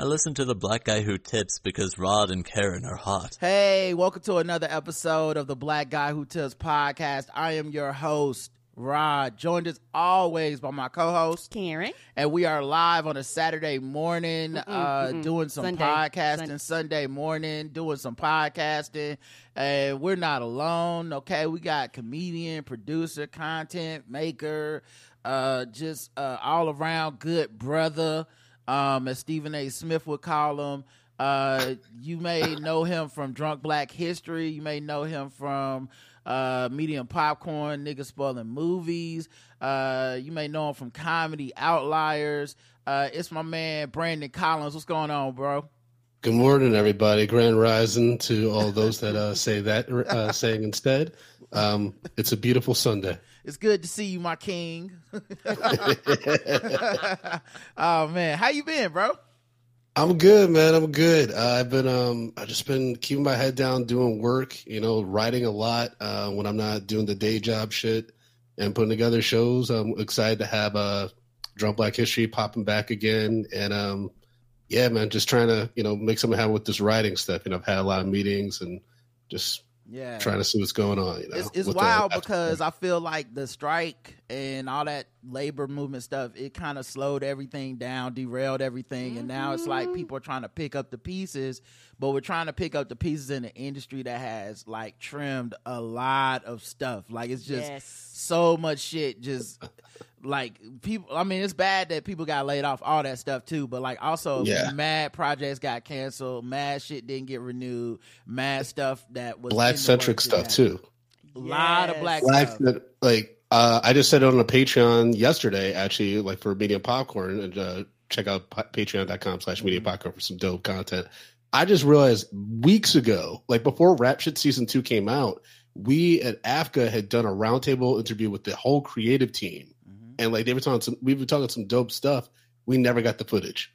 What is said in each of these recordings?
I listen to the black guy who tips because Rod and Karen are hot. Hey, welcome to another episode of the Black Guy Who Tips podcast. I am your host, Rod, joined as always by my co-host Karen, and we are live on a Saturday morning, Mm-mm, uh, mm-mm. doing some Sunday. podcasting. Sun- Sunday morning, doing some podcasting, and we're not alone. Okay, we got comedian, producer, content maker, uh, just uh, all around good brother, um, as Stephen A. Smith would call him. Uh, you may know him from Drunk Black History. You may know him from uh, Medium Popcorn, Niggas Spoiling Movies. Uh, you may know him from Comedy Outliers. Uh, it's my man Brandon Collins. What's going on, bro? Good morning, everybody. Grand rising to all those that uh, say that uh, saying instead. Um, it's a beautiful Sunday. It's good to see you, my king. oh man, how you been, bro? I'm good, man. I'm good. Uh, I've been um, I've just been keeping my head down, doing work. You know, writing a lot uh, when I'm not doing the day job shit and putting together shows. I'm excited to have uh, Drunk Black History popping back again, and um, yeah, man, just trying to you know make something happen with this writing stuff. You know, I've had a lot of meetings and just Yeah, trying to see what's going on. You know, it's, it's the- wild because I feel like the strike and all that labor movement stuff it kind of slowed everything down, derailed everything, and now it's like mm-hmm. people are trying to pick up the pieces, but we're trying to pick up the pieces in an industry that has like trimmed a lot of stuff. Like it's just yes, so much shit just like people i mean it's bad that people got laid off all that stuff too but like also Yeah. mad projects got canceled mad shit didn't get renewed mad stuff that was black centric stuff that- too. a lot of black Black stuff. like uh, I just said it on a Patreon yesterday, actually, like for Medium Popcorn, and uh, check out pa- patreon.com slash Medium Popcorn for some dope content. I just realized weeks ago, like before Rap Shit season two came out, we at AFCA had done a roundtable interview with the whole creative team, Mhm. and like they were talking some, we were talking some dope stuff. We never got the footage.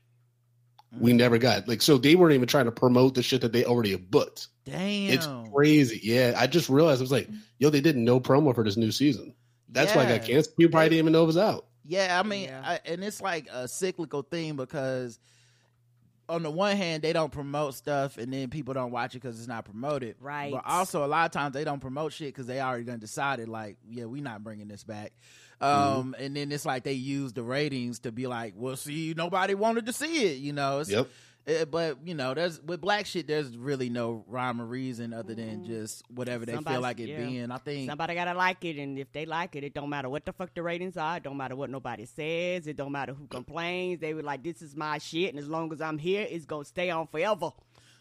We Mhm. never got like so they weren't even trying to promote the shit that they already have booked. damn It's crazy. Yeah, I just realized I was like, yo, they did no promo for this new season. That's why I got Yeah. canceled. People probably didn't even know it was out. Yeah, I mean, Yeah. I, and it's like a cyclical thing because on the one hand they don't promote stuff, and then people don't watch it because it's not promoted. Right. But also a lot of times they don't promote shit because they already done decided like, yeah, we're not bringing this back. Um, and then it's like they use the ratings to be like, well, see, nobody wanted to see it, you know. It's, Yep. Eh, but you know, there's with black shit, there's really no rhyme or reason other than just whatever they feel like it yeah. being. I think somebody gotta like it, and if they like it, it don't matter what the fuck the ratings are. It don't matter what nobody says. It don't matter who complains. They were like, "This is my shit," and as long as I'm here, it's gonna stay on forever.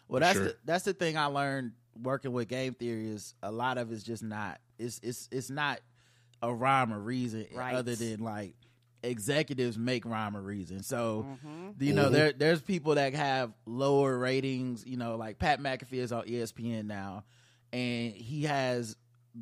Well, that's Sure. the, that's the thing I learned working with game theory is a lot of it's just not it's it's it's not a rhyme or reason Right. other than like executives make rhyme or reason. So Mhm. you know Mhm. there there's people that have lower ratings. You know, like Pat McAfee is on ESPN now, and he has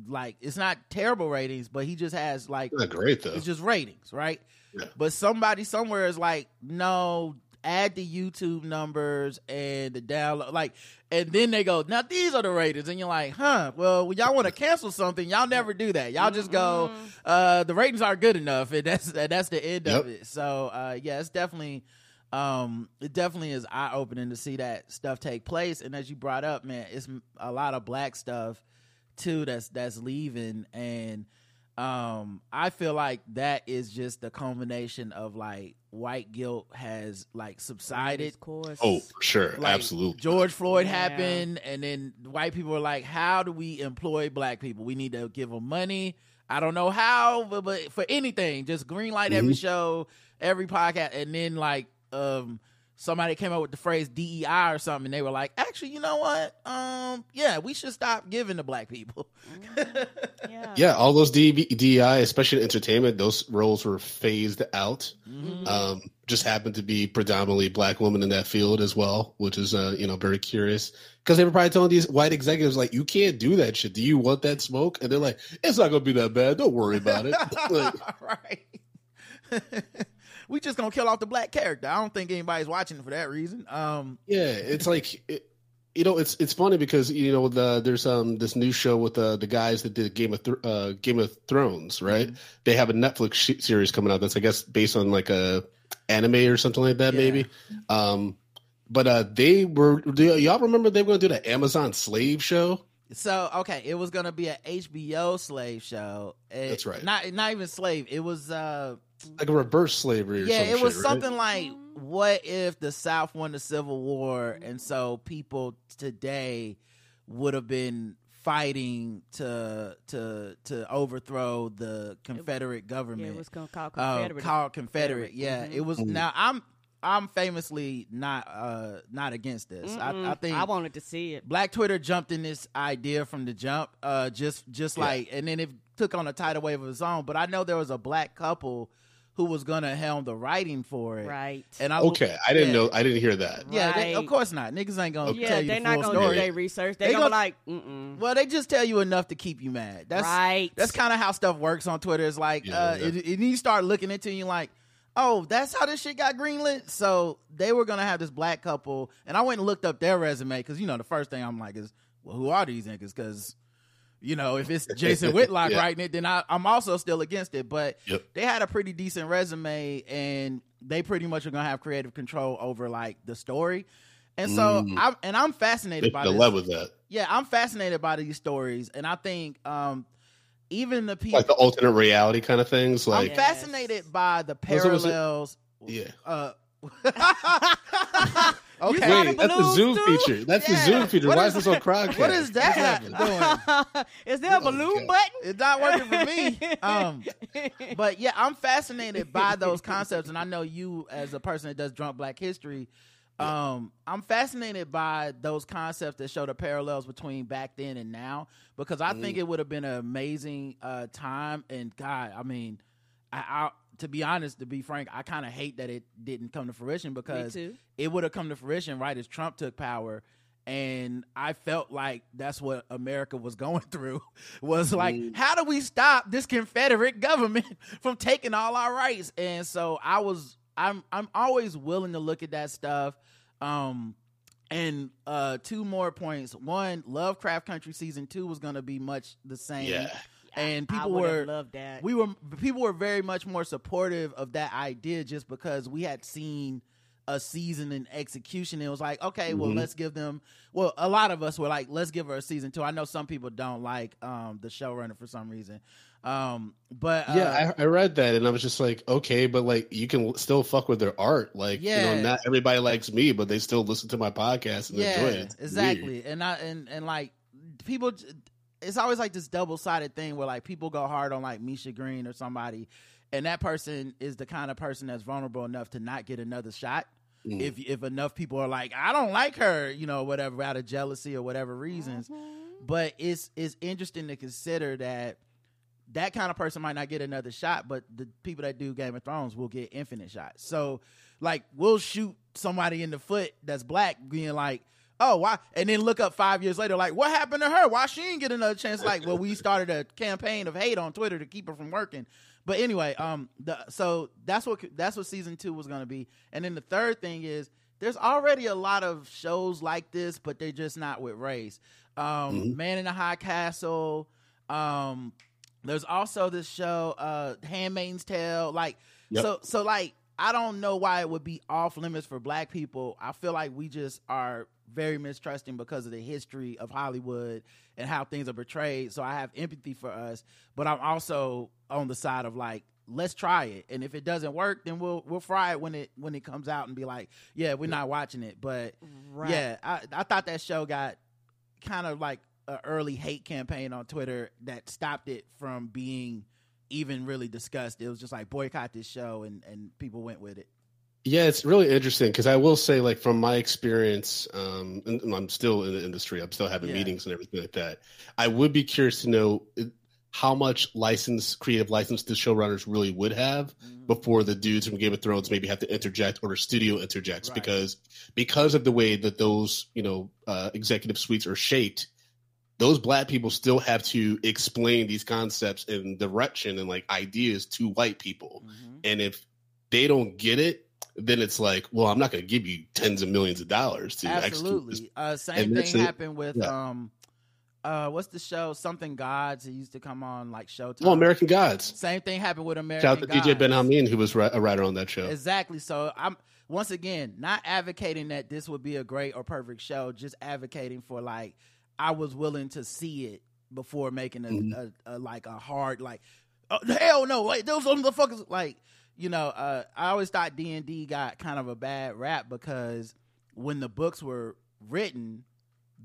like it's not terrible ratings, but he just has like great though. it's just ratings, right? Yeah. But somebody somewhere is like, no, add the YouTube numbers and the download, like, and then they go, now these are the ratings, and you're like, huh? Well, when y'all want to cancel something, y'all never do that. Y'all just go, uh, the ratings aren't good enough, and that's and that's the end of it. So, uh, yeah, it's definitely. Um, it definitely is eye opening to see that stuff take place, and as you brought up, man, it's a lot of black stuff too that's that's leaving, and um i feel like that is just the culmination of like white guilt has like subsided Of course. oh, for sure. like Absolutely. george floyd Yeah. happened and then white people are like how do we employ black people we need to give them money i don't know how but, but for anything just green light every show every podcast and then like um somebody came up with the phrase DEI or something and they were like actually you know what um yeah we should stop giving to black people Yeah. yeah, all those DEI, especially in entertainment, those roles were phased out. Mhm. Um, just happened to be predominantly black women in that field as well, which is uh, you know very curious because they were probably telling these white executives like, "You can't do that shit. Do you want that smoke?" And they're like, "It's not gonna be that bad. Don't worry about it." like, right. we just gonna kill off the black character. I don't think anybody's watching for that reason. Um, Yeah, it's like it, you know, it's it's funny because you know the there's um this new show with the the guys that did Game of Th- uh, Game of Thrones, right? Mm-hmm. They have a Netflix sh- series coming out that's I guess based on like a anime or something like that, Yeah. maybe. Um, but uh, they were. Do y'all remember they were going to do the Amazon slave show? So okay, it was gonna be an HBO slave show. It- That's right. Not not even slave. It was uh Like a reverse slavery. Or yeah, some it was shit, right? something like what if the South won the Civil War and so people today would have been fighting to to to overthrow the Confederate Yeah, government. it was called called uh, Confederate. called Confederate. Yeah, Mhm. it was. Mhm. Now I'm I'm famously not uh not against this. I, I think I wanted to see it. Black Twitter jumped in this idea from the jump, uh, just just Yeah. like, and then it took on a tidal wave of its own. But I know there was a black couple who was gonna helm the writing for it, Right. And I Okay, I didn't yeah. know. I didn't hear that. Yeah, they, of course not. Niggas ain't gonna Yeah, tell you they're the not gonna story. do their research. They're They gonna, gonna- like, mm Well, they just tell you enough to keep you mad. That's right. that's kind of how stuff works on Twitter. It's like Yeah, uh, yeah. It, it, you start looking into you like, oh, that's how this shit got greenlit. So they were gonna have this black couple, and I went and looked up their resume because you know the first thing I'm like is, well, who are these niggas? Because you know if it's Jason Whitlock Yeah. writing it, then I, I'm also still against it. But Yep. they had a pretty decent resume, and they pretty much are gonna have creative control over like the story. And so Mm. I'm and I'm They fascinated by the this love of that, yeah, I'm fascinated by these stories, and I think um, even the people like the alternate reality kind of things. I'm Like, Yes. fascinated by the Was it- was it- parallels. yeah. Uh, You okay, Wait, that's the Zoom too? feature. That's Yeah. the Zoom feature. What Why is- is this on Crowdcast? what is that happening? doing? is there a Oh, balloon God. button? It's not working for me. Um, but yeah, I'm fascinated by those concepts, and I know you, as a person that does drunk Black history, um, I'm fascinated by those concepts that show the parallels between back then and now, because I think it would have been an amazing uh, time. And God, I mean, I, I to be honest, to be frank, I kind of hate that it didn't come to fruition because it would have come to fruition right as Trump took power. And I felt like that's what America was going through was like, Mm. how do we stop this Confederate government from taking all our rights? And so I was, I'm, I'm always willing to look at that stuff. Um, and uh, two more points. One, Lovecraft Country season two was going to be much the same. Yeah. And people would've were loved that. we were people were very much more supportive of that idea just because we had seen a season in execution. It was like, okay, well, Mhm. let's give them. Well, a lot of us were like, let's give her a season two. I know some people don't like um, the showrunner for some reason, um, but uh, Yeah, I, I read that and I was just like, okay, but like you can still fuck with their art. Like, you Yeah. know, not everybody likes me, but they still listen to my podcast and yeah, enjoy it. It's exactly. weird. And I and and like people, it's always like this double sided thing where like people go hard on like Misha Green or somebody, and that person is the kind of person that's vulnerable enough to not get another shot. Mm. If if enough people are like, I don't like her, you know, whatever, out of jealousy or whatever reasons. But it's it's interesting to consider that that kind of person might not get another shot, but the people that do Game of Thrones will get infinite shots. So, like, we'll shoot somebody in the foot that's black, being like, "Oh, why?" And then look up five years later, like, "What happened to her? Why she didn't get another chance?" Like, well, we started a campaign of hate on Twitter to keep her from working. But anyway, um, the so that's what that's what season two was going to be. And then the third thing is there's already a lot of shows like this, but they're just not with race. Um, Mhm. Man in the High Castle. Um, there's also this show, uh, Handmaid's Tale. Like, Yep. so, so like, I don't know why it would be off limits for black people. I feel like we just are very mistrusting because of the history of Hollywood and how things are portrayed. So I have empathy for us, but I'm also on the side of like, let's try it. And if it doesn't work, then we'll we'll fry it when it when it comes out and be like, yeah, we're not watching it. But Right. yeah, I, I thought that show got kind of like an early hate campaign on Twitter that stopped it from being even really discussed. It was just like boycott this show, and and people went with it. Yeah, it's really interesting because I will say, like from my experience, um, I'm still in the industry. I'm still having Yeah. meetings and everything like that. I would be curious to know how much license, creative license, the showrunners really would have before the dudes from Game of Thrones maybe have to interject or the studio interjects Right. because because of the way that those you know uh, executive suites are shaped. Those black people still have to explain these concepts and direction and like ideas to white people. Mhm. And if they don't get it, then it's like, well, I'm not going to give you tens of millions of dollars to. Absolutely. Uh, same thing it. happened with Yeah. um, uh, what's the show? Something Gods. It used to come on like Showtime. Oh, American Gods. Same thing happened with American Shout out to DJ Ben Hameen, who was a writer on that show. Exactly. So I'm once again, not advocating that this would be a great or perfect show, just advocating for like I was willing to see it before making a, Mhm. a, a like a hard like oh, hell no like those motherfuckers like you know uh, I always thought D and D got kind of a bad rap because when the books were written,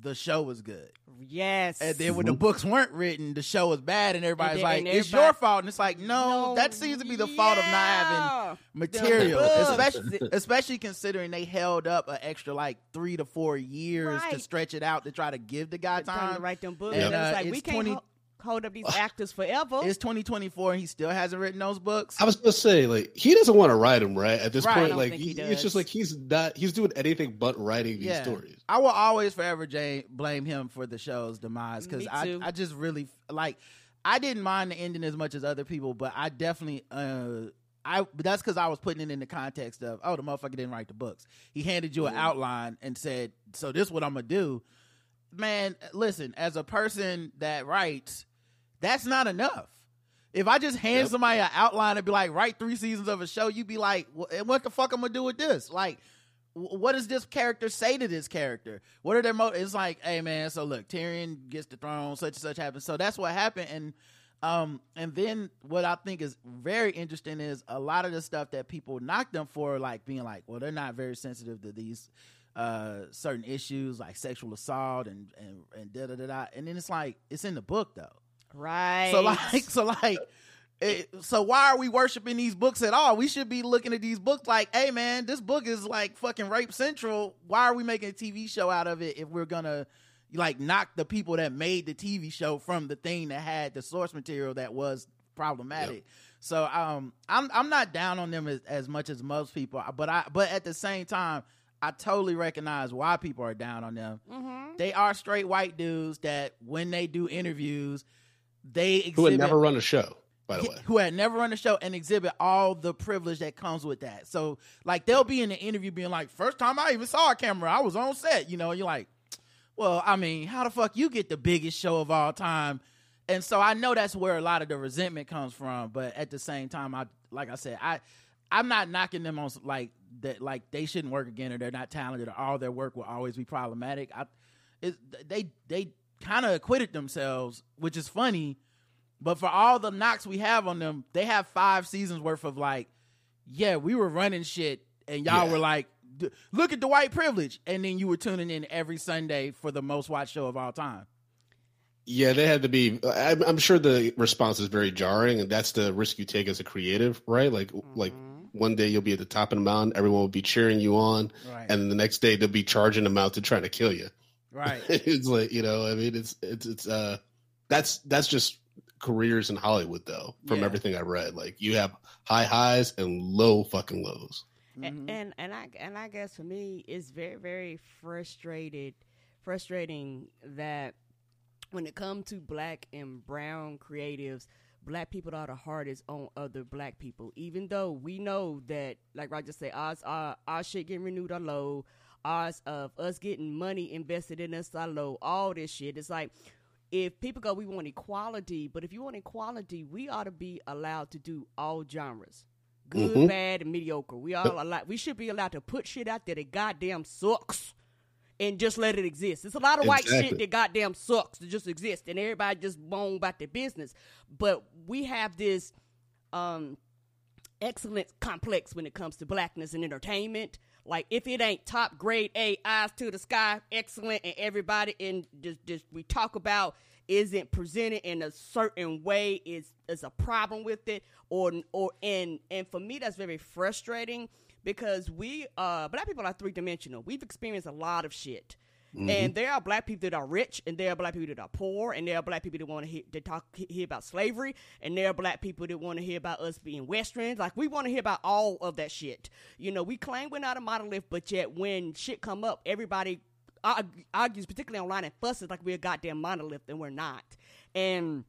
the show was good. Yes. And then when the books weren't written, the show was bad, and everybody's then- like, and "It's your fault." And it's like, no, that seems to be the fault of not having material, especially especially considering they held up an extra like three to four years to stretch it out to try to give the guy time time. to write them books. And, uh, it's like we can't 20 ho- hold up these actors forever. It's 2024, and he still hasn't written those books. I was gonna say, like, he doesn't want to write them, right? At this Right. Point, like, he he- it's just like he's not. He's doing anything but writing these Yeah. stories. I will always forever Jay, blame him for the show's demise because I. I just really like I didn't mind the ending as much as other people, but I definitely uh I that's because I was putting it in the context of oh the motherfucker didn't write the books. He handed you an outline and said so this is what I'm gonna do. Man, listen, as a person that writes, that's not enough. If I just hand Yep. somebody an outline and be like, write three seasons of a show, you'd be like, "Wha- what the fuck am I'm gonna do with this? Like, wh- what does this character say to this character? What are their mo? It's like, hey man, so look, Tyrion gets the throne, such and such happens. So that's what happened, and um, and then what I think is very interesting is a lot of the stuff that people knock them for, like being like, well, they're not very sensitive to these uh certain issues like sexual assault and and and da da da da, and then it's like it's in the book though. right. So like, so like, it, so why are we worshiping these books at all? We should be looking at these books like, hey man, this book is like fucking rape central. Why are we making a TV show out of it if we're gonna like knock the people that made the TV show from the thing that had the source material that was problematic? So um, I'm I'm not down on them as, as much as most people, but I but at the same time. I totally recognize why people are down on them. Mhm. They are straight white dudes that when they do interviews, they exhibit Who would never run a show, by the way. who had never run a show and exhibit all the privilege that comes with that. So like they'll be in the interview being like, first time I even saw a camera, I was on set, you know, you're like, well, I mean, how the fuck you get the biggest show of all time? And so I know that's where a lot of the resentment comes from, but at the same time, I like I said, I I'm not knocking them on like that like they shouldn't work again or they're not talented or all their work will always be problematic. I it, they they kind of acquitted themselves, which is funny. But for all the knocks we have on them, they have five seasons worth of like, yeah, we were running shit, and y'all Yeah. were like, "D- look at the white privilege, and then you were tuning in every Sunday for the most watched show of all time. Yeah, they had to be. I'm, I'm sure the response is very jarring, and that's the risk you take as a creative, right? Like, like one day you'll be at the top of the mountain, everyone will be cheering you on, Right. and the next day they'll be charging the mountain trying to kill you. Right. it's like you know, I mean, it's it's it's uh, that's that's just careers in Hollywood, though. From Yeah. everything I read, like you have high highs and low fucking lows. A- Mhm. and and I and I guess for me, it's very very frustrated, frustrating that when it comes to black and brown creatives, black people are the hardest on other black people. Even though we know that, like Roger said, odds are our shit getting renewed are low, odds of us getting money invested in us are low. All this shit, it's like if people go, we want equality, but if you want equality, we ought to be allowed to do all genres. Good, Mhm. bad, and mediocre. We all allowed. We should be allowed to put shit out there that goddamn sucks, and just let it exist. It's a lot of white shit that goddamn sucks to just exist, and everybody just moan about their business. But we have this um excellence complex when it comes to blackness and entertainment. Like if it ain't top grade A, eyes to the sky, excellent, and everybody in just, just we talk about isn't presented in a certain way is is a problem with it, or or and and for me that's very frustrating because we uh black people are three dimensional. We've experienced a lot of shit. And there are black people that are rich, and there are black people that are poor, and there are black people that want to hear, that talk hear about slavery, and there are black people that want to hear about us being westerns. Like we want to hear about all of that shit. You know, we claim we're not a monolith, but yet when shit come up, everybody argues, particularly online, and fusses like we're a goddamn monolith, and we're not. And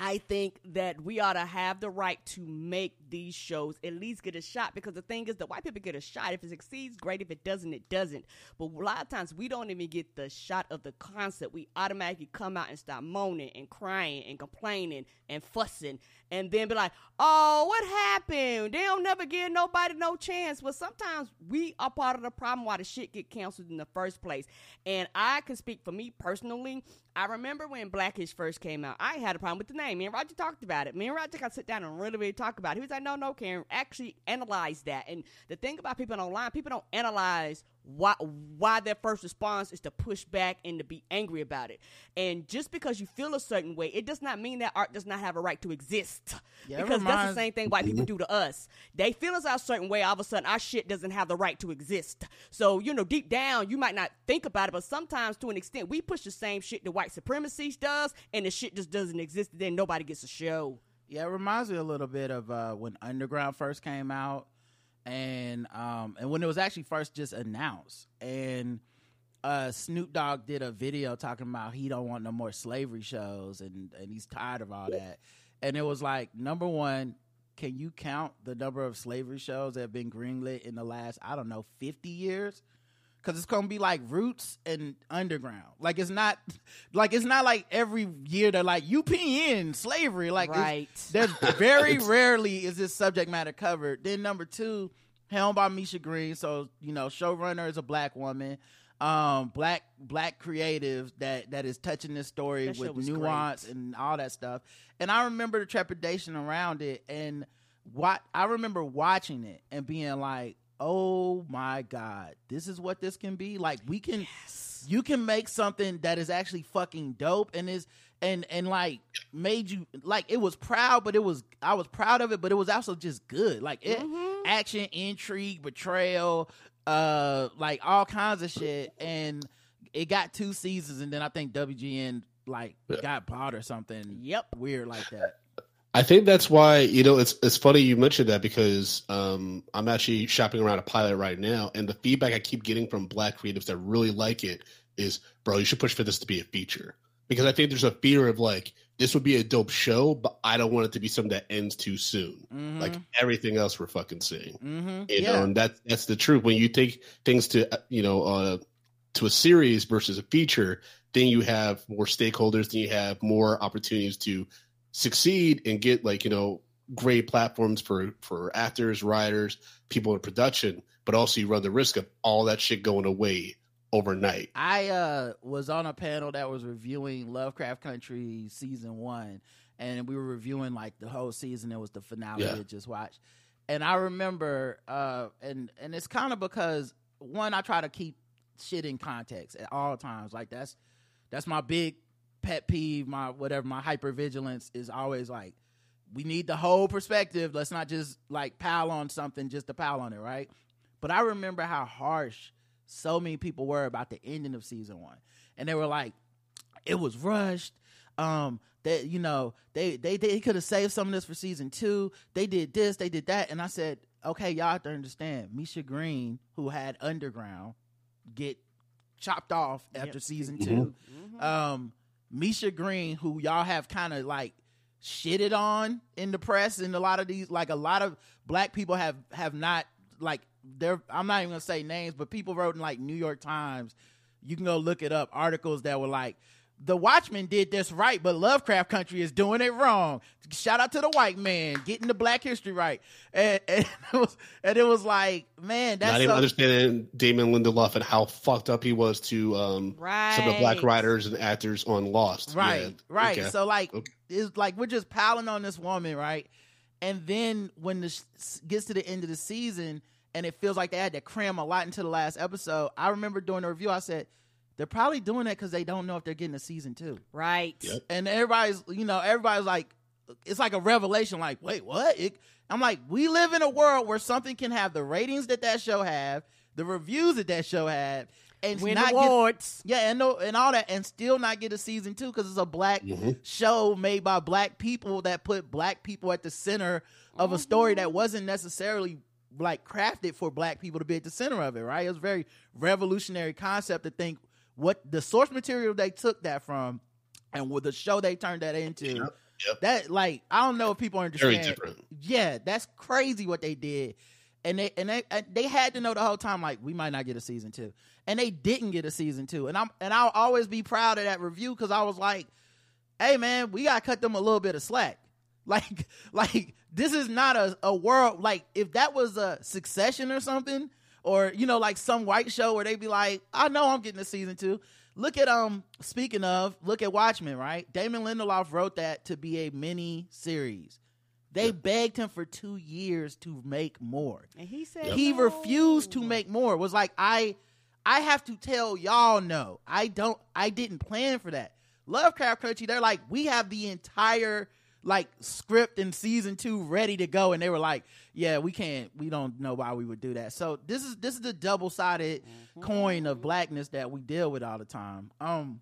I think that we ought to have the right to make these shows at least get a shot because the thing is the white people get a shot. If it succeeds great. If it doesn't it doesn't. But a lot of times we don't even get the shot of the concept we automatically come out and start moaning and crying and complaining and fussing and then be like oh what happened? They don't never give nobody no chance. But sometimes we are part of the problem why the shit get canceled in the first place. And i can speak for me personally. I remember when Blackish first came out, I had a problem with the name. Me and Roger talked about it. Me and Roger got sit down and really, really talk about it. He was like, no, no, Karen, actually analyze that. And the thing about people online, people don't analyze why why their first response is to push back and to be angry about it. And just because you feel a certain way, it does not mean that art does not have a right to exist. Yeah, because that's the same thing white people do to us. They feel us a certain way, all of a sudden our shit doesn't have the right to exist. So, you know, deep down, you might not think about it, but sometimes to an extent, we push the same shit that white supremacy does, and the shit just doesn't exist, then nobody gets a show. Yeah, it reminds me a little bit of uh, when Underground first came out, and um, and when it was actually first just announced, and uh, Snoop Dogg did a video talking about he don't want no more slavery shows, and and he's tired of all that, and it was like number one. Can you count the number of slavery shows that have been greenlit in the last I don't know fifty years? Cause it's gonna be like Roots and Underground. Like it's not, like it's not like every year they're like UPN slavery. Like Right. there's very rarely is this subject matter covered. Then number two, helmed by Misha Green. So you know, showrunner is a black woman. Um, black black creative that that is touching this story That with nuance great. and all that stuff. And I remember the trepidation around it, and what I remember watching it and being like, "Oh my god, this is what this can be." Like we can you can make something that is actually fucking dope and is and and like made you like it was proud but it was i was proud of it but it was also just good like it Mm-hmm. action intrigue betrayal uh like all kinds of shit and it got two seasons and then i think wgn like Yeah. got bought or something Yep. weird like that I think that's why you know it's it's funny you mentioned that because um, I'm actually shopping around a pilot right now, and the feedback I keep getting from Black creatives that really like it is, bro, you should push for this to be a feature because I think there's a fear of like this would be a dope show, but I don't want it to be something that ends too soon, mm-hmm. like everything else we're fucking seeing. mm-hmm. You yeah know, and that that's the truth. When you take things to uh, you know uh, to a series versus a feature, then you have more stakeholders, then you have more opportunities to succeed and get like you know great platforms for for actors, writers, people in production. But also, you run the risk of all that shit going away overnight. I uh was on a panel that was reviewing Lovecraft Country season one, and we were reviewing like the whole season. It was the finale Yeah. I just watched, and I remember uh and and it's kind of because one I try to keep shit in context at all times. Like that's that's my big pet peeve. My whatever my hypervigilance is always like we need the whole perspective. Let's not just like pile on something just to pile on it, right? But I remember how harsh so many people were about the ending of season one, and they were like, "It was rushed." Um, they, you know, they they they could have saved some of this for season two. They did this, they did that, and I said, "Okay, y'all have to understand." Misha Green, who had Underground, get chopped off after Yep, season season 2 Um, Misha Green, who y'all have kind of like shitted on in the press and a lot of these like a lot of black people have have not like they're I'm not even gonna say names, but people wrote in like New York Times, you can go look it up, articles that were like the Watchmen did this right, but Lovecraft Country is doing it wrong. Shout out to the white man getting the Black History right, and, and it was and it was like, man, that's Not even so- understanding Damon Lindelof and how fucked up he was to um, some of the black writers and actors on Lost. Right, Yeah. right. Okay. So like, Okay. it's like we're just piling on this woman, right? And then when this gets to the end of the season, and it feels like they had to cram a lot into the last episode. I remember doing the review. I said they're probably doing that because they don't know if they're getting a season two. Right. Yep. And everybody's, you know, everybody's like, it's like a revelation. Like, wait, what? It, I'm like, we live in a world where something can have the ratings that that show have, the reviews that that show had, and Win not get awards. yeah, and no, and all that, and still not get a season two because it's a black Mhm. show made by black people that put black people at the center of a story that wasn't necessarily like crafted for black people to be at the center of it. Right? It was a very revolutionary concept to think what the source material they took that from, and with the show they turned that into. Yep. That like I don't know if people understand. Yeah, that's crazy what they did, and they and they and they had to know the whole time like we might not get a season two, and they didn't get a season two, and I'm and I'll always be proud of that review because I was like, hey man, we gotta cut them a little bit of slack. Like like this is not a, a world like if that was a succession or something, or you know like some white show where they'd be like, I know I'm getting a season two. Look at um speaking of, look at Watchmen, right? Damon Lindelof wrote that to be a mini series. They begged him for two years to make more. And he said He no. refused to make more. Was like, I I have to tell y'all no. I don't I didn't plan for that. Lovecraft Country, they're like, we have the entire like script and season two ready to go. And they were like, Yeah, we can't we don't know why we would do that. So this is this is the double sided coin of blackness that we deal with all the time. Um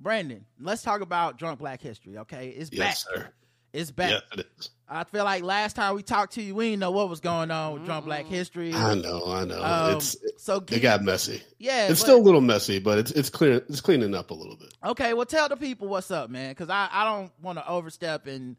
Brandon, let's talk about drunk black history, okay? It's Yes, back. sir. It's back. Yes, it is. I feel like last time we talked to you, we didn't know what was going on with drunk black history. I know, I know. Um, it's so it got messy. yeah, It's but- still a little messy, but it's it's clear it's cleaning up a little bit. okay. Well, tell the people what's up, man, because I, I don't want to overstep and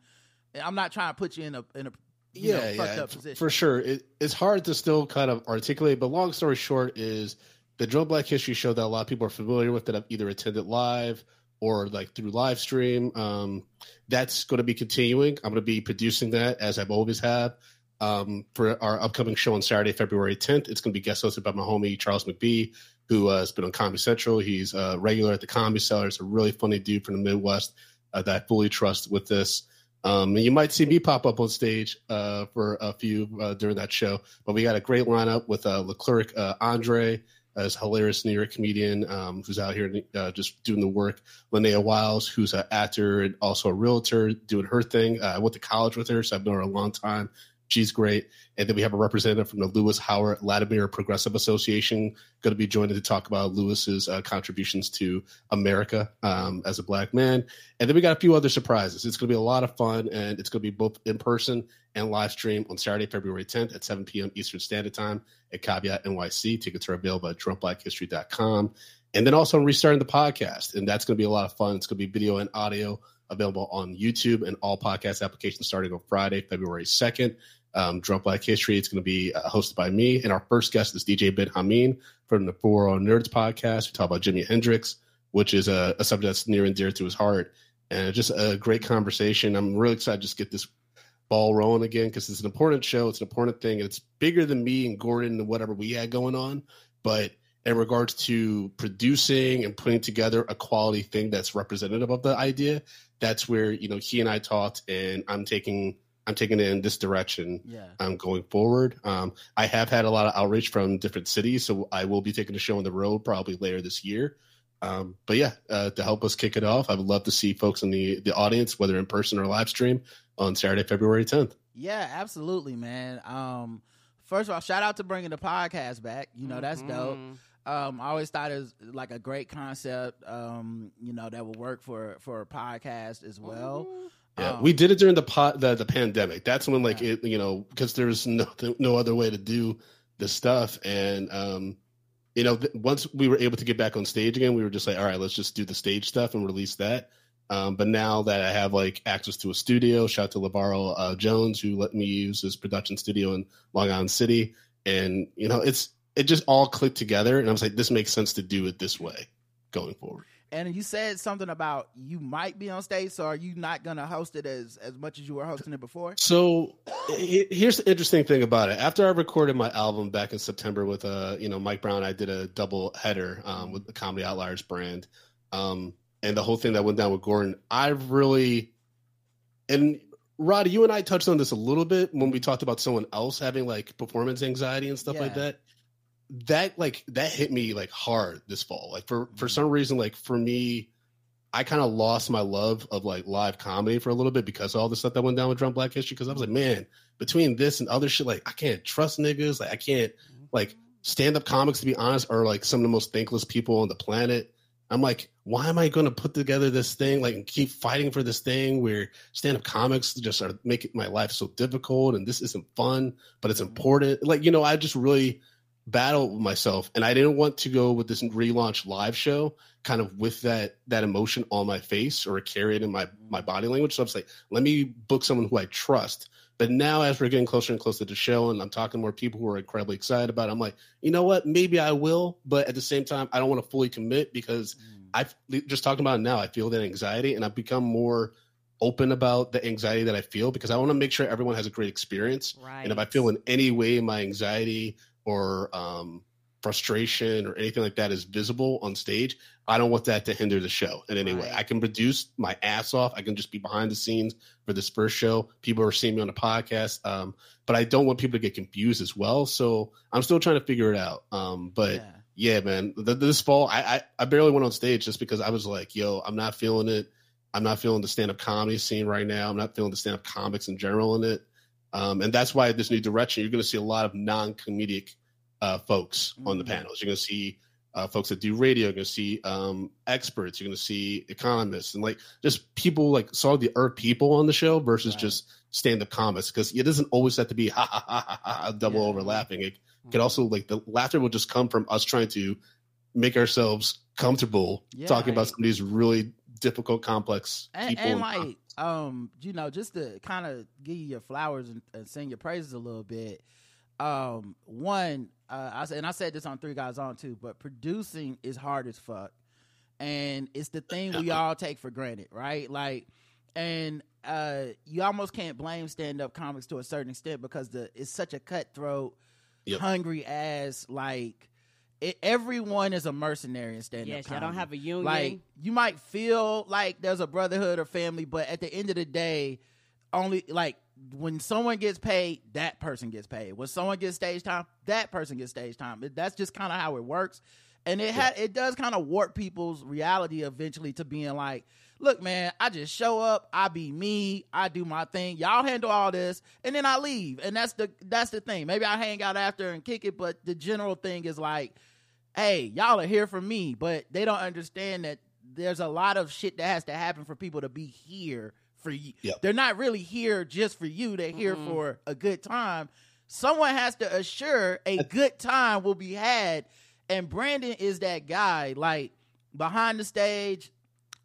and I'm not trying to put you in a in a you know, yeah, fucked yeah, up position. for sure. It, it's hard to still kind of articulate, but long story short is the Drunk Black History Show that a lot of people are familiar with that I've either attended live or like through live stream. Um, that's going to be continuing. I'm going to be producing that as I've always have. Um, for our upcoming show on Saturday, February 10th, it's going to be guest hosted by my homie Charles McBee, who uh, has been on Comedy Central. He's a regular at the Comedy Cellar. He's a really funny dude from the Midwest uh, that I fully trust with this. Um, and you might see me pop up on stage uh, for a few uh, during that show. But we got a great lineup with uh, Leclerc uh, As hilarious New York comedian um, who's out here uh, just doing the work. Linnea Wiles, who's an actor and also a realtor, doing her thing. Uh, I went to college with her, so I've known her a long time. She's great. And then we have a representative from the Lewis Howard Latimer Progressive Association going to be joining to talk about Lewis's uh, contributions to America um, as a black man. And then we got a few other surprises. It's going to be a lot of fun, and it's going to be both in person and live stream on Saturday, February 10th at 7 p.m. Eastern Standard Time at Caveat NYC. Tickets are available at drunkblackhistory.com. And then also I'm restarting the podcast, and that's going to be a lot of fun. It's going to be video and audio available on YouTube and all podcast applications starting on Friday, February 2nd. Um, Drunk Black History. It's going to be uh, hosted by me, and our first guest is DJ Ben Hameen from the Four on Nerds podcast. We talk about Jimi Hendrix, which is a, a subject that's near and dear to his heart, and just a great conversation. I'm really excited to just get this ball rolling again because it's an important show. It's an important thing. It's bigger than me and Gordon and whatever we had going on. But in regards to producing and putting together a quality thing that's representative of the idea, that's where you know he and I talked, and I'm taking I'm taking it in this direction yeah. um, going forward. Um, I have had a lot of outreach from different cities, so I will be taking a show on the road probably later this year. Um, but yeah, uh, to help us kick it off, I would love to see folks in the the audience, whether in person or live stream, on Saturday, February 10th. Yeah, absolutely, man. Um, first of all, shout out to bringing the podcast back. You know, that's dope. Mhm. Um, I always thought it was like a great concept. Um, you know, that would work for for a podcast as well. Yeah, Um, we did it during the pot the, the pandemic. That's when like it you know because there's no no other way to do the stuff. And um you know th- once we were able to get back on stage again we were just like all right let's just do the stage stuff and release that. Um but now that I have like access to a studio shout out to Lavaro uh, Jones who let me use his production studio in Long Island City. And you know it's it just all clicked together and I was like this makes sense to do it this way going forward. And you said something about you might be on stage, so are you not gonna host it as as much as you were hosting it before? So he- here's the interesting thing about it. After I recorded my album back in September with uh, you know, Mike Brown, I did a double header um, with the Comedy Outliers brand, um, and the whole thing that went down with Gordon. I really and Roddy, you and I touched on this a little bit when we talked about someone else having like performance anxiety and stuff like that. That like that hit me like hard this fall. Like for for mm-hmm. some reason, like for me, I kind of lost my love of like live comedy for a little bit because of all the stuff that went down with Drunk Black History. Because I was like, man, between this and other shit, like I can't trust niggas. Like I can't like stand up comics to be honest are like some of the most thankless people on the planet. I'm like, why am I going to put together this thing like and keep fighting for this thing where stand up comics just are making my life so difficult and this isn't fun, but it's mm-hmm. important. Like you know, I just really battle with myself, and I didn't want to go with this relaunch live show, kind of with that that emotion on my face or carry it in my my body language. So I was like, let me book someone who I trust. But now, as we're getting closer and closer to the show, and I'm talking to more people who are incredibly excited about it, I'm like, you know what? Maybe I will, but at the same time, I don't want to fully commit because mm. I've just talking about it now. I feel that anxiety, and I've become more open about the anxiety that I feel because I want to make sure everyone has a great experience. Right. And if I feel in any way my anxiety or um, frustration or anything like that is visible on stage, I don't want that to hinder the show in any way. I can produce my ass off. I can just be behind the scenes for this first show. People are seeing me on the podcast, um, but I don't want people to get confused as well. So I'm still trying to figure it out. Um, but Yeah. yeah, man, th- this fall I, I I barely went on stage just because I was like, yo, I'm not feeling it. I'm not feeling the stand up comedy scene right now. I'm not feeling the stand up comics in general in it. Um, and that's why this new direction, you're going to see a lot of non comedic uh, folks on the Mhm. panels. You're going to see uh, folks that do radio. You're going to see um, experts. You're going to see economists and like just people like saw the earth people on the show versus Right. just stand up comics because it doesn't always have to be ha ha ha ha, ha double Yeah. over laughing. It could also like the laughter will just come from us trying to make ourselves comfortable Yeah. talking about Right. some of these really difficult, complex and, people. and like um you know just to kind of give you your flowers and, and sing your praises a little bit um one uh i said and i said this on three guys on too but producing is hard as fuck and it's the thing we all take for granted right like and uh you almost can't blame stand-up comics to a certain extent because the it's such a cutthroat Yep. hungry ass like it, everyone is a mercenary in stand-up Yes, y'all comedy. don't have a union. Like you might feel like there's a brotherhood or family, but at the end of the day, only like when someone gets paid, that person gets paid. When someone gets stage time, that person gets stage time. It- That's just kind of how it works. And it had it does kind of warp people's reality eventually to being like, look, man, I just show up, I be me, I do my thing, y'all handle all this, and then I leave. And that's the that's the thing. Maybe I hang out after and kick it, but the general thing is like, hey, y'all are here for me, but they don't understand that there's a lot of shit that has to happen for people to be here for you. Yep. They're not really here just for you. They're here Mm-mm. for a good time. Someone has to assure a good time will be had. And Brandon is that guy. Like behind the stage,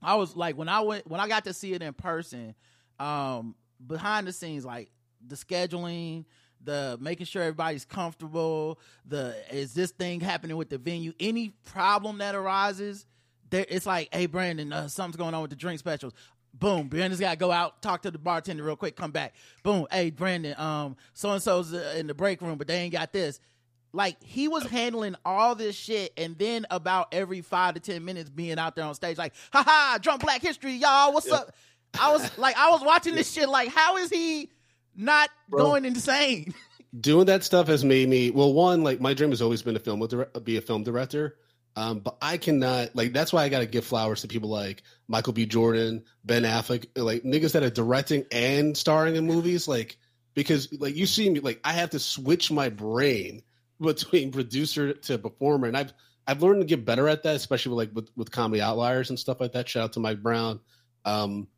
I was like when I went when I got to see it in person, um, behind the scenes, like the scheduling, the making sure everybody's comfortable, the is this thing happening with the venue? Any problem that arises, there it's like, hey Brandon, uh, something's going on with the drink specials. Boom, Brandon's got to go out, talk to the bartender real quick, come back. Boom, hey Brandon, um, so and so's uh, in the break room, but they ain't got this. Like he was handling all this shit, and then about every five to ten minutes being out there on stage, like, haha, drunk Black History, y'all, what's Yep. up? I was like, I was watching this shit, like, how is he not Bro. going insane? doing that stuff has made me well one like my dream has always been to film with be a film director. Um, but i cannot like that's why i gotta give flowers to people like michael b. Jordan ben affleck like niggas that are directing and starring in movies like because like you see me like i have to switch my brain between producer to performer. And i've i've learned to get better at that especially with, like with, with comedy outliers and stuff like that. Shout out to mike brown. Um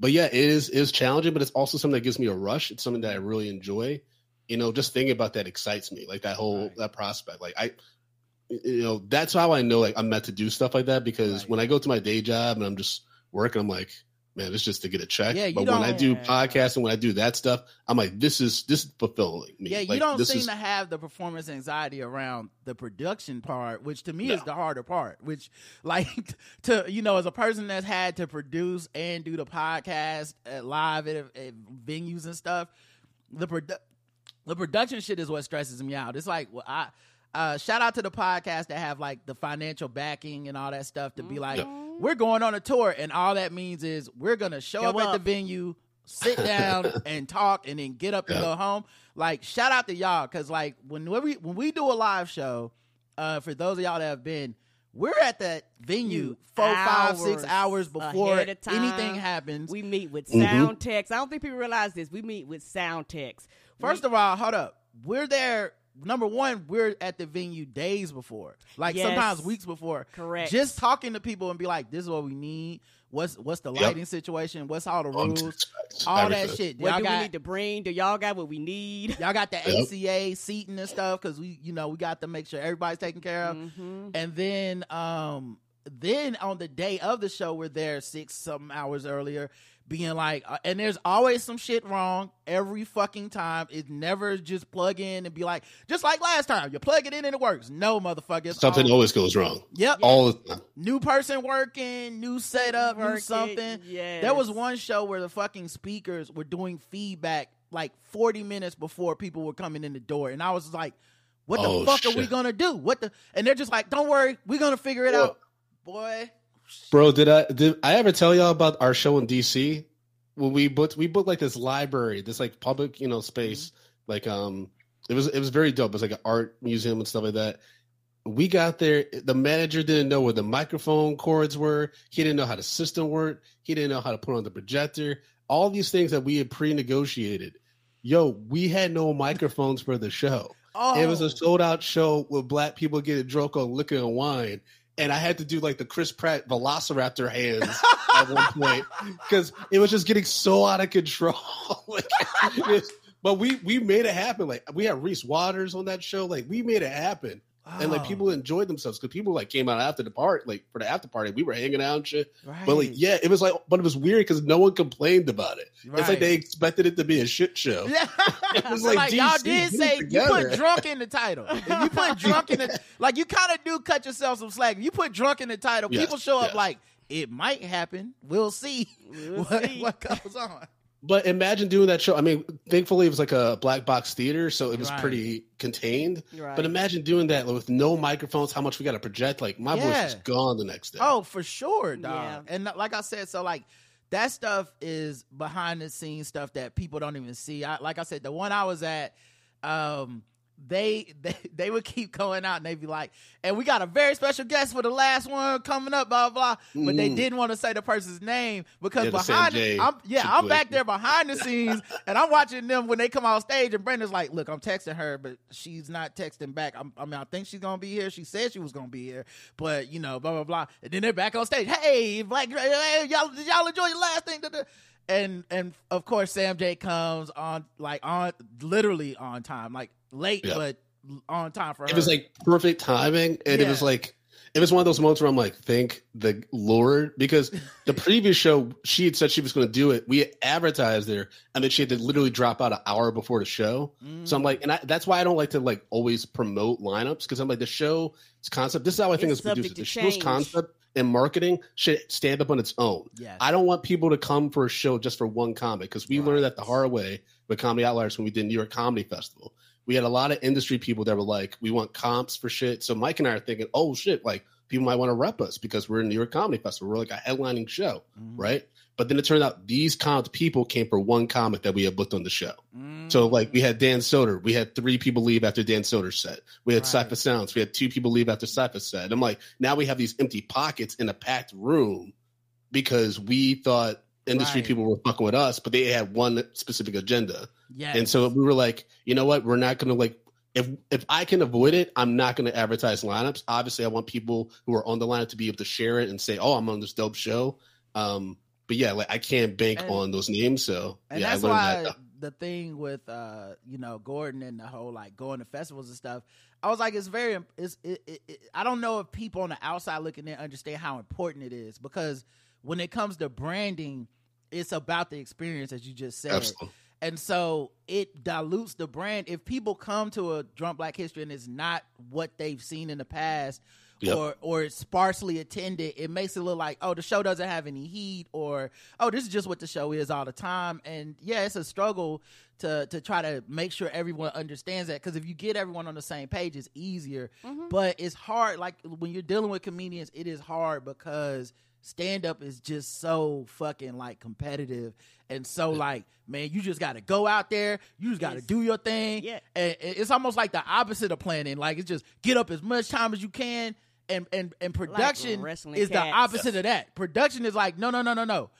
but yeah it is is challenging but it's also something that gives me a rush it's something that i really enjoy you know, just thinking about that excites me. Like that whole Right. that prospect. Like I, you know, that's how I know like I'm meant to do stuff like that because Right. when I go to my day job and I'm just working, I'm like, man, it's just to get a check. Yeah, but when I don't- and when I do that stuff, I'm like, this is this is fulfilling me. Yeah, you don't this seem is, to have the performance anxiety around the production part, which to me is the harder part. Which, like, to you know, as a person that's had to produce and do the podcast at live at, at venues and stuff, the produ- the production shit is what stresses me out. It's like, well, I uh, shout out to the podcast that have like the financial backing and all that stuff to be like, Mhm. We're going on a tour, and all that means is we're gonna show, Show up, at the venue, sit down and talk, and then get up and go home. Like, shout out to y'all, because like when we when we do a live show, uh, for those of y'all that have been, we're at that venue four, five, six Hours hours before ahead of time. anything happens. We meet with Mhm. sound techs. I don't think people realize this. We meet with sound techs. First of all, hold up. We're there number one, we're at the venue days before, like Yes. sometimes weeks before. Correct. Just talking to people and be like, "This is what we need. What's what's the Yep. lighting situation? What's all the rules? Context, all that everything. shit. What Y'all do we need to bring? Do y'all got what we need? y'all got the Yep. ADA seating and stuff because we, you know, we got to make sure everybody's taken care of. hmm And then, um, then on the day of the show, we're there six some hours earlier, being like, uh, and there's always some shit wrong every fucking time. It never just plug in and be like, just like last time, you plug it in and it works. No, motherfuckers. Something all- always goes wrong. Yep. All the time. New person working, new setup, new something. Yeah. There was one show where the fucking speakers were doing feedback like 40 minutes before people were coming in the door. And I was like, what the Oh, fuck are we gonna do? What the and they're just like, Don't worry, we're gonna figure it Well- out. Boy. Bro, did I did I ever tell y'all about our show in DC? When we booked we booked like this library, this like public, you know, space. Like um it was it was very dope. It was like an art museum and stuff like that. We got there, the manager didn't know where the microphone cords were. He didn't know how the system worked. He didn't know how to put on the projector. All these things that we had pre-negotiated. Yo, we had no microphones for the show. Oh It was a sold out show with black people getting drunk on liquor and wine. And I had to do like the Chris Pratt Velociraptor hands at one point because it was just getting so out of control. like, but we we made it happen. Like we had Reese Waters on that show. Like we made it happen, and like people enjoyed themselves because people like came out after the part, like for the after party. We were hanging out and shit. right. But like yeah, it was like, but it was weird because no one complained about it. It's like they expected it to be a shit show. Yeah. It was like, like, y'all did get it say you put drunk in the title. If you put drunk in the like you kind of do cut yourself some slack. If you put drunk in the title, Yes, people show up yes. like it might happen. We'll see We'll what, see. what goes on. But imagine doing that show. I mean, thankfully it was like a black box theater, so it was Right. pretty contained. Right. But imagine doing that with no microphones. How much we got to project? Like my voice is gone the next day. Oh, for sure, dog. Yeah. And like I said, so like that stuff is behind the scenes stuff that people don't even see. I, like I said, the one I was at, um, they, they they would keep going out and they'd be like, and we got a very special guest for the last one coming up, blah blah. But they Mhm. didn't want to say the person's name because Yeah, behind, the, I'm, yeah, I'm back there behind the scenes and I'm watching them when they come on stage. And Brenda's like, "Look, I'm texting her, but she's not texting back. I'm, I mean, I think she's gonna be here. She said she was gonna be here, but you know, blah blah blah." And then they're back on stage. Hey, Black, hey, y'all, did y'all enjoy your last thing? And and of course, Sam J comes on like on literally on time, like late Yeah. but on time for her. it was like perfect timing, and it was like it was one of those moments where I'm like, thank the Lord, because the previous show she had said she was going to do it. We advertised there, and then she had to literally drop out an hour before the show. Mm. So I'm like, and I, that's why I don't like to like always promote lineups because I'm like the show's concept. This is how I think It's as a producer, the show's concept and marketing should stand up on its own. Yes. I don't want people to come for a show just for one comic because we learned that the hard way with Comedy Outliers when we did New York Comedy Festival. We had a lot of industry people that were like, we want comps for shit. So Mike and I are thinking, oh shit, like people might want to rep us because we're in New York Comedy Festival. We're like a headlining show, Mhm. right? But then it turned out these comp people came for one comic that we had booked on the show. Mm. So like we had Dan Soder, we had three people leave after Dan Soder set. We had Right. Cipha Sounds, we had two people leave after Cipha's set. I'm like, now we have these empty pockets in a packed room because we thought industry Right. people were fucking with us, but they had one specific agenda. yes. And so we were like, you know what? We're not going to like if if I can avoid it, I'm not going to advertise lineups. Obviously, I want people who are on the lineup to be able to share it and say, "Oh, I'm on this dope show." Um, but yeah, like I can't bank And- on those names. So And yeah, that's I learned why that. the thing with uh, you know, Gordon and the whole like going to festivals and stuff, I was like, it's very it's it, it, it, I don't know if people on the outside looking in understand how important it is because when it comes to branding, it's about the experience as you just said. Absolutely. And so it dilutes the brand. If people come to a Drunk Black History and it's not what they've seen in the past, Yep. or or it's sparsely attended, it makes it look like oh the show doesn't have any heat, or oh this is just what the show is all the time. And yeah, it's a struggle to to try to make sure everyone understands that because if you get everyone on the same page, it's easier. Mm-hmm. But it's hard. Like when you're dealing with comedians, it is hard because stand up is just so fucking like competitive and so like man you just got to go out there you just got to Yes. do your thing. Yeah. and and it's almost like the opposite of planning like it's just get up as much time as you can and and and production wrestling is the opposite of that. Production is like no no no no no.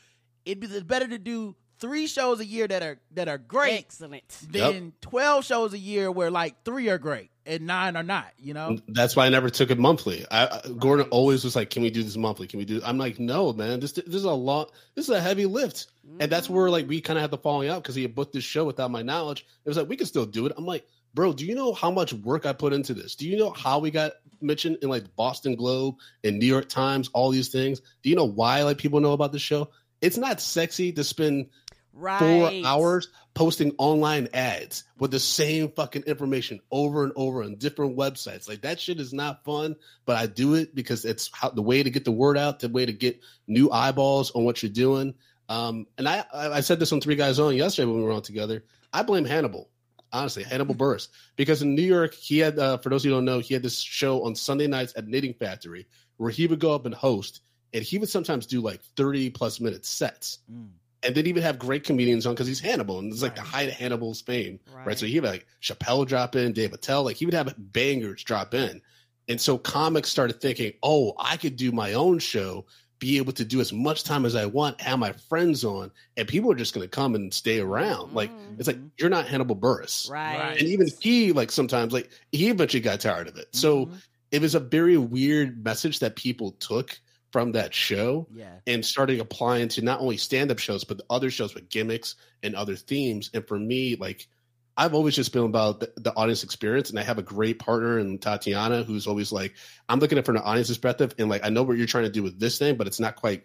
It'd be it is better to do three shows a year that are that are great Excellent. than 12 shows a year where like three are great and nine are not. You know, That's why I never took it monthly. I, I Gordon always was like, "Can we do this monthly? Can we do?" I'm like, "No, man. This this is a lot. This is a heavy lift." And that's mm. where like we kind of had the falling out because he had booked this show without my knowledge. It was like we could still do it. I'm like, bro, do you know how much work I put into this? Do you know how we got mentioned in like Boston Globe and New York Times, all these things? Do you know why like people know about the show? It's not sexy to spend right. four hours posting online ads with the same fucking information over and over on different websites. Like that shit is not fun, but I do it because it's how, the way to get the word out, the way to get new eyeballs on what you're doing. Um, and I, I said this on Three Guys On yesterday when we were on together. I blame Hannibal, honestly, Hannibal Buress, because in New York he had, uh, for those who don't know, he had this show on Sunday nights at Knitting Factory where he would go up and host, and he would sometimes do like thirty plus minute sets Mm. And then even have great comedians on because he's Hannibal, and it's like the height of Hannibal's fame, right? Right. So he would like Chappelle drop in, Dave Attell, like he would have bangers drop in, and so comics started thinking, oh, I could do my own show, be able to do as much time as I want, have my friends on, and people are just going to come and stay around. Like Mhm. it's like you're not Hannibal Buress, Right. Right. and even he like sometimes like he eventually got tired of it. So Mhm. it was a very weird message that people took from that show yeah, and starting applying to not only stand-up shows but the other shows with gimmicks and other themes. And for me like i've always just been about the, the audience experience and i have a great partner in tatiana who's always like i'm looking at it from the audience perspective and like i know what you're trying to do with this thing but it's not quite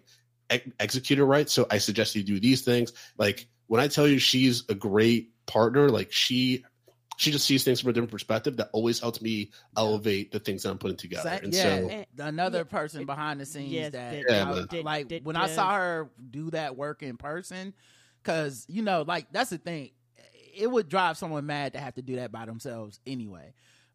ex- executed right so i suggest you do these things. Like when i tell you she's a great partner like she she just sees things from a different perspective that always helps me elevate the things that i'm putting together Sa- and yeah, so And- another yeah, person behind the scenes yes, that, that- Yeah, I- man. that- like that when I saw her do that work in person, because you know, like that's the thing, it would drive someone mad to have to do that by themselves anyway.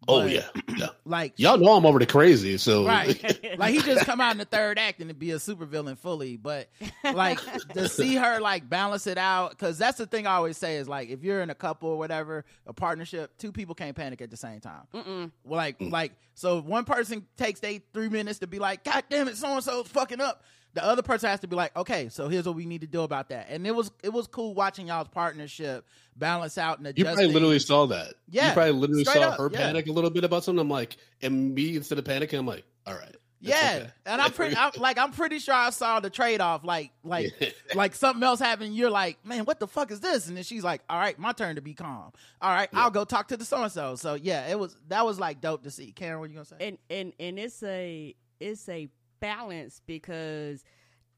Oh But, yeah, yeah. like y'all know i'm over the crazy so right, like he just come out in the third act and be a supervillain fully, but like to see her like balance it out because that's the thing I always say is like if you're in a couple or whatever, a partnership, two people can't panic at the same time. Mm-mm. Well, like like so if one person takes they three minutes to be like god damn it so and so's fucking up the other person has to be like okay so here's what we need to do about that and it was it was cool watching y'all's partnership balance out and adjust You probably literally saw that. Yeah, You probably literally saw up, her yeah. panic a little bit about something. I'm like, and me instead of panicking, I'm like, all right. yeah okay. and i'm pretty I'm, like i'm pretty sure i saw the trade-off like like like something else happened you're like man what the fuck is this and then she's like all right my turn to be calm all right i'll go talk to the so-and-so so yeah it was that was like dope to see karen what you gonna say and and and it's a it's a balance because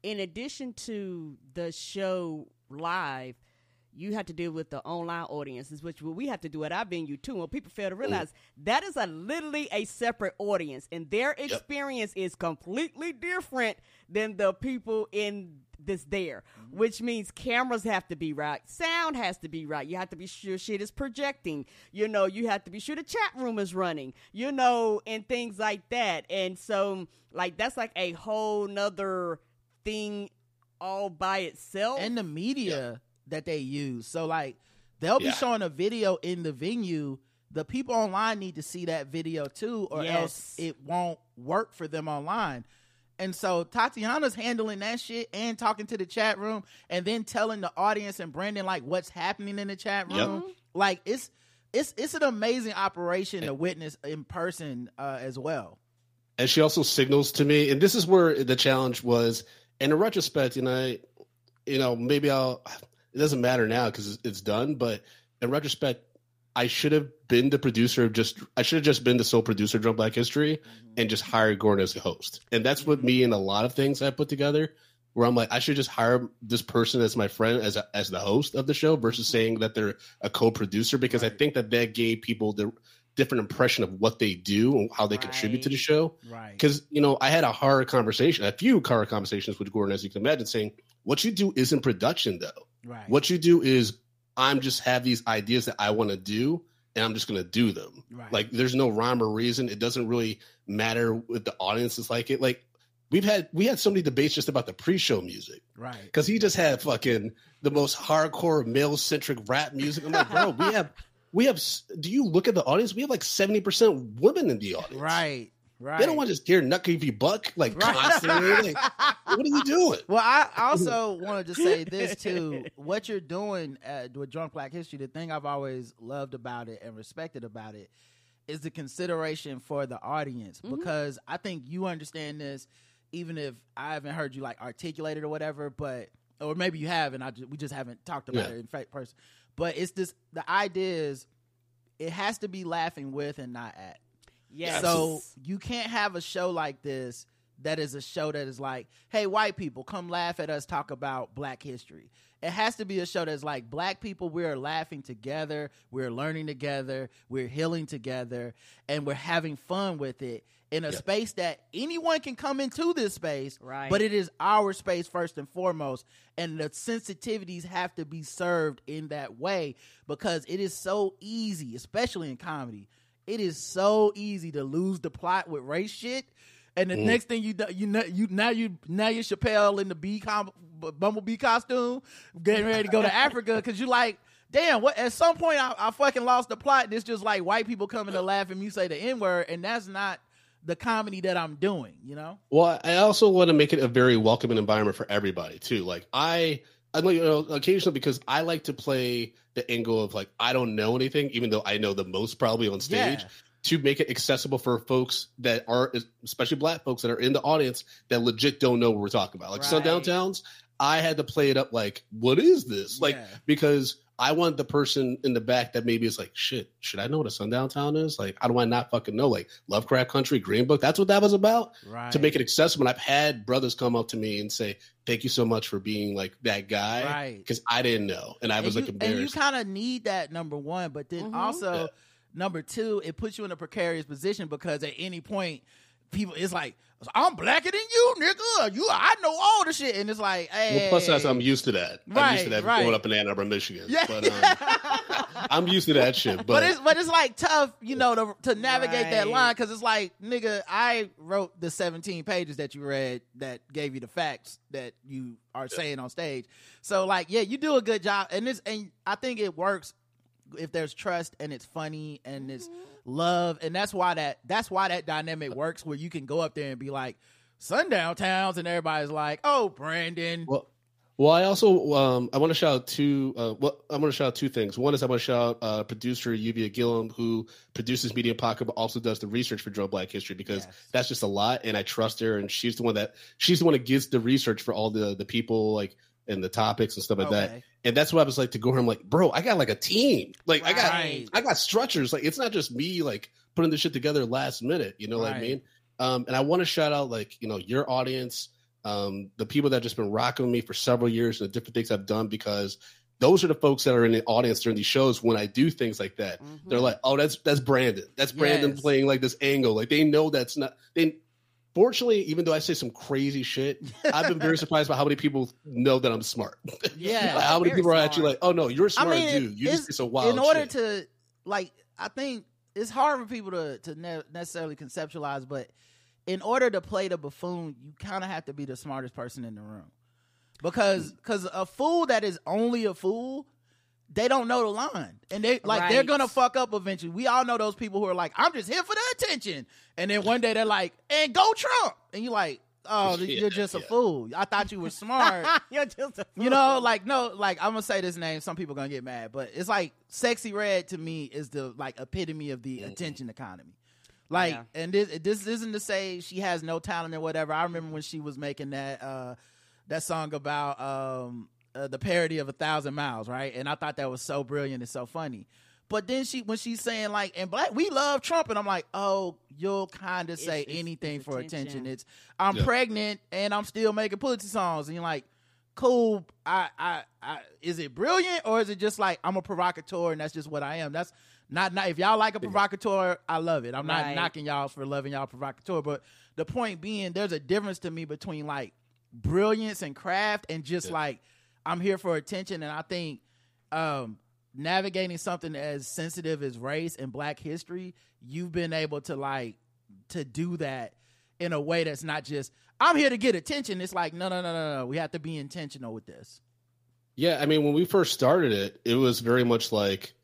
in addition to the show live you have to deal with the online audiences which we have to do at our venue too. And people fail to realize that is a literally a separate audience and their experience is completely different than the people in this there mm-hmm. which means cameras have to be right sound has to be right you have to be sure shit is projecting you know you have to be sure the chat room is running you know and things like that and so like that's like a whole nother thing all by itself and the media that they use. So like they'll be Yeah. showing a video in the venue. The people online need to see that video too, or else it won't work for them online. And so Tatiana's handling that shit and talking to the chat room and then telling the audience and Brandon like what's happening in the chat Yep. room. Like it's it's it's an amazing operation to witness in person uh, as well. and she also signals to me, and this is where the challenge was. And in retrospect, you know, you know, maybe I'll. It doesn't matter now because it's, it's done. But in retrospect, I should have been the producer of just. I should have just been the sole producer of Drunk Black History and just hired Gordon as the host. And that's what me and a lot of things I put together. Where I'm like, I should just hire this person as my friend as a, as the host of the show versus mm-hmm. saying that they're a co-producer because I think that that gave people the different impression of what they do and how they contribute to the show Right. because you know I had a hard conversation, a few hard conversations with Gordon, as you can imagine, saying what you do isn't production though. Right. What you do is I'm just have these ideas that I want to do, and I'm just going to do them. Right. Like there's no rhyme or reason. It doesn't really matter what the audience is like it. Like we've had we had so many debates just about the pre-show music right. because he just had fucking the most hardcore male centric rap music. I'm like, bro, we have. We have. Do you look at the audience? We have like seventy percent women in the audience. Right. Right. They don't want to just hear Nut Creepy Buck like Right. constantly. Like, what are you doing? Well, I also wanted to say this too. What you're doing uh, with Drunk Black History, the thing I've always loved about it and respected about it is the consideration for the audience because I think you understand this, even if I haven't heard you like articulate it or whatever. But or maybe you have, and I just, we just haven't talked about Yeah. it in fact person. But it's this the idea is it has to be laughing with and not at. Yes. So you can't have a show like this that is a show that is like, hey, white people, come laugh at us talk about black history. It has to be a show that's like black people, we're laughing together, we're learning together, we're healing together, and we're having fun with it in a space that anyone can come into this space, Right. but it is our space first and foremost. And the sensitivities have to be served in that way because it is so easy, especially in comedy. It is so easy to lose the plot with race shit. And the mm. next thing you do, you know, you now you now you're Chappelle in the bee com, bumblebee costume, getting ready to go to Africa because you like, damn. What at some point I, I fucking lost the plot. And it's just like white people coming to laugh and you say the n word, and that's not the comedy that I'm doing. You know? Well, I also want to make it a very welcoming environment for everybody too. Like I, I you know occasionally because I like to play the angle of like I don't know anything, even though I know the most probably on stage. Yeah. To make it accessible for folks that are, especially black folks that are in the audience that legit don't know what we're talking about. Like Sundown Right. Towns, I had to play it up like, what is this? Like Yeah. because I want the person in the back that maybe is like, shit, should I know what a sundown town is? Like, how do I not fucking know? Like Lovecraft Country, Green Book, that's what that was about. Right. To make it accessible. And I've had brothers come up to me and say, Thank you so much for being like that guy. Right. Because I didn't know. And I was and like you, and you kind of need that number one, but then mm-hmm. also Yeah. number two, it puts you in a precarious position because at any point, people it's like I'm blacker than you, nigga. You, I know all the shit, and it's like, hey, well, plus that's I'm used to that. I'm Right, used to that right. growing up in Ann Arbor, Michigan. Yeah. But um, I'm used to that shit. But, But it's but it's like tough, you know, to to navigate that line because it's like, nigga, I wrote the 17 pages that you read that gave you the facts that you are saying on stage. So like, yeah, you do a good job, and this and I think it works if there's trust and it's funny and it's love, and that's why that that's why that dynamic works where you can go up there and be like, sundown towns, and everybody's like, oh, Brandon, Well, well, I also um, I want to shout out two. Uh, well, I want to shout out two things. One is I want to shout out uh, producer Yuvia Gillum, who produces Medium Popcorn, but also does the research for Drunk Black History because Yes. that's just a lot, and I trust her, and she's the one that she's the one that gets the research for all the the people like and the topics and stuff like that. And that's why I was like to go. I'm like, bro, I got like a team. Like I got I got structures. Like it's not just me like putting this shit together last minute. You know what I mean? Um, and I want to shout out like you know your audience, um, the people that just been rocking with me for several years and the different things I've done because those are the folks that are in the audience during these shows when I do things like that. They're like, oh, that's that's Brandon. That's Brandon Yes. playing like this angle. Like they know that's not. They fortunately, even though I say some crazy shit, I've been very surprised by how many people know that I'm smart. yeah, how many people are actually like, oh no, you're a smart I mean, dude. You it's- just did some wild in order shit. to like i think it's hard for people to to ne- necessarily conceptualize but in order to play the buffoon you kind of have to be the smartest person in the room because mm. because a fool that is only a fool they don't know the line and they like they're gonna fuck up eventually we all know those people who are like i'm just here for the attention and then one day they're like and go trump and you're like oh Yeah, you're just a fool i thought you were smart You're just a fool. you know, like no, like I'm gonna say this name. Some people gonna get mad, but it's like sexy red to me is the like epitome of the attention economy. Like, Yeah. and this this isn't to say she has no talent or whatever. I remember when she was making that uh that song about um uh, the parody of a thousand miles, right? And I thought that was so brilliant and so funny. But then she when she's saying like and black we love Trump and I'm like, "Oh, you'll kind of say It's- it's- anything it's for attention. attention. It's I'm Yeah. pregnant and I'm still making pussy songs." And you're like, "Cool, I I I is it brilliant or is it just like I'm a provocateur and that's just what I am?" That's not not if y'all like a provocateur, I love it. I'm not Right. knocking y'all for loving y'all provocateur, but the point being there's a difference to me between like brilliance and craft and just Yeah. like I'm here for attention and I think um navigating something as sensitive as race and black history, you've been able to like to do that in a way that's not just I'm here to get attention. It's like no no no no no. We have to be intentional with this. Yeah, I mean, when we first started it, it was very much like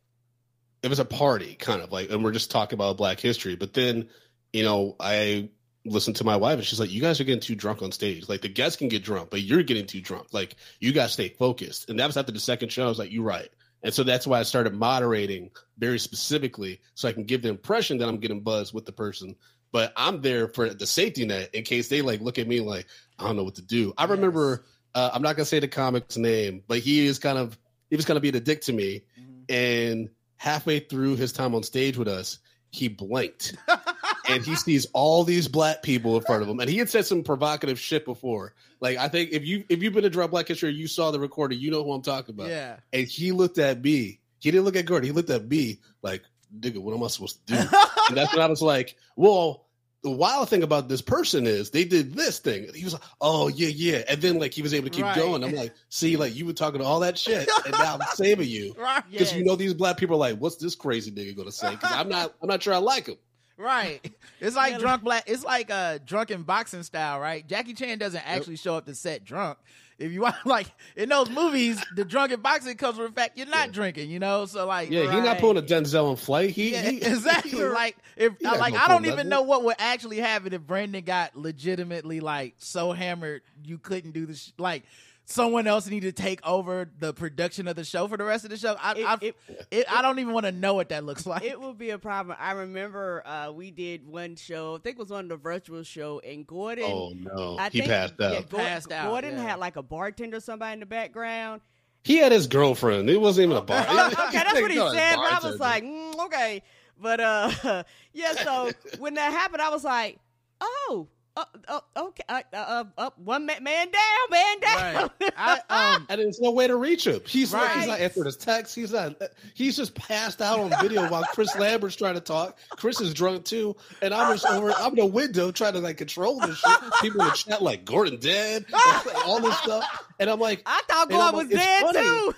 it was a party, kind of like, and we're just talking about Black history. But then, you know, I listened to my wife, and she's like, "You guys are getting too drunk on stage. Like the guests can get drunk, but you're getting too drunk. Like you guys stay focused." And that was after the second show. I was like, "You're right." And so that's why I started moderating very specifically so I can give the impression that I'm getting buzzed with the person. But I'm there for the safety net in case they like look at me like, I don't know what to do. I remember, uh, I'm not going to say the comic's name, but he is kind of, he was kind of being a dick to me. And halfway through his time on stage with us, he blinked and he sees all these black people in front of him. And he had said some provocative shit before. Like I think if you if you've been to Drunk Black History, you saw the recording, you know who I'm talking about. Yeah. And he looked at me. He didn't look at Gordon. He looked at me like, nigga, what am I supposed to do? and that's when I was like, well, the wild thing about this person is they did this thing. He was like, oh yeah, yeah. And then like he was able to keep Right. going. I'm like, see, like you were talking all that shit, and now I'm saving you. Right. Because you know these black people are like, what's this crazy nigga gonna say? Because I'm not, I'm not sure I like him. Right. It's like Yeah, drunk black. It's like uh drunken boxing style, right? Jackie Chan doesn't actually show up to set drunk. If you want, like in those movies, the drunken boxing comes from the fact you're not drinking, you know. So like, Yeah, he's not pulling a Denzel in flight. He, yeah, he exactly. like if like gonna I don't even nothing. know what would actually happen if Brandon got legitimately like so hammered you couldn't do this. sh- like someone else need to take over the production of the show for the rest of the show. I It- I, it- it, I don't even want to know what that looks like. it would be a problem. I remember uh, we did one show. I think it was on the virtual show, and Gordon. Oh no, I he think, passed out. Yeah, Gor- Passed out, Gordon yeah. had like a bartender, or somebody in the background. He had his girlfriend. It wasn't even a bar. okay, that's what he said. But I was like, mm, okay, but uh, yeah. So when that happened, I was like, oh, uh, uh, okay, uh, uh, uh, one man, man down, man down. Right. I um and there's no way to reach him. He's like, he's not answering his text. He's not. He's just passed out on video while Chris Lambert's trying to talk. Chris is drunk too, and I'm just over. I'm in the window trying to like control this shit. People in the chat like Gordon dead, all this stuff, and I'm like, I thought I'm Gordon was like, it's dead funny. too.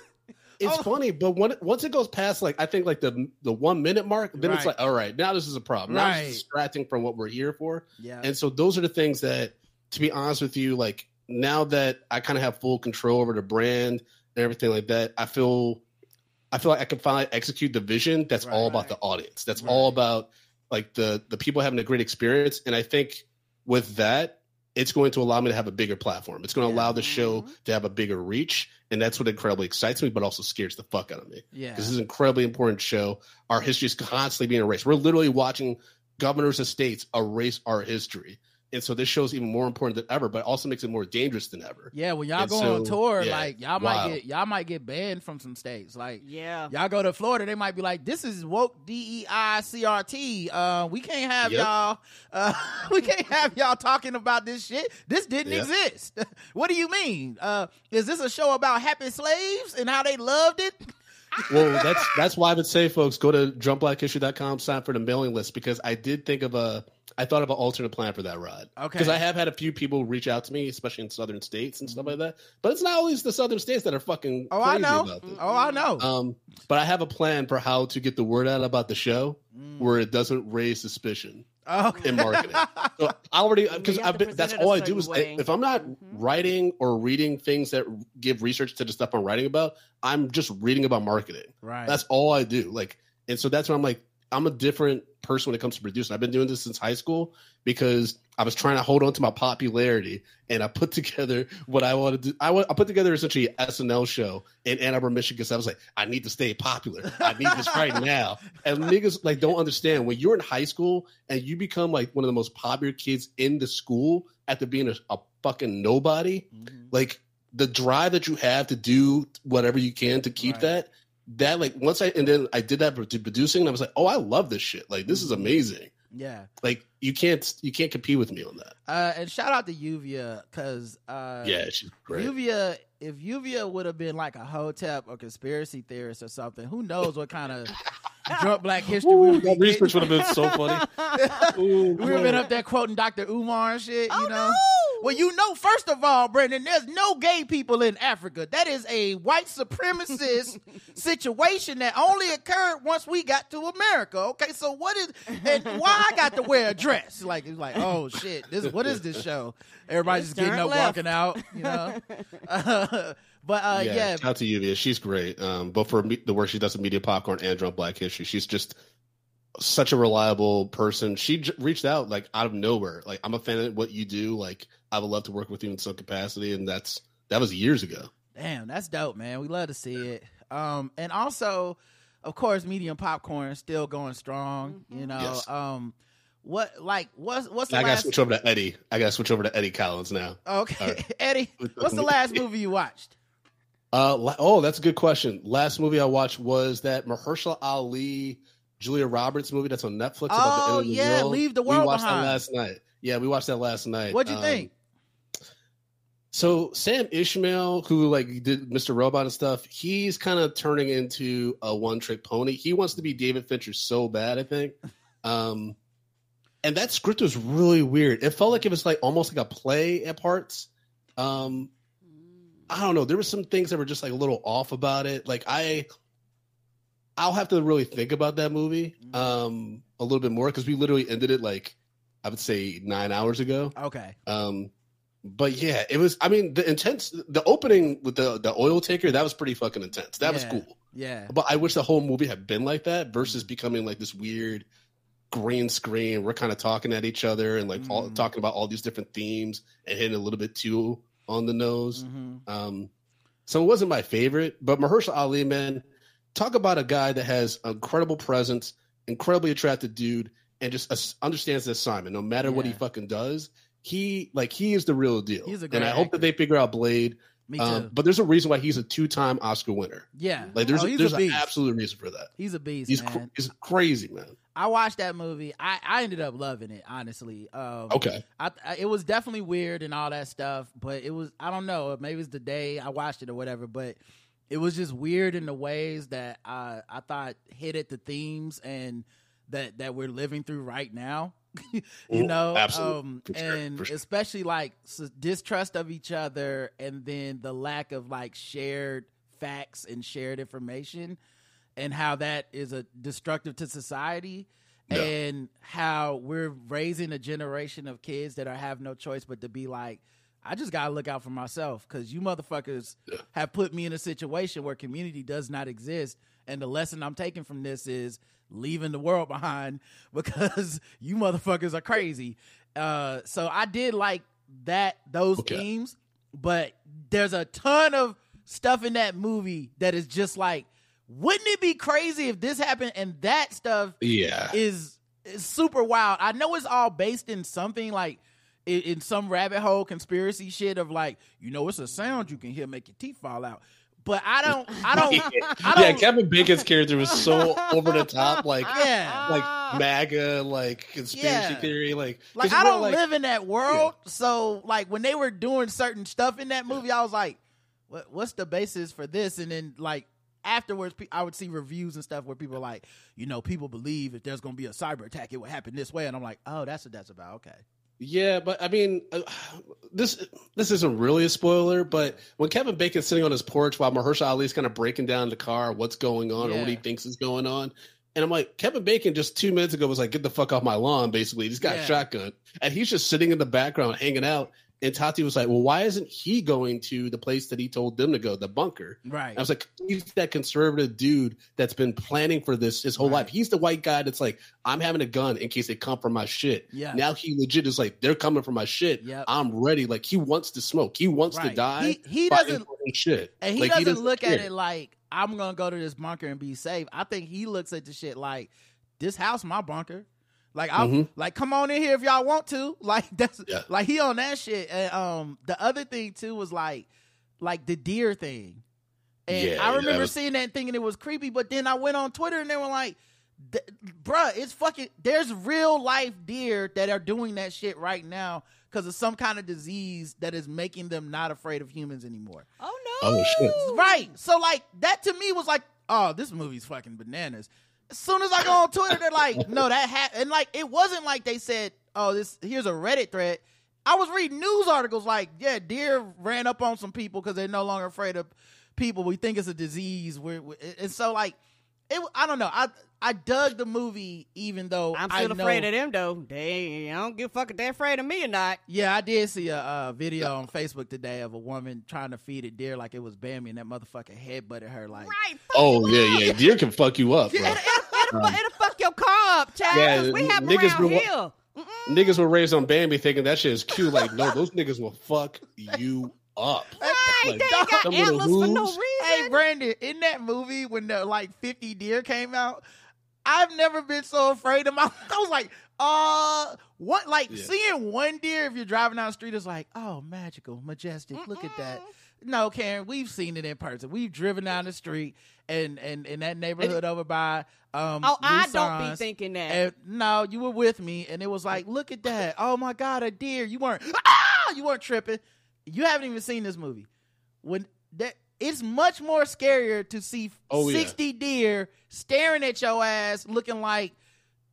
It's Oh. funny, but when once it goes past like I think like the the one minute mark, then it's like all right, now this is a problem. Now Right. it's distracting from what we're here for. yeah. And so those are the things that, to be honest with you, like now that I kind of have full control over the brand and everything like that, I feel, I feel like I can finally execute the vision. That's all about the audience. That's all about like the the people having a great experience. And I think with that, it's going to allow me to have a bigger platform. It's going to Yeah. allow the show Mhm. to have a bigger reach, and that's what incredibly excites me, but also scares the fuck out of me. yeah. This is an incredibly important show. Our history is constantly being erased. We're literally watching governors of states erase our history. And so this show is even more important than ever, but also makes it more dangerous than ever. Yeah, when y'all And go on tour, yeah, like y'all wild. might get y'all might get banned from some states. Like Yeah. y'all go to Florida, they might be like, "This is woke D E I C R T. Uh, we can't have Yep. y'all. Uh, we can't have y'all talking about this shit. This didn't Yep. exist. what do you mean? Uh, is this a show about happy slaves and how they loved it? Well, that's that's why I would say, folks, go to drunkblackhistory.com, sign for the mailing list because I did think of a, I thought of an alternate plan for that ride. Okay. Because I have had a few people reach out to me, especially in southern states and stuff like that. But it's not always the southern states that are fucking Oh, I know. about this. Oh, I know. Um, but I have a plan for how to get the word out about the show Mm. where it doesn't raise suspicion okay. in marketing. so I already because I've been, that's present it a all I do is certain way. if I'm not Mhm. writing or reading things that give research to the stuff I'm writing about, I'm just reading about marketing. right. That's all I do. Like, and so that's when I'm like, I'm a different person when it comes to producing. I've been doing this since high school because I was trying to hold on to my popularity, and I put together what I wanted to. I, I put together essentially an SNL show in Ann Arbor, Michigan. Because I was like, I need to stay popular. I need this right now. And niggas like don't understand when you're in high school and you become like one of the most popular kids in the school after being a, a fucking nobody Mhm. like the drive that you have to do whatever you can to keep Right. that that like once i and then i did that to producing and i was like oh i love this shit like this is Mm-hmm. amazing yeah. like you can't you can't compete with me on that Uh, and shout out to Uvia because uh, yeah she's great Uvia, if Uvia would have been like a hotep or conspiracy theorist or something, who knows what kind of drunk black history we Ooh, be that research would have been so funny Ooh, We would have been up there quoting Dr. Umar and shit, you Oh, know? no! Well, you know, first of all, Brendan, there's no gay people in Africa. That is a white supremacist situation that only occurred once we got to America. Okay, so what is and why I got to wear a dress? Like it's like, oh shit, this what is this show? Everybody's Just just getting up, left. walking out, you know. but uh, yeah, yeah, shout out to Yuvia. She's great. Um, both for me, the work she does in Medium Popcorn and Drunk Black History. She's just such a reliable person. She j- reached out like out of nowhere. Like I'm a fan of what you do. Like I would love to work with you in some capacity, and that's that was years ago. Damn, that's dope, man. We love to see it. Um, and also, of course, medium popcorn still going strong. You know, Yes. um, what like what's what's the I gotta last? switch over to Eddie. I gotta switch over to Eddie Collins now. Okay, All right. Eddie, what's the last movie you watched? Uh, oh, that's a good question. Last movie I watched was that Mahershala Ali, Julia Roberts movie that's on Netflix. about the Oh, end of the yeah, world. Leave the World We watched Behind. that last night. Yeah, we watched that last night. What'd you Um, think? So Sam Esmail, who like did Mr. Robot and stuff, he's kind of turning into a one trick pony. He wants to be David Fincher so bad, I think. Um, and that script was really weird. It felt like it was like almost like a play at parts. Um, I don't know. There were some things that were just like a little off about it. Like I, I'll have to really think about that movie um a little bit more because we literally ended it like I would say nine hours ago. Okay, Um, but yeah, it was. I mean, the intense, the opening with the the oil taker that was pretty fucking intense. That was cool. yeah, But I wish the whole movie had been like that versus becoming like this weird green screen. We're kind of talking at each other and like all, Mhm. talking about all these different themes and hitting a little bit too on the nose. hmm Um, so it wasn't my favorite, but Mahershala Ali, man, talk about a guy that has incredible presence, incredibly attractive dude, and just as- understands the assignment. No matter what he fucking does, he like he is the real deal. He's a and great I hope that they figure out Blade. me too. Um, but there's a reason why he's a two-time Oscar winner. yeah, Like there's Oh, there's an absolute reason for that. He's a beast, He's man. cr- he's crazy, man. I watched that movie. I, I ended up loving it, honestly. Um, Okay. I, I it was definitely weird and all that stuff, but it was I don't know maybe it was the day I watched it or whatever, but it was just weird in the ways that I I thought hit at the themes and that that we're living through right now. you Mm, know, um, sure, and sure. especially like distrust of each other, and then the lack of like shared facts and shared information, and how that is a destructive to society and how we're raising a generation of kids that are have no choice but to be like I just gotta look out for myself because you motherfuckers have put me in a situation where community does not exist. And the lesson I'm taking from this is leaving the world behind because you motherfuckers are crazy. Uh, so I did like that those Okay. themes, but there's a ton of stuff in that movie that is just like, wouldn't it be crazy if this happened? And that stuff Yeah. is, is super wild. I know it's all based in something like in, in some rabbit hole conspiracy shit of like, you know, it's a sound you can hear make your teeth fall out. But I don't, I don't, I yeah, don't, Kevin Bacon's character was so over the top, like yeah. like MAGA, like conspiracy Yeah. theory, like, Like I don't like- live in that world, so like when they were doing certain stuff in that movie, I was like, what, "What's the basis for this?" And then like afterwards, I would see reviews and stuff where people like, you know, people believe if there's going to be a cyber attack, it would happen this way, and I'm like, "Oh, that's what that's about." Okay, Yeah, but I mean, uh, this this isn't really a spoiler, but when Kevin Bacon's sitting on his porch while Mahershala Ali's kind of breaking down the car, what's going on, or what he thinks is going on, and I'm like, Kevin Bacon just two minutes ago was like, "Get the fuck off my lawn!" Basically, he's got Yeah. a shotgun, and he's just sitting in the background hanging out. And Tati was like, "Well, why isn't he going to the place that he told them to go, the bunker?" right, I was like, he's that conservative dude that's been planning for this his whole Right. life. He's the white guy that's like, I'm having a gun in case they come for my shit. Yeah. Now he legit is like, they're coming for my shit. Yep. I'm ready. Like he wants to smoke. He wants to die. He- he doesn't- shit. and he Like, doesn't look at it like I'm gonna go to this bunker and be safe. I think he looks at the shit like this house my bunker. Like I'm Mhm. like come on in here if y'all want to. Like that's Yeah. like he on that shit. And um the other thing too was like like the deer thing. And Yeah, I that remember was- seeing that thing and it was creepy, but then I went on Twitter and they were like bruh, it's fucking there's real life deer that are doing that shit right now because of some kind of disease that is making them not afraid of humans anymore. Oh no! Oh, shit. Right. So like that to me was like, oh, this movie's fucking bananas. As soon as I go on Twitter, they're like, no, that happened. And like, it wasn't like they said, oh, this here's a Reddit thread. I was reading news articles like, yeah, deer ran up on some people because they're no longer afraid of people. We think it's a disease. We're, we and so like, it. I don't know. I I dug the movie even though I'm I still know- afraid of them though. They I don't give a fuck if they're afraid of me or not. Yeah, I did see a uh, video on Facebook today of a woman trying to feed a deer like it was Bambi, and that motherfucker headbutted her like. Right? Oh yeah, yeah. Deer can fuck you up, bro. It'll, it'll, it'll, it'll fuck your car up, child. Yeah, we have 'em niggas around been wa- here. niggas were raised on Bambi thinking that shit is cute. Like, no, those niggas will fuck you up. Right, Like, they got some little antlers for no reason. Hey, Hey Brandon, in that movie when the like 50 deer came out, I've never been so afraid of my I was like, uh what like Yeah. seeing one deer if you're driving down the street is like, oh magical, majestic. Look at that. No, Karen, we've seen it in person. We've driven down the street and and in that neighborhood over by um Oh, I don't be thinking that. and no, you were with me, and it was like, look at that! Oh my god, a deer! You weren't, ah, you weren't tripping. You haven't even seen this movie. When that, it's much more scarier to see Oh, yeah. sixty deer staring at your ass, looking like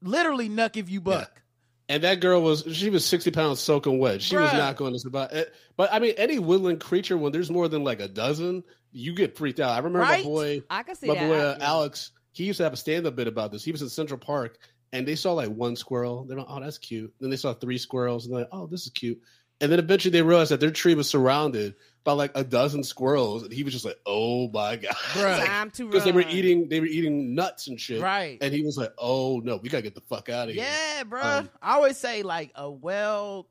literally nuck if you buck. And that girl was she was sixty pounds soaking wet. She was not going to survive. Eh, But I mean, any woodland creature when there's more than like a dozen, you get freaked out. I remember Right? my boy, I can see my that. boy uh, Alex. He used to have a stand-up bit about this. He was in Central Park, and they saw like one squirrel. They're like, "Oh, that's cute." Then they saw three squirrels, and they're like, "Oh, this is cute." And then eventually they realized that their tree was surrounded by like a dozen squirrels, and he was just like, "Oh my god!" Bruh. Time to Because they were eating, they were eating nuts and shit, Right. And he was like, "Oh no, we gotta get the fuck out of here." Yeah, bro. Um, I always say like a well,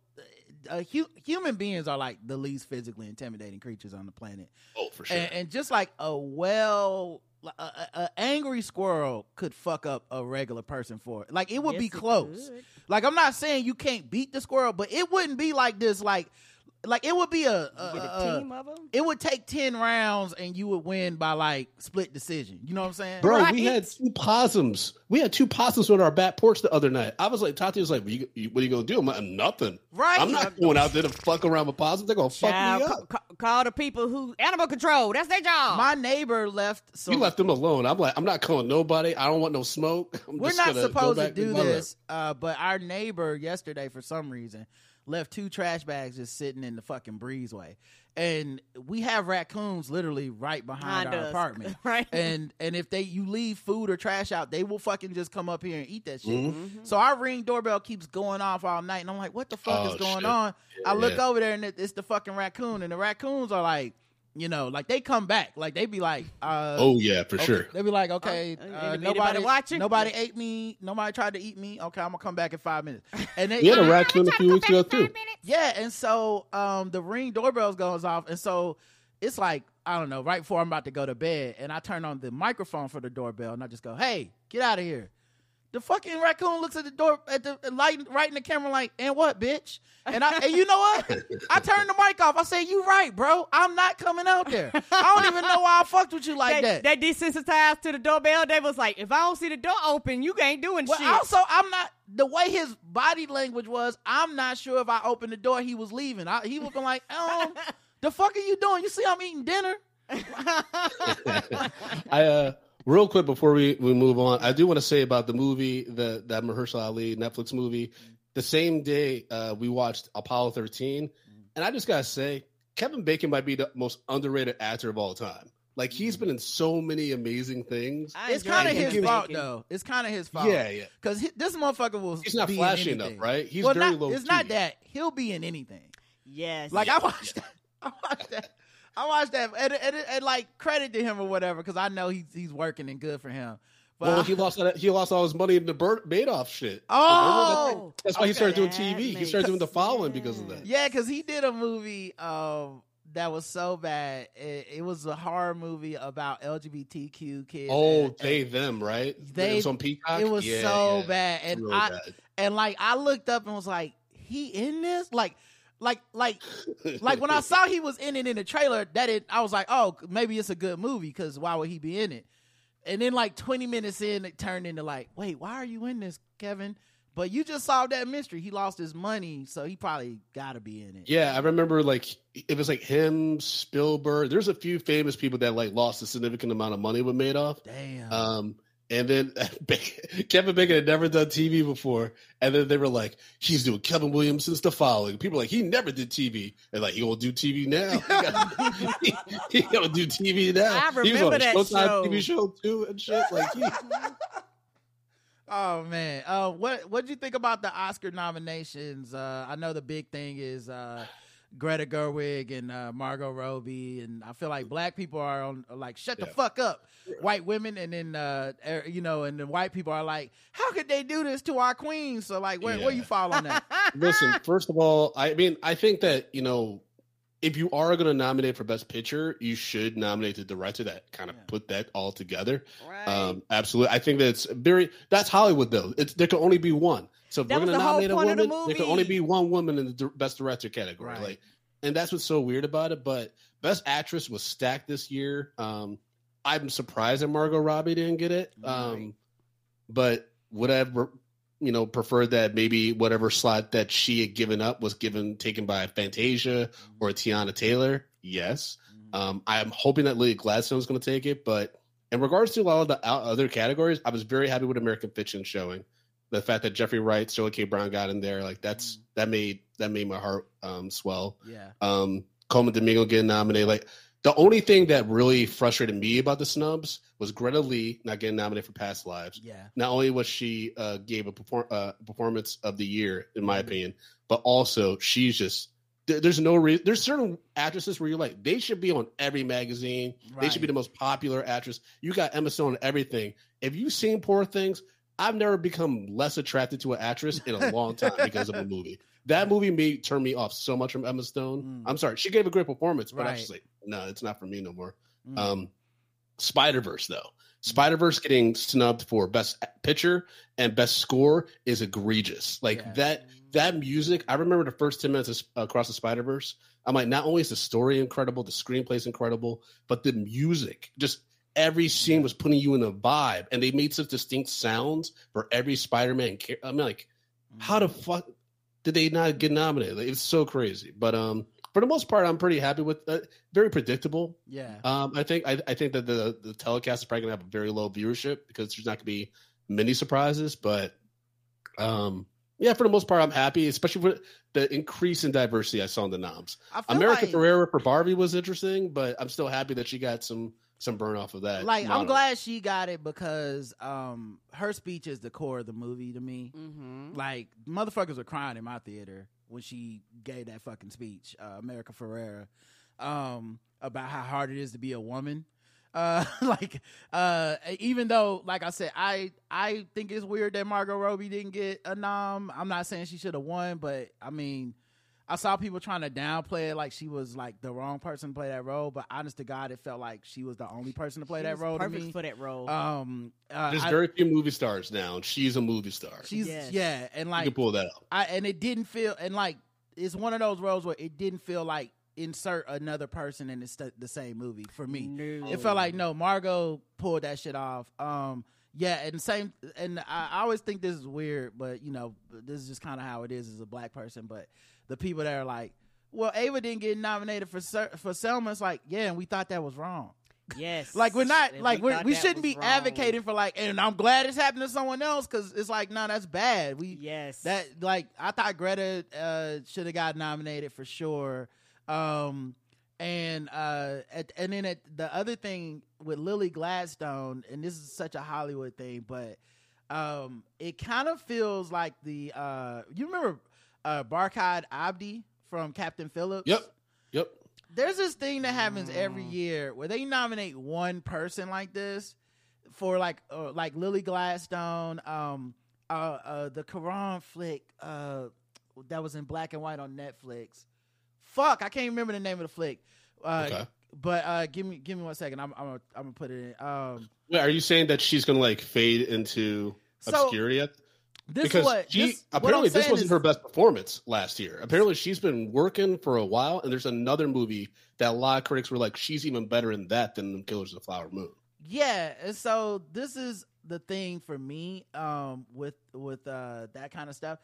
uh, hu- human beings are like the least physically intimidating creatures on the planet. Oh, for sure. and, and just like a well a, a, a angry squirrel could fuck up a regular person for it like it would Yes, be close like i'm not saying you can't beat the squirrel but it wouldn't be like this like like it would be a, a, a- a a- team of them. it would take 10 rounds and you would win by like split decision you know what i'm saying Bro, Right. we had two possums. We had two possums on our back porch the other night. I was like, Tati was like, "What you, you- what are you gonna do?" I'm like, "Nothing. right I'm not going out there to fuck around with possums. They're gonna fuck Child, me up." ca- call the people who animal control. That's their job. my neighbor left so You left them alone. I'm like, I'm not calling nobody. I don't want no smoke. I'm We're just not gonna supposed to do this, uh, but our neighbor yesterday, for some reason, left two trash bags just sitting in the fucking breezeway, and we have raccoons literally right behind Behind our us. apartment. right? And and if they you leave food or trash out, they will fucking just come up here and eat that shit. Mhm. So our ring doorbell keeps going off all night, and I'm like, "What the fuck Oh, is going shit. on?" I look Yeah. over there, and it- it's the fucking raccoon, and the raccoons are like, you know, like they come back, like they be like, uh, Oh yeah, for Okay. sure. They be like, okay, Uh, uh, nobody, watching? nobody ate me. Nobody tried to eat me. Okay, I'm gonna come back in five minutes. And they, We had a raccoon a few weeks ago too. yeah, and so um, the ring doorbell goes off, and so it's like I don't know, right before I'm about to go to bed, and I turn on the microphone for the doorbell, and I just go, "Hey, get out of here." The fucking raccoon looks at the door at the light right in the camera like, and what, bitch? And I and you know what? I turned the mic off. I said, You right, bro. I'm not coming out there. I don't even know why I fucked with you like they, that. they desensitized to the doorbell. They was like, if I don't see the door open, you ain't doing Well, shit. also, I'm not the way his body language was. I'm not sure if I opened the door, he was leaving. I, he was been like, "Um, the fuck are you doing? You see, I'm eating dinner." I uh real quick before we, we move on, I do want to say about the movie the that Mahershala Ali Netflix movie. The same day uh, we watched Apollo 13, and I just gotta say, Kevin Bacon might be the most underrated actor of all time. Like he's been in so many amazing things. I It's kind of Kevin his Bacon. fault, though. It's kind of his fault. Yeah, yeah. because this motherfucker will. He's not be in flashy enough, right? He's well, very not, low. It's not that he'll be in anything. Yes. Like Yeah, I watched that. I watched that. I watched that, and, and, and like credit to him or whatever, because I know he's he's working and good for him. But Well, I- he lost he lost all his money in the Bert Madoff shit. Oh! Remember that's why he started doing TV. He started doing the following because of that. Yeah, because he did a movie um, that was so bad. It, it was a horror movie about LGBTQ kids. Oh, and- they them right? They- it was on Peacock. it was Yeah, so yeah. bad, and Really I bad. and like I looked up and was like, he in this? Like, like, like, like when I saw he was in it in the trailer, that it, I was like, oh, maybe it's a good movie because why would he be in it? And then like 20 minutes in, it turned into like, wait, why are you in this, Kevin? But you just solved that mystery. He lost his money, so he probably got to be in it. Yeah, I remember like it was like him, Spielberg. There's a few famous people that like lost a significant amount of money with Madoff. Damn. Um, and then Kevin Bacon had never done TV before, and then they were like, "He's doing Kevin Williamson's The Following." People were like, "He never did TV," and like, "He gonna do TV now? He he, he gonna do TV now?" I he was on remember a that Showtime show. TV show too and shit. Like, he, Oh man, uh, what what did you think about the Oscar nominations? Uh, I know the big thing is uh, Greta Gerwig and uh, Margot Robbie, and I feel like black people are on are like shut the fuck up, white women, and then uh, er, you know, and then white people are like, how could they do this to our queens? So like, where where you fall on that? listen, first of all, I mean, I think that you know, if you are going to nominate for best picture, you should nominate the director that kind of Yeah. put that all together. Right. Um, absolutely, I think that's very that's Hollywood though. It's there can only be one. So if That we're going to nominate a of the woman, there can only be one woman in the best director category. Right. Like, and that's what's so weird about it. But best actress was stacked this year. Um, I'm surprised that Margot Robbie didn't get it. Um, Right. but would I have, you know, preferred that maybe whatever slot that she had given up was given taken by Fantasia or Teyana Taylor? Yes. Mm-hmm. Um, I'm hoping that Lily Gladstone is going to take it. But in regards to a lot of the other categories, I was very happy with American Fiction showing. The fact that Jeffrey Wright, Sterling K. Brown got in there, like that's Mhm. that made that made my heart um, swell. yeah. Um, Colman Domingo getting nominated, like the only thing that really frustrated me about the snubs was Greta Lee not getting nominated for Past Lives Yeah. not only was she uh, gave a perform- uh, performance of the year, in my Mhm. opinion, but also she's just there- there's no reason. There's certain actresses where you're like they should be on every magazine. They should be the most popular actress. You got Emma Stone and everything. If you've seen Poor Things, I've never become less attracted to an actress in a long time because of a movie. That movie made turn me off so much from Emma Stone. Mm. I'm sorry, she gave a great performance, but I Right. was just like, no, it's not for me no more. Mm. Um, Spider Verse though, Spider Verse getting snubbed for best picture and best score is egregious. Like Yeah. that that music. I remember the first ten minutes of, across the Spider Verse. I'm like, not only is the story incredible, the screenplay is incredible, but the music just. Every scene was putting you in a vibe, and they made such distinct sounds for every Spider-Man. I'm like, how the fuck did they not get nominated? Like, it's so crazy. But um, for the most part, I'm pretty happy with. Uh, very predictable. Yeah. Um, I think I, I think that the the telecast is probably gonna have a very low viewership because there's not gonna be many surprises. But um, yeah, for the most part, I'm happy, especially with the increase in diversity I saw in the noms. America like, Ferrera for Barbie was interesting, but I'm still happy that she got some some burn off of that. like I'm glad she got it because um her speech is the core of the movie to me. mm-hmm. Like motherfuckers were crying in my theater when she gave that fucking speech, uh, America Ferrera, um, about how hard it is to be a woman. Uh, like, uh, even though, like I said, I I think it's weird that Margot Robbie didn't get a nom. I'm not saying she should have won, but I mean, I saw people trying to downplay it like she was like the wrong person to play that role. But honest to God, it felt like she was the only person to play She that was role to perfect me. for that role. Um, uh, There's I- very few movie stars now, she's a movie star. she's Yes. yeah, and you like can pull that out. I and it didn't feel and like it's one of those roles where it didn't feel like insert another person in the, the same movie for me. No. It felt like no, Margot pulled that shit off. Um, yeah, and same, and I, I always think this is weird, but you know, this is just kind of how it is as a black person. But the people that are like, well, Ava didn't get nominated for for Selma. It's like, yeah, and we thought that was wrong. Yes. Like we're not And like we we're, we shouldn't be wrong. advocating for like, and I'm glad it's happened to someone else because it's like, no, that's bad. We Yes. that like I thought Greta uh, should have got nominated for sure. Um, and uh, at, and then at, the other thing with Lily Gladstone, and this is such a Hollywood thing, but um, it kind of feels like the uh, you remember uh, Barkhad Abdi from Captain Phillips? Yep, yep. there's this thing that happens every Mm. year where they nominate one person like this for like uh, like Lily Gladstone, um, uh, uh, the Cuarón flick uh, that was in black and white on Netflix. Fuck, I can't remember the name of the flick. Uh, Okay. But uh, give me give me one second. I'm I'm gonna, I'm gonna put it in. Um, Wait, are you saying that she's gonna like fade into So, obscurity? At, this because is what she this, apparently I'm this wasn't is- her best performance last year. Apparently she's been working for a while, and there's another movie that a lot of critics were like, she's even better in that than Killers of the Flower Moon. Yeah, and so this is the thing for me um with with uh that kind of stuff.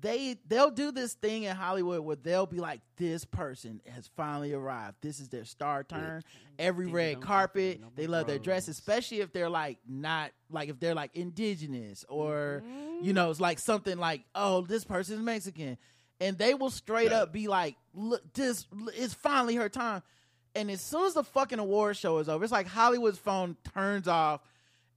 They they'll do this thing in Hollywood where they'll be like, This person has finally arrived. This is their star turn. Every red carpet, no they love their dress, especially if they're like not like if they're like indigenous or Mm-hmm. you know, it's like something like, oh, this person's Mexican. And they will straight Yeah. up be like, look, this is finally her time. And as soon as the fucking award show is over, it's like Hollywood's phone turns off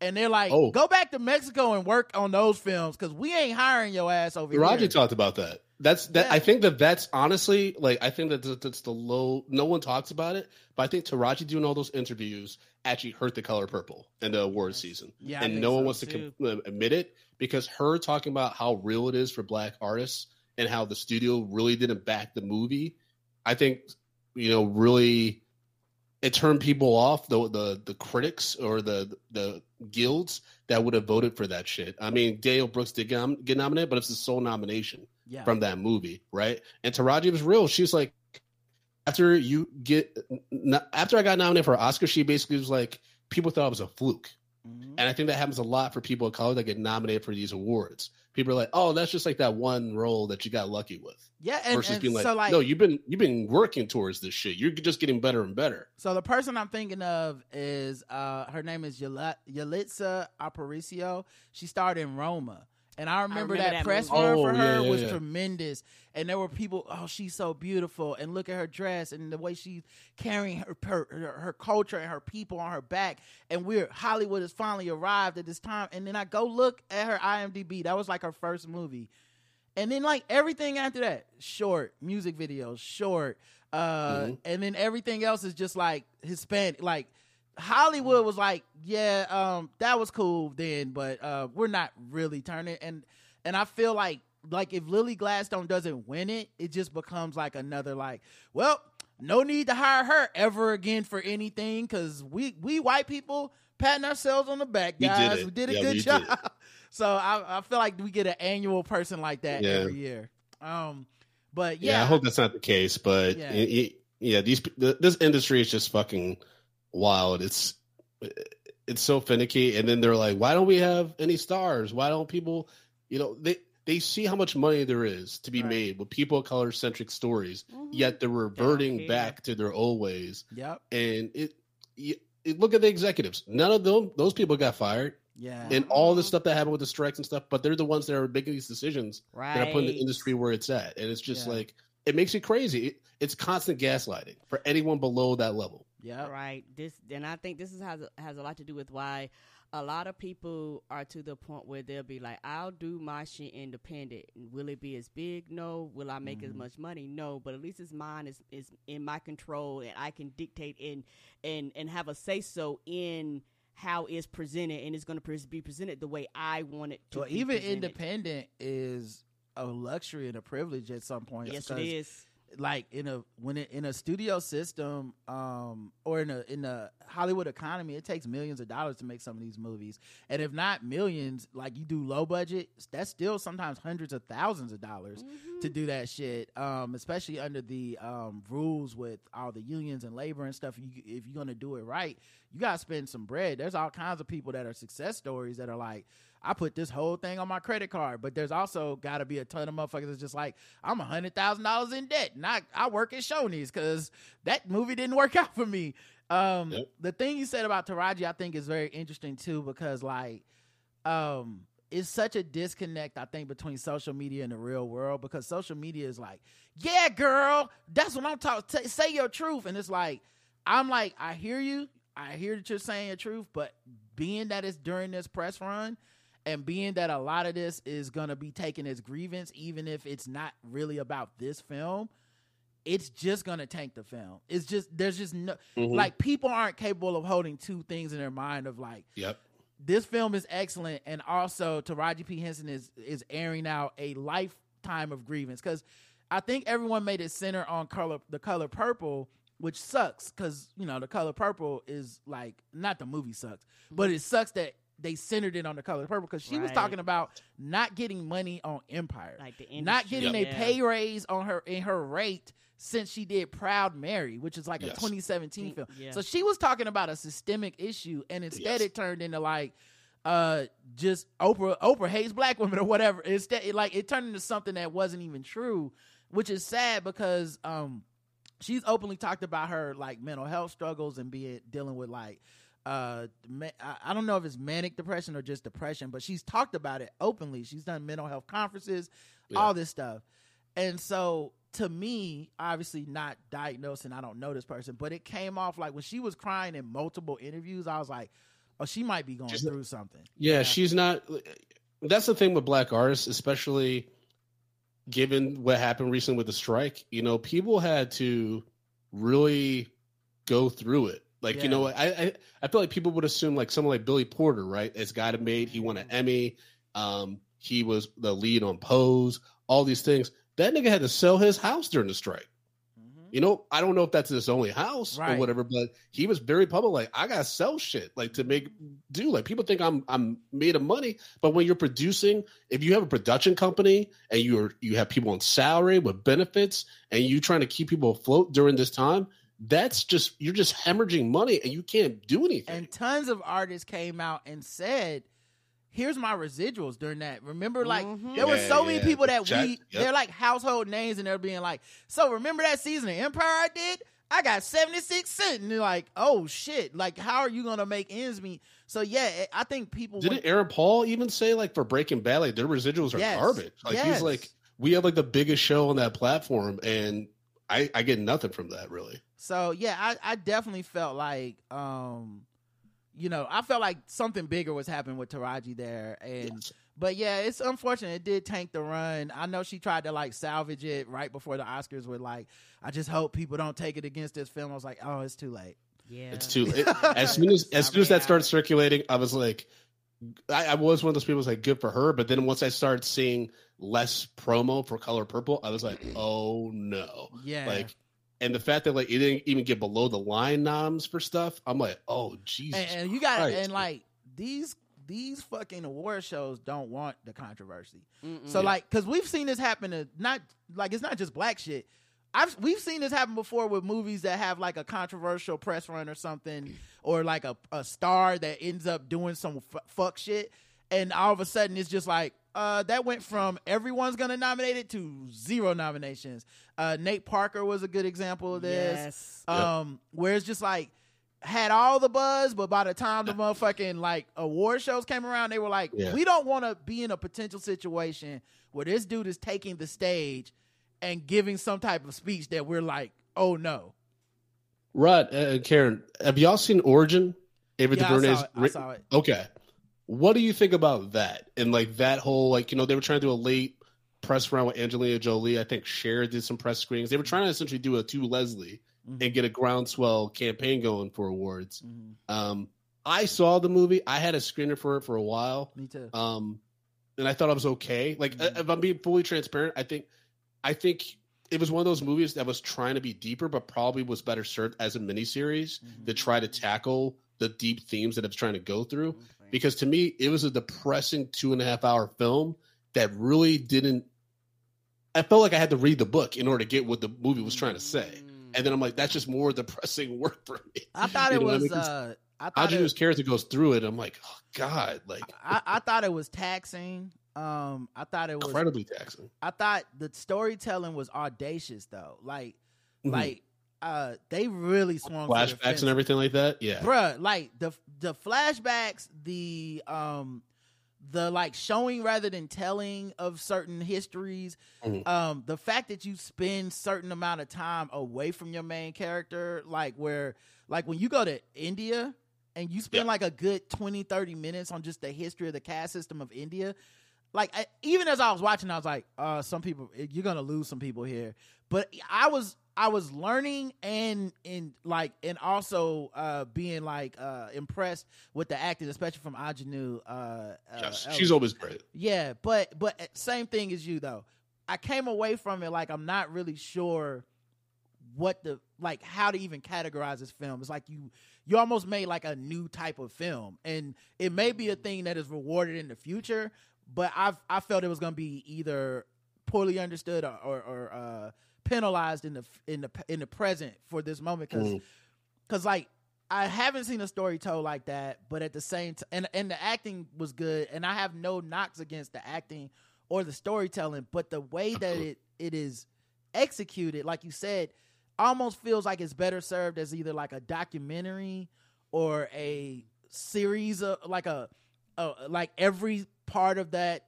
and they're like, Oh. go back to Mexico and work on those films because we ain't hiring your ass over Raji here. Roger talked about that. That's that. Yeah. I think that that's honestly like I think that that's, the low. No one talks about it, but I think Taraji doing all those interviews actually hurt the color purple in the award season, Yeah, and no one so, wants to too. com- admit it because her talking about how real it is for black artists and how the studio really didn't back the movie. I think you know really it turned people off the the the critics or the the guilds that would have voted for that shit. I mean, Danielle Brooks did get, get nominated, but it's the sole nomination Yeah. from that movie, right? And Taraji was real. She was like, after you get after I got nominated for an Oscar, she basically was like, people thought it was a fluke. Mhm. And I think that happens a lot for people of color that get nominated for these awards. People are like, "Oh, that's just like that one role that you got lucky with," Yeah, and, versus and being like, so like "No, you've been you've been working towards this shit. You're just getting better and better." So the person I'm thinking of is uh her name is Yalitza Aparicio. She starred in Roma. And I remember, remember that, that press movie. run Oh, for her yeah, was yeah. tremendous. And there were people, oh, she's so beautiful. And look at her dress and the way she's carrying her, her her her culture and her people on her back. And we're Hollywood has finally arrived at this time. And then I go look at her IMDb. That was like her first movie. And then like everything after that, short music videos, short, uh, Mhm. and then everything else is just like Hispanic. Like Hollywood was like, yeah, um, that was cool then, but uh, we're not really turning. And and I feel like like if Lily Gladstone doesn't win it, it just becomes like another like, well, no need to hire her ever again for anything because we we white people patting ourselves on the back, We did guys. We did a Yeah, good we did job. So I, I feel like we get an annual person like that Yeah. every year. Um, but Yeah, yeah, I hope that's not the case, but Yeah. y- y- yeah, these th- this industry is just fucking wild. It's it's so finicky, and then they're like, "Why don't we have any stars? Why don't people?" You know, they they see how much money there is to be Right. made with people of color centric stories, Mhm. yet they're reverting care. back to their old ways. yep, And it, y- it, look at the executives. None of them those people got fired, yeah, and all the stuff that happened with the strikes and stuff. But they're the ones that are making these decisions right. that are putting the industry where it's at. And it's just Yeah. like it makes it crazy. It, it's constant gaslighting for anyone below that level. Yep, Right. This, and I think this is has has a lot to do with why a lot of people are to the point where they'll be like, "I'll do my shit independent. Will it be as big? No. Will I make as Mhm. much money? No. But at least it's mine is is in my control, and I can dictate and and and have a say so in." How it's presented, and it's going to be presented the way I want it to. Well, be even presented. independent is a luxury and a privilege at some point. Yes, it is. Like in a when it, in a studio system um or in a in a Hollywood economy it takes millions of dollars to make some of these movies. And if not millions like you do low budget that's still sometimes hundreds of thousands of dollars Mm-hmm. to do that shit. Um especially under the um rules with all the unions and labor and stuff you, if you're going to do it right you got to spend some bread. There's all kinds of people that are success stories that are like I put this whole thing on my credit card, but there's also got to be a ton of motherfuckers that's just like, I'm a hundred thousand dollars in debt, and I, I work at Shoney's because that movie didn't work out for me. Um, Yep. the thing you said about Taraji, I think is very interesting too because like, um, it's such a disconnect I think between social media and the real world because social media is like, yeah, girl, that's what I'm talking. T- say your truth, and it's like, I'm like, I hear you, I hear that you're saying your truth, but being that it's during this press run and being that a lot of this is going to be taken as grievance even if it's not really about this film it's just going to tank the film it's just there's just no Mhm. like people aren't capable of holding two things in their mind of like Yep. this film is excellent and also Taraji P Henson is is airing out a lifetime of grievance cuz I think everyone made it center on color the color purple which sucks cuz you know the color purple is like not the movie sucks but it sucks that they centered it on the color purple cuz she was talking about not getting money on Empire Like the not getting yeah. a pay raise on her in her rate since she did Proud Mary, which is like a 2017 film. Yeah. So she was talking about a systemic issue, and instead Yes. it turned into like uh just Oprah Oprah hates black women or whatever. Instead, it, like it turned into something that wasn't even true, which is sad because um she's openly talked about her like mental health struggles and being dealing with like uh I- don't know if it's manic depression or just depression, but she's talked about it openly. She's done mental health conferences, Yeah. all this stuff. And so to me, obviously not diagnosed and I don't know this person, but it came off like when she was crying in multiple interviews, I was like, oh, she might be going She's- through something. Yeah, she's not. That's the thing with black artists, especially given what happened recently with the strike. You know, people had to really go through it. Like, Yeah. you know, I, I I feel like people would assume like someone like Billy Porter, right? Has got it made. He won an Emmy. Um, he was the lead on Pose. All these things. That nigga had to sell his house during the strike. Mhm. you know, I don't know if that's his only house Right. or whatever, but he was very public. Like, I gotta sell shit, like to make do. Like, people think I'm I'm made of money, but when you're producing, if you have a production company and you're you have people on salary with benefits, and you trying to keep people afloat during this time, that's just you're just hemorrhaging money, and you can't do anything. and tons of artists came out and said here's my residuals during that remember like Mhm. there were Yeah, so many people that Jack- we yep. they're like household names and they're being like so remember that season of empire i did i got 76 cent and they're like oh shit like how are you gonna make ends meet so yeah i think people Didn't went- Aaron Paul even say like for Breaking Bad, like their residuals are Yes. garbage? Like Yes. he's like, we have like the biggest show on that platform, and I I get nothing from that really. So yeah, I, I definitely felt like um you know, I felt like something bigger was happening with Taraji there and but yeah, it's unfortunate it did tank the run. I know she tried to like salvage it right before the Oscars with like I just hope people don't take it against this film. I was like, "Oh, it's too late." Yeah. It's too late. as soon as as soon as that started circulating, I was like, I, I was one of those people who was like, good for her. But then once I started seeing less promo for Color Purple, I was like, oh no, Yeah. like. And the fact that like it didn't even get below the line noms for stuff, I'm like, oh Jesus. and, and you got Christ. and like these these fucking award shows don't want the controversy. Mm-mm. So like, because we've seen this happen to not like it's not just black shit. I've we've seen this happen before with movies that have like a controversial press run or something, or like a, a star that ends up doing some f- fuck shit, and all of a sudden it's just like uh, that went from everyone's gonna nominate it to zero nominations. Uh, Nate Parker was a good example of this. Yes. Um, where it's just like had all the buzz, but by the time the motherfucking like award shows came around, they were like, Yeah. we don't want to be in a potential situation where this dude is taking the stage and giving some type of speech that we're like, oh no. Rod uh, Karen, have y'all seen Origin? Ava Yeah, I saw it. I saw it. Okay. What do you think about that? And like that whole like you know they were trying to do a late press round with Angelina Jolie. I think Cher did some press screenings. They were trying to essentially do a To Leslie Mhm. and get a groundswell campaign going for awards. Mhm. Um, I saw the movie. I had a screener for it for a while. Me too. Um, and I thought I was okay. Like Mhm. if I'm being fully transparent, I think I think it was one of those movies that was trying to be deeper, but probably was better served as a miniseries Mhm. to try to tackle the deep themes that it's trying to go through. Because to me, it was a depressing two and a half hour film that really didn't. I felt like I had to read the book in order to get what the movie was trying to say, and then I'm like, that's just more depressing work for me. I thought You it know what I was. mean? uh, I thought Audrey it, character goes through it. I'm like, oh god, like I, I thought it was taxing. Um, I thought it was. incredibly taxing. I thought the storytelling was audacious though. Like, Mhm. like uh, they really swung flashbacks and everything like that. Yeah, bruh like the the flashbacks the um the like showing rather than telling of certain histories Mhm. um the fact that you spend certain amount of time away from your main character like where like when you go to india and you spend Yeah. like a good 20 30 minutes on just the history of the caste system of india like I, even as i was watching i was like uh some people you're gonna lose some people here but i was i was learning and and like and also uh being like uh impressed with the acting especially from Aunjanue. uh, uh she's always great. Yeah, but but uh, same thing as you though. I came away from it like I'm not really sure what the like how to even categorize this film. It's like you you almost made like a new type of film, and it may be a thing that is rewarded in the future. But I've I felt it was going to be either poorly understood or or, or uh, penalized in the in the in the present for this moment because Mm. because like I haven't seen a story told like that, but at the same time, and and the acting was good, and I have no knocks against the acting or the storytelling, but the way that it it is executed, like you said, almost feels like it's better served as either like a documentary or a series of like a, a like every part of that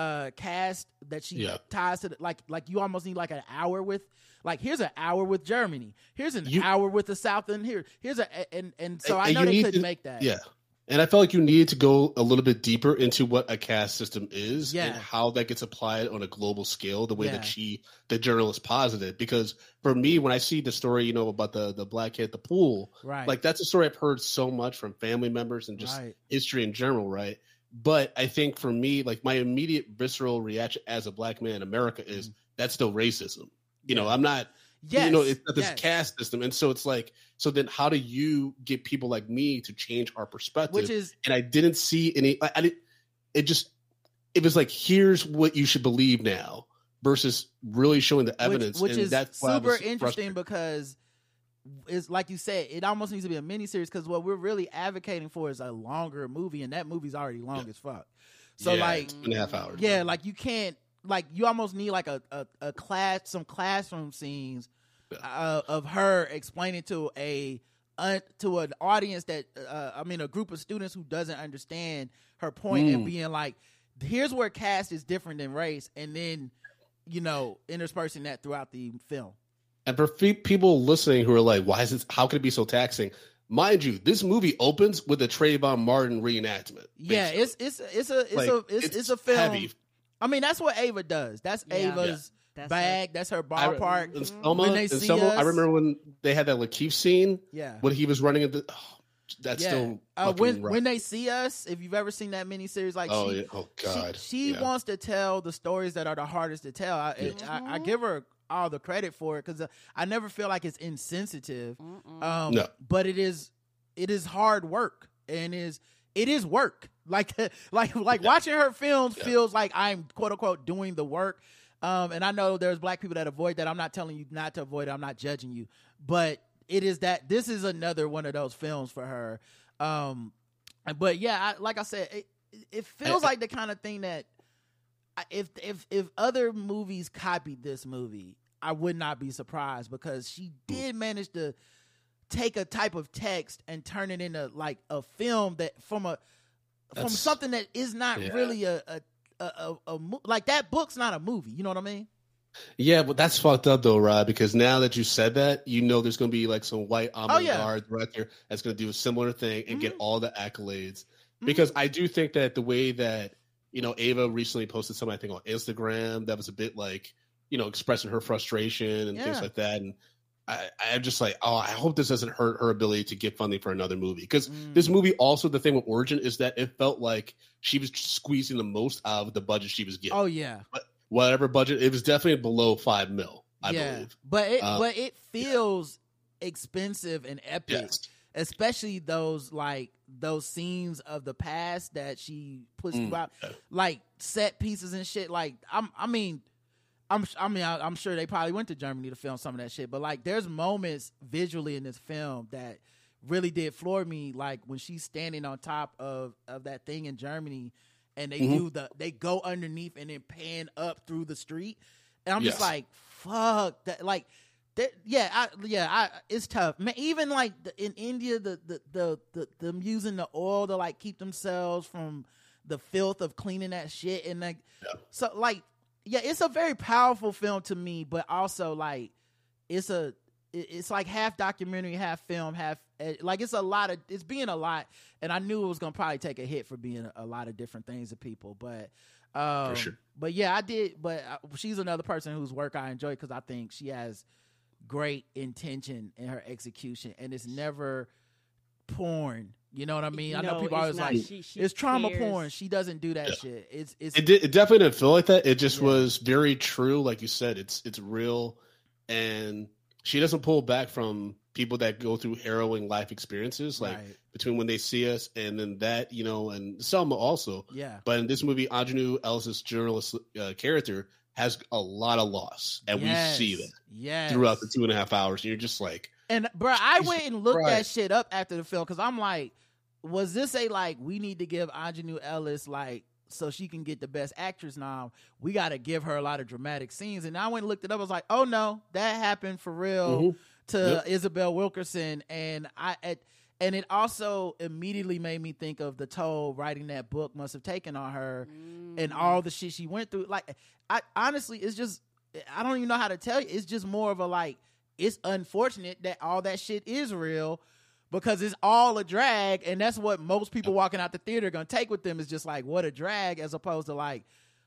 uh cast that she Yeah. ties to the, like like you almost need like an hour with like here's an hour with Germany here's an You- hour with the South and here here's a and and so And- I know you they need couldn't to- make that Yeah. And I felt like you needed to go a little bit deeper into what a caste system is Yeah. and how that gets applied on a global scale, the way Yeah. that she, the journalist, posited. Because for me, when I see the story, you know, about the the black kid at the pool, right like that's a story I've heard so much from family members and just right history in general, right? But I think for me, like my immediate visceral reaction as a black man in America is mm-hmm. that's still racism. You know, I'm not Yes, you know, it's not this yes. caste system, and so it's like, so then how do you get people like me to change our perspective? which is and I didn't see any. I, I didn't. It just. It was like, here's what you should believe now, versus really showing the evidence, which, which and is that's super interesting because it's like you said, it almost needs to be a mini series because what we're really advocating for is a longer movie, and that movie's already long as fuck. So Yeah, like, two and a half hours. yeah, like you can't like you almost need like a a, a class some classroom scenes uh, of her explaining to a uh, to an audience that uh, I mean a group of students who doesn't understand her point and Mm. being like, here's where caste is different than race, and then you know interspersing that throughout the film. And for fe- people listening who are like, why is this? How could it be so taxing? Mind you, this movie opens with a Trayvon Martin reenactment. Yeah, basically. it's it's it's a it's Like, a it's, it's, a film. heavy. I mean, that's what Ava does. That's Yeah. Ava's That's bag. That's her ballpark. in Selma, When they see Selma, I remember when they had that Lakeith scene yeah. when he was running at the. Oh, that's yeah. still uh, when rough. when they see us, if you've ever seen that miniseries, like oh she, yeah, oh god, she, yeah. wants to tell the stories that are the hardest to tell. I, it- I, I give her all the credit for it because I never feel like it's insensitive. Um, No. but it is it is hard work and is it is work. Like like like watching her films Yeah. feels like I'm quote unquote doing the work. Um, and I know there's black people that avoid that. I'm not telling you not to avoid it. I'm not judging you, but it is that this is another one of those films for her. Um, but yeah, I, like I said, it, it feels like the kind of thing that if if if other movies copied this movie, I would not be surprised because she did manage to take a type of text and turn it into like a film that from a from something that is not yeah. really a a, a, a, a like that book's not a movie. You know what I mean? Yeah, but that's fucked up though, Rod. Because now that you said that, you know there's going to be like some white Oh, yeah. avant-garde director that's going to do a similar thing and get Mhm. all the accolades. Mm-hmm. Because I do think that the way that you know Ava recently posted something I think on Instagram that was a bit like you know expressing her frustration and things like that, and I, I'm just like, oh, I hope this doesn't hurt her ability to get funding for another movie. Because Mm. this movie also the thing with Origin is that it felt like she was squeezing the most out of the budget she was getting. Oh yeah, but Whatever budget, it was definitely below five mil. I yeah. believe. But it Uh, but it feels expensive and epic. Yes. especially those like those scenes of the past that she puts Mm, throughout, yeah. like set pieces and shit. Like I'm, I mean, I'm, I mean, I, I'm sure they probably went to Germany to film some of that shit. But like, there's moments visually in this film that really did floor me. Like when she's standing on top of of that thing in Germany, and they Mhm. do the they go underneath and then pan up through the street, and I'm just like, fuck that, like. That, yeah, I, yeah, I, it's tough. Man, even like the, in India, the, the the the them using the oil to like keep themselves from the filth of cleaning that shit, and like, Yeah. so like, yeah, it's a very powerful film to me, but also like, it's a, it's like half documentary, half film, half eh, like it's a lot of it's being a lot, and I knew it was gonna probably take a hit for being a, a lot of different things to people, but. Um, sure. But yeah, I did. But uh, she's another person whose work I enjoy because I think she has great intention in her execution, and it's never porn. You know what I mean? I know No, people it's always not. like She- she it's trauma cares. porn. She doesn't do that Yeah. shit. It's it's It, did, it definitely didn't feel like that. It just Yeah. was very true, like you said. It's it's real, and she doesn't pull back from people that go through harrowing life experiences, like right. between when they see us and then that, you know, and Selma also. Yeah, But in this movie, Aunjanue Ellis's journalist uh, character has a lot of loss, and Yes. we see that yes. throughout the two and a half hours. And you're just like, And bro, I went and looked that shit up after the film because I'm like, was this a like we need to give Aunjanue Ellis like so she can get the best actress now? We got to give her a lot of dramatic scenes. And I went and looked it up. I was like, oh no, that happened for real Mhm. to Yep. Isabel Wilkerson, and I at, and it also immediately made me think of the toll writing that book must have taken on her and all the shit she went through. Like, I honestly, it's just I don't even know how to tell you. It's just more of a like. It's unfortunate that all that shit is real because it's all a drag, and that's what most people walking out the theater are gonna take with them is just like what a drag, as opposed to like,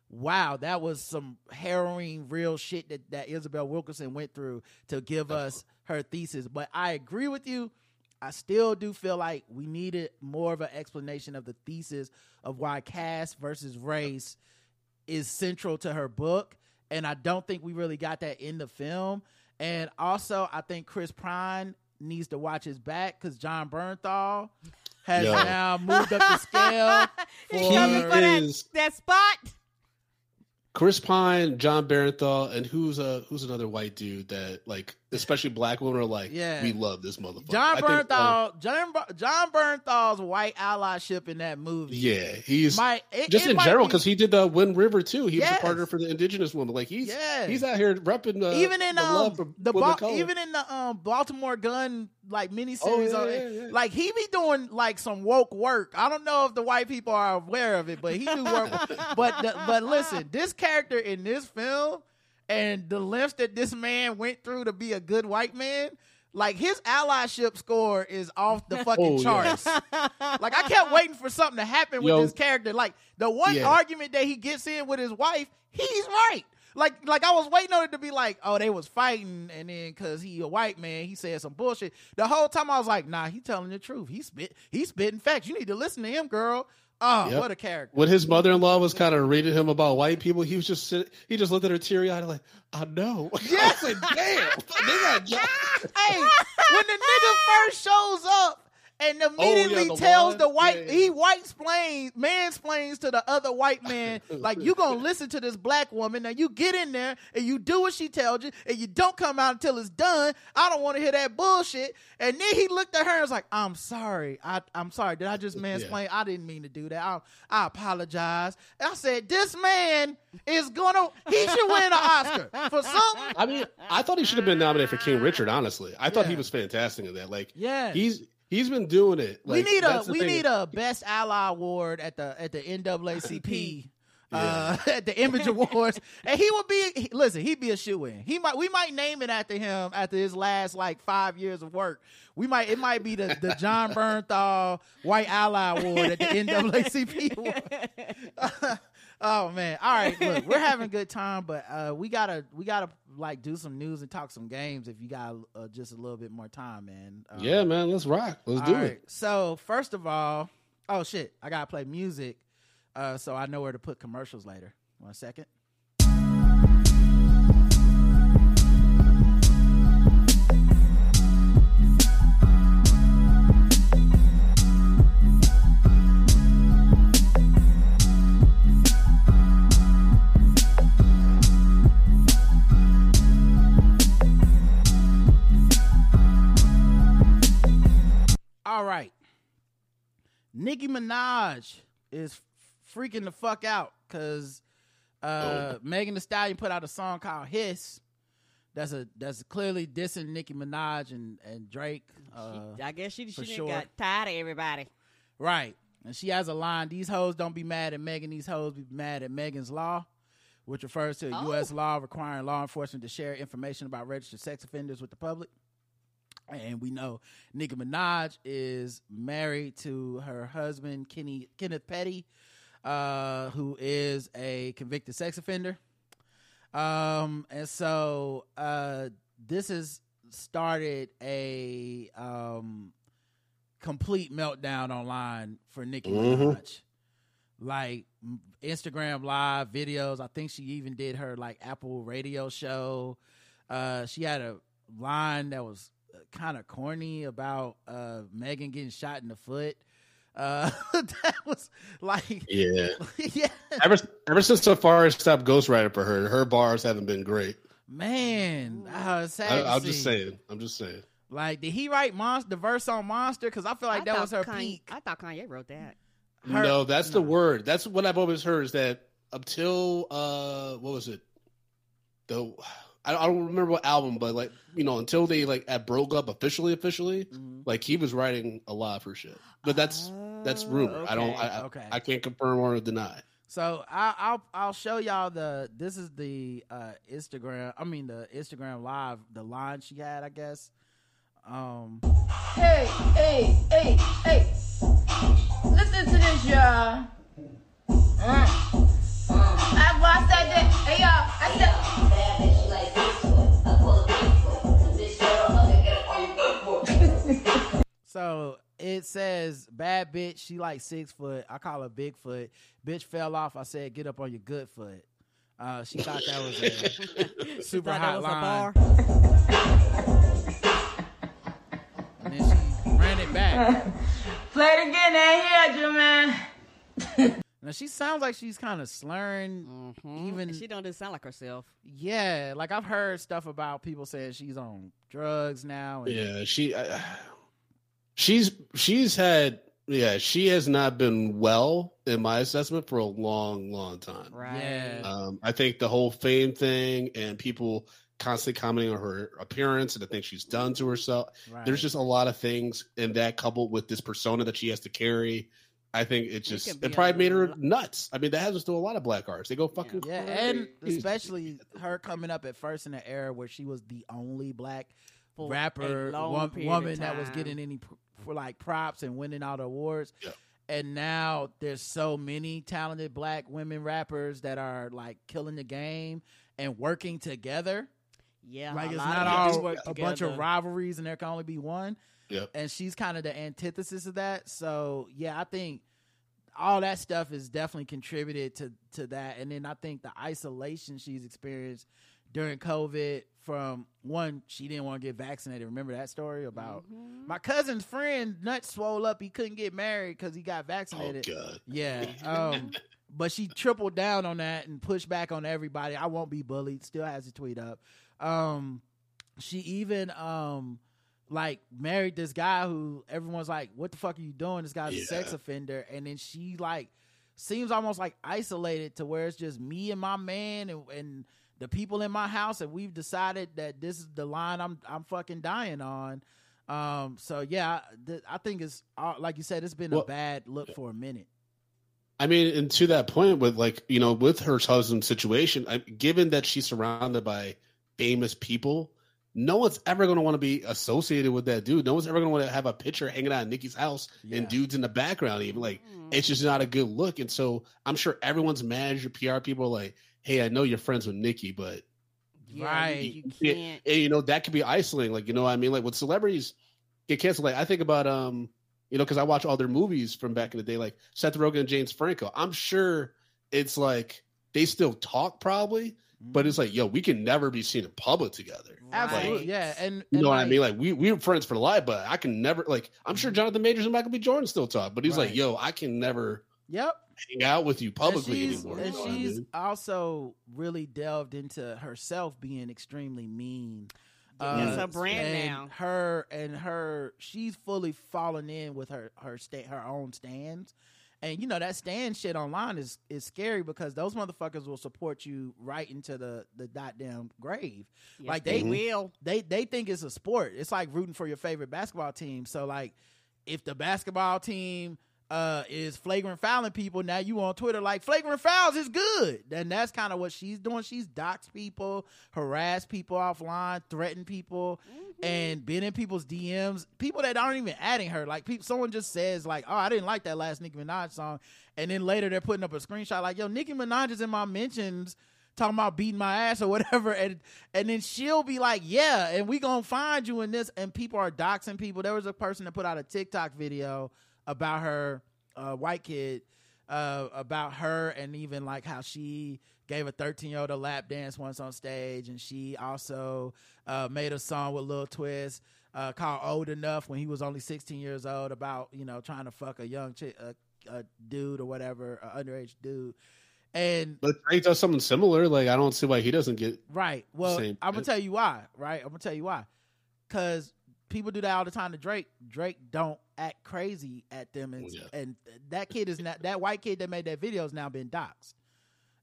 wow, that was some harrowing, real shit that that Isabel Wilkerson went through to give us her thesis. But I agree with you. I still do feel like we needed more of an explanation of the thesis of why caste versus race is central to her book. And I don't think we really got that in the film. And also, I think Chris Pine needs to watch his back because Jon Bernthal has Yo. now moved up the scale. He for- coming for that, is- that spot. Chris Pine, Jon Bernthal, and who's uh who's another white dude that like especially black women are like, Yeah. we love this motherfucker. John think, uh, Bernthal, John, Jon Bernthal's white allyship in that movie. yeah, he's might, it- just it in general be- because he did the Wind River too. He was a partner for the indigenous woman. Like he's Yeah. he's out here repping uh, even in the love um, the Ba- even in the um Baltimore Gun like miniseries, Oh, yeah, on, yeah, yeah. like he be doing like some woke work. I don't know if the white people are aware of it, but he do work. but the, but listen, this character in this film and the lengths that this man went through to be a good white man. Like his allyship score is off the fucking Oh, yeah. charts. like I kept waiting for something to happen with Yo. this character. Like the one Yeah. argument that he gets in with his wife, he's right. Like like I was waiting on it to be like, oh, they was fighting, and then because he a white man, he said some bullshit. The whole time I was like, nah, he telling the truth. He spit he spitting facts. You need to listen to him, girl. Oh, Yep. what a character. when his mother in law was kind of reading him about white people, he was just sitting, he just looked at her teary eyed like, I know. I said, damn, they got jobs. hey, when the nigga first shows up and oh, immediately the tells one? the white Yeah. he white splains mansplains to the other white man like you gonna listen to this black woman now you get in there and you do what she tells you and you don't come out until it's done i don't want to hear that bullshit and then he looked at her and was like i'm sorry I, i'm sorry did i just mansplain i didn't mean to do that i, I apologize and i said this man is gonna he should win an oscar for something I mean, I thought he should have been nominated for King Richard. Honestly, I thought he was fantastic in that. Like, Yeah. he's he's been doing it. Like, we need a we thing. need a best ally award at the at the NAACP. Uh, at the Image Awards, and he would be. he- listen, he'd be a shoe in. He might. We might name it after him after his last like five years of work. We might. It might be the the Jon Bernthal White Ally Award at the NAACP. Oh man! All right, look, we're having a good time, but uh, we gotta we gotta like do some news and talk some games if you got uh, just a little bit more time, man. Um, Yeah, man, let's rock. Let's all do right. it. So first of all, oh shit, I gotta play music, uh, so I know where to put commercials later. One second. All right. Nicki Minaj is freaking the fuck out because uh, Megan Thee Stallion put out a song called "Hiss." That's a that's clearly dissing Nicki Minaj and and Drake. Uh, I guess she, she sure. got tired of everybody. Right. And she has a line, these hoes don't be mad at Megan, these hoes be mad at Megan's law, which refers to a Oh. U.S. law requiring law enforcement to share information about registered sex offenders with the public. And we know Nicki Minaj is married to her husband, Kenny, Kenneth Petty, uh, who is a convicted sex offender. Um, and so uh, this has started a um, complete meltdown online for Nicki Mhm. Minaj. Like Instagram live videos. I think she even did her like Apple radio show. Uh, she had a line that was kind of corny about uh, Megan getting shot in the foot. Uh, that was like, Yeah. yeah, ever ever since Safaree stopped ghostwriting for her, her bars haven't been great. man. Uh, sad I, to I'm just saying. I'm just saying. Like, did he write monster the verse on Monster? Because I feel like I that was her Kanye, peak. I thought Kanye wrote that. Her- no, that's the word. That's what I've always heard. Is that until uh, what was it? The I I don't remember what album, but like you know, until they like had broke up officially, officially, Mhm. like he was writing a lot for shit. But that's that's rumor. I don't. okay, I, I- okay. I can't confirm or deny. So I, I'll I'll show y'all the this is the uh, Instagram I mean the Instagram live the line she had I guess. Um, Hey, hey, hey, hey. Listen to this, y'all. Mm. I, said that. Hey, y'all. I said. so it says bad bitch she like six foot I call her Bigfoot bitch fell off I said get up on your good foot. Uh, she thought that was a super hot line. bar. and then she ran it back. Play it again, I heard you, man. Now she sounds like she's kind of slurring. Even And she don't just sound like herself. yeah, like I've heard stuff about people saying she's on drugs now. And, Yeah, she uh, she's she's had yeah, she has not been well in my assessment for a long, long time. Right. Yeah. Um, I think the whole fame thing and people constantly commenting on her appearance and the things she's done to herself. Right. There's just a lot of things in that coupled with this persona that she has to carry. I think it just can it, probably made her nuts. I mean, that happens to a lot of black artists. They go fucking Yeah, and especially her coming up at first in an era where she was the only black For rapper a long wom- period woman that was getting any pr- for like props and winning all the awards. Yeah. And now there's so many talented black women rappers that are like killing the game and working together. Yeah. like a it's lot not of all work a bunch of rivalries and there can only be one. Yep. And she's kind of the antithesis of that. So yeah, I think all that stuff is definitely contributed to to that. And then I think the isolation she's experienced during COVID from one, she didn't want to get vaccinated. Remember that story about Mm-hmm. my cousin's friend nuts swole up. He couldn't get married because he got Oh vaccinated. god. Yeah. Um, but she tripled down on that and pushed back on everybody. I won't be bullied. Still has a tweet up. Um, she even um like married this guy who everyone's like, "What the fuck are you doing?" This guy's a sex offender, and then she like seems almost like isolated to where it's just me and my man and, and the people in my house, and we've decided that this is the line I'm I'm fucking dying on. Um, so yeah, th- I think it's uh, like you said, it's been a bad look for a minute. I mean, and to that point, with like you know, with her husband's situation, I, given that she's surrounded by famous people, no one's ever going to want to be associated with that dude. No one's ever going to want to have a picture hanging out at Nicki's house Yeah. and dudes in the background. Even like, it's just not a good look. And so, I'm sure everyone's manager, PR people, are like, hey, I know you're friends with Nicki, but Yeah, Right. You, you can't. and, you know that could be isolating. Like you know, what I mean, like when celebrities get canceled, like I think about um, you know, because I watch all their movies from back in the day, like Seth Rogen and James Franco. I'm sure it's like they still talk probably, but it's mm. like, yo, we can never be seen in public together. Absolutely, Right. yeah, and, You and know what I mean? Like we we were friends for life, but I can never like. I'm sure mm. Jonathan Majors and Michael B. Jordan still talk, but he's Right. like, yo, I can never Yep, hang out with you publicly and she's, anymore. and you know what I she's mean? also really delved into herself being extremely mean. Yeah, that's her uh, brand and now. Her and her, she's fully fallen in with her her sta- her own stands, and you know that stand shit online is is scary because those motherfuckers will support you right into the the goddamn grave. Yes, like they they will. they they think it's a sport. It's like rooting for your favorite basketball team. So like if the basketball team uh is flagrant fouling people, now you on Twitter like flagrant fouls is good. Then that's kind of what she's doing. She's doxed people, harass people offline, threaten people, and been in people's DMs. People that aren't even adding her. Like people someone just says like, Oh, I didn't like that last Nicki Minaj song. And then later they're putting up a screenshot like, yo, Nicki Minaj is in my mentions talking about beating my ass or whatever and and then she'll be like yeah and we gonna find you in this and people are doxing people there was a person that put out a tiktok video about her uh, white kid uh, about her and even like how she gave a 13 year old a lap dance once on stage and she also uh, made a song with Lil Twist uh, called old enough when he was only 16 years old about you know trying to fuck a young chick a, a dude or whatever a underage dude and But Drake does something similar. Like I don't see why he doesn't get. Right. Well, I'm gonna tell you why. Right. I'm gonna tell you why. Because people do that all the time to Drake. Drake don't act crazy at them, and Yeah. and that kid is not that white kid that made that video has now been doxxed,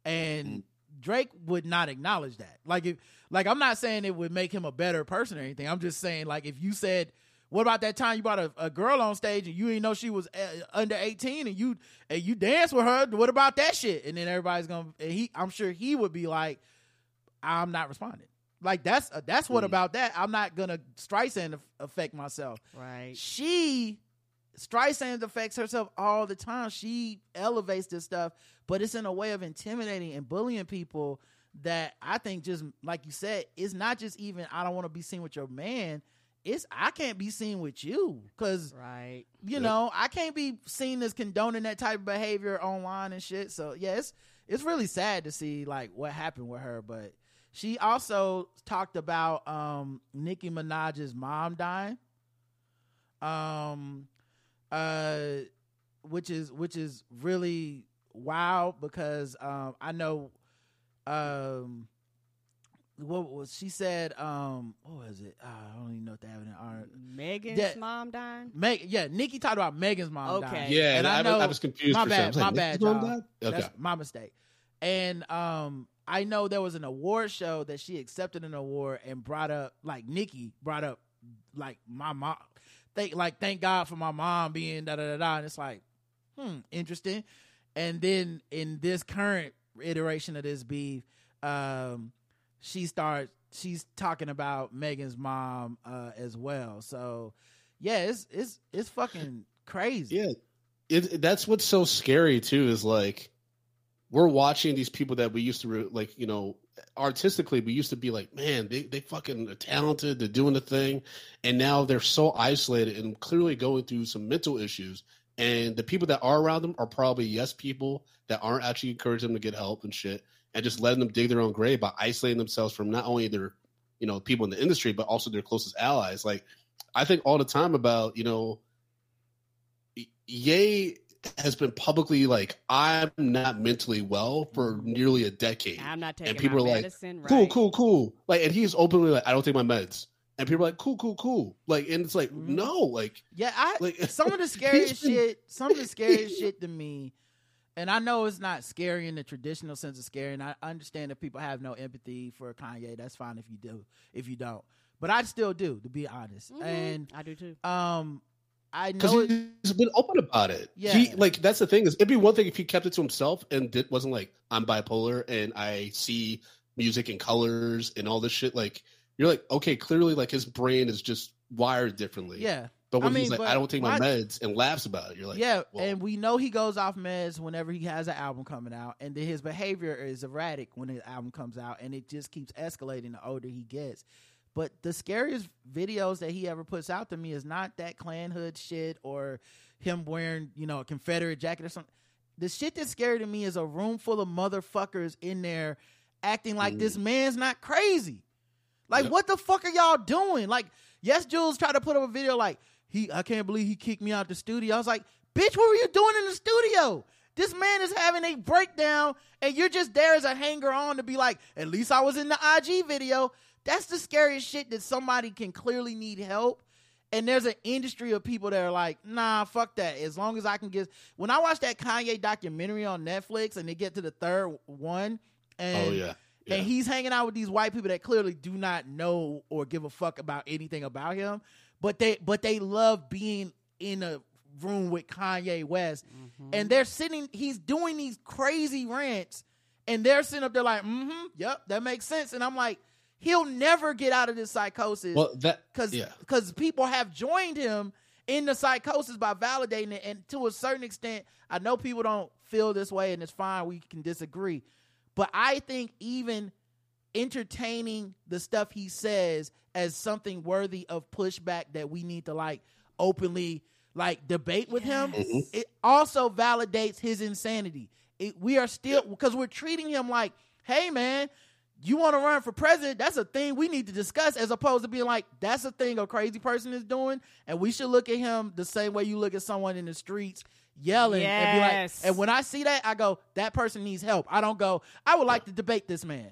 and Mm. Drake would not acknowledge that. Like if like I'm not saying it would make him a better person or anything. I'm just saying like if you said. What about that time you brought a, a girl on stage and you didn't know she was uh, under eighteen and you and you danced with her? What about that shit? And then everybody's gonna. He, I'm sure he would be like, I'm not responding. Like that's uh, that's what Mm. about that. I'm not gonna Streisand aff- affect myself. Right. She Streisand affects herself all the time. She elevates this stuff, but it's in a way of intimidating and bullying people that I think just like you said, it's not just even I don't want to be seen with your man. It's I can't be seen with you because Right. you Yep. know I can't be seen as condoning that type of behavior online and shit. So yeah, it's it's really sad to see like what happened with her, but She also talked about um Nicki Minaj's mom dying. Um uh which is which is really wild because um I know um what was she said um what was it? Uh, I don't even know if they have it in art. Megan's Yeah. mom dying. Meg, yeah, Nicki talked about Megan's mom. Okay. dying. Yeah, and I I, know I was confused. my for a second. I bad, was my like, bad, y'all. Okay. That's my mistake. And um, I know there was an award show that she accepted an award and brought up like Nicki brought up like my mom. Thank like thank God for my mom being da da da da. And it's like, hmm, interesting. And then in this current iteration of this beef, um, she starts she's talking about Megan's mom uh as well. So yeah, it's it's it's fucking crazy. Yeah, it, that's what's so scary too. Is like we're watching these people that we used to re- like, you know, artistically we used to be like, man, they they fucking are talented, they're doing the thing, and now they're so isolated and clearly going through some mental issues. And the people that are around them are probably yes people that aren't actually encouraging them to get help and shit, and just letting them dig their own grave by isolating themselves from not only their, you know, people in the industry but also their closest allies. Like, I think all the time about you know Ye has been publicly like, I'm not mentally well for nearly a decade. I'm not taking and people my are like, medicine. cool, right. cool, cool. Like, and he's openly like, I don't take my meds. And people are like, cool, cool, cool. Like, and it's like, Mhm. no, like, Yeah, I Like- some of the scariest been- shit, some of the scariest shit to me, and I know it's not scary in the traditional sense of scary, and I understand if people have no empathy for Kanye. That's fine if you do, if you don't, but I still do, to be honest. Mhm. And I do too. um, I know it, he's been open about it. Yeah. He, like, that's the thing is, it'd be one thing if he kept it to himself and did, wasn't like, I'm bipolar and I see music and colors and all this shit. Like, you're like, okay, clearly, like, his brain is just wired differently. yeah, But when I he's like, I don't take my why- meds and laughs about it, you're like, yeah, and we know he goes off meds whenever he has an album coming out, and then his behavior is erratic when his album comes out, and it just keeps escalating the older he gets. But the scariest videos that he ever puts out to me is not that Klan hood shit or him wearing, you know, a Confederate jacket or something. The shit that's scary to me is a room full of motherfuckers in there acting like this man's not crazy. Like, Yep. what the fuck are y'all doing? Like, yes, Jules tried to put up a video like, he I can't believe he kicked me out the studio. I was like, bitch, what were you doing in the studio? This man is having a breakdown, and you're just there as a hanger on to be like, at least I was in the IG video. That's the scariest shit that somebody can clearly need help. And there's an industry of people that are like, nah, fuck that. As long as I can get. When I watched that Kanye documentary on Netflix and they get to the third one, and oh, yeah. yeah. and he's hanging out with these white people that clearly do not know or give a fuck about anything about him, but they but they love being in a room with Kanye West, and they're sitting. He's doing these crazy rants, and they're sitting up there like, mm-hmm, yep, that makes sense. And I'm like, he'll never get out of this psychosis well, that, because yeah. because people have joined him in the psychosis by validating it, and to a certain extent, I know people don't feel this way, and it's fine. We can disagree, but I think even entertaining the stuff he says as something worthy of pushback that we need to like openly like debate with him, Mhm. it also validates his insanity. It, we are still because we're treating him like, hey man, you want to run for president? That's a thing we need to discuss, as opposed to being like, that's a thing a crazy person is doing, and we should look at him the same way you look at someone in the streets yelling and be like, Yes. and when I see that, I go, that person needs help. I don't go, I would like to debate this man.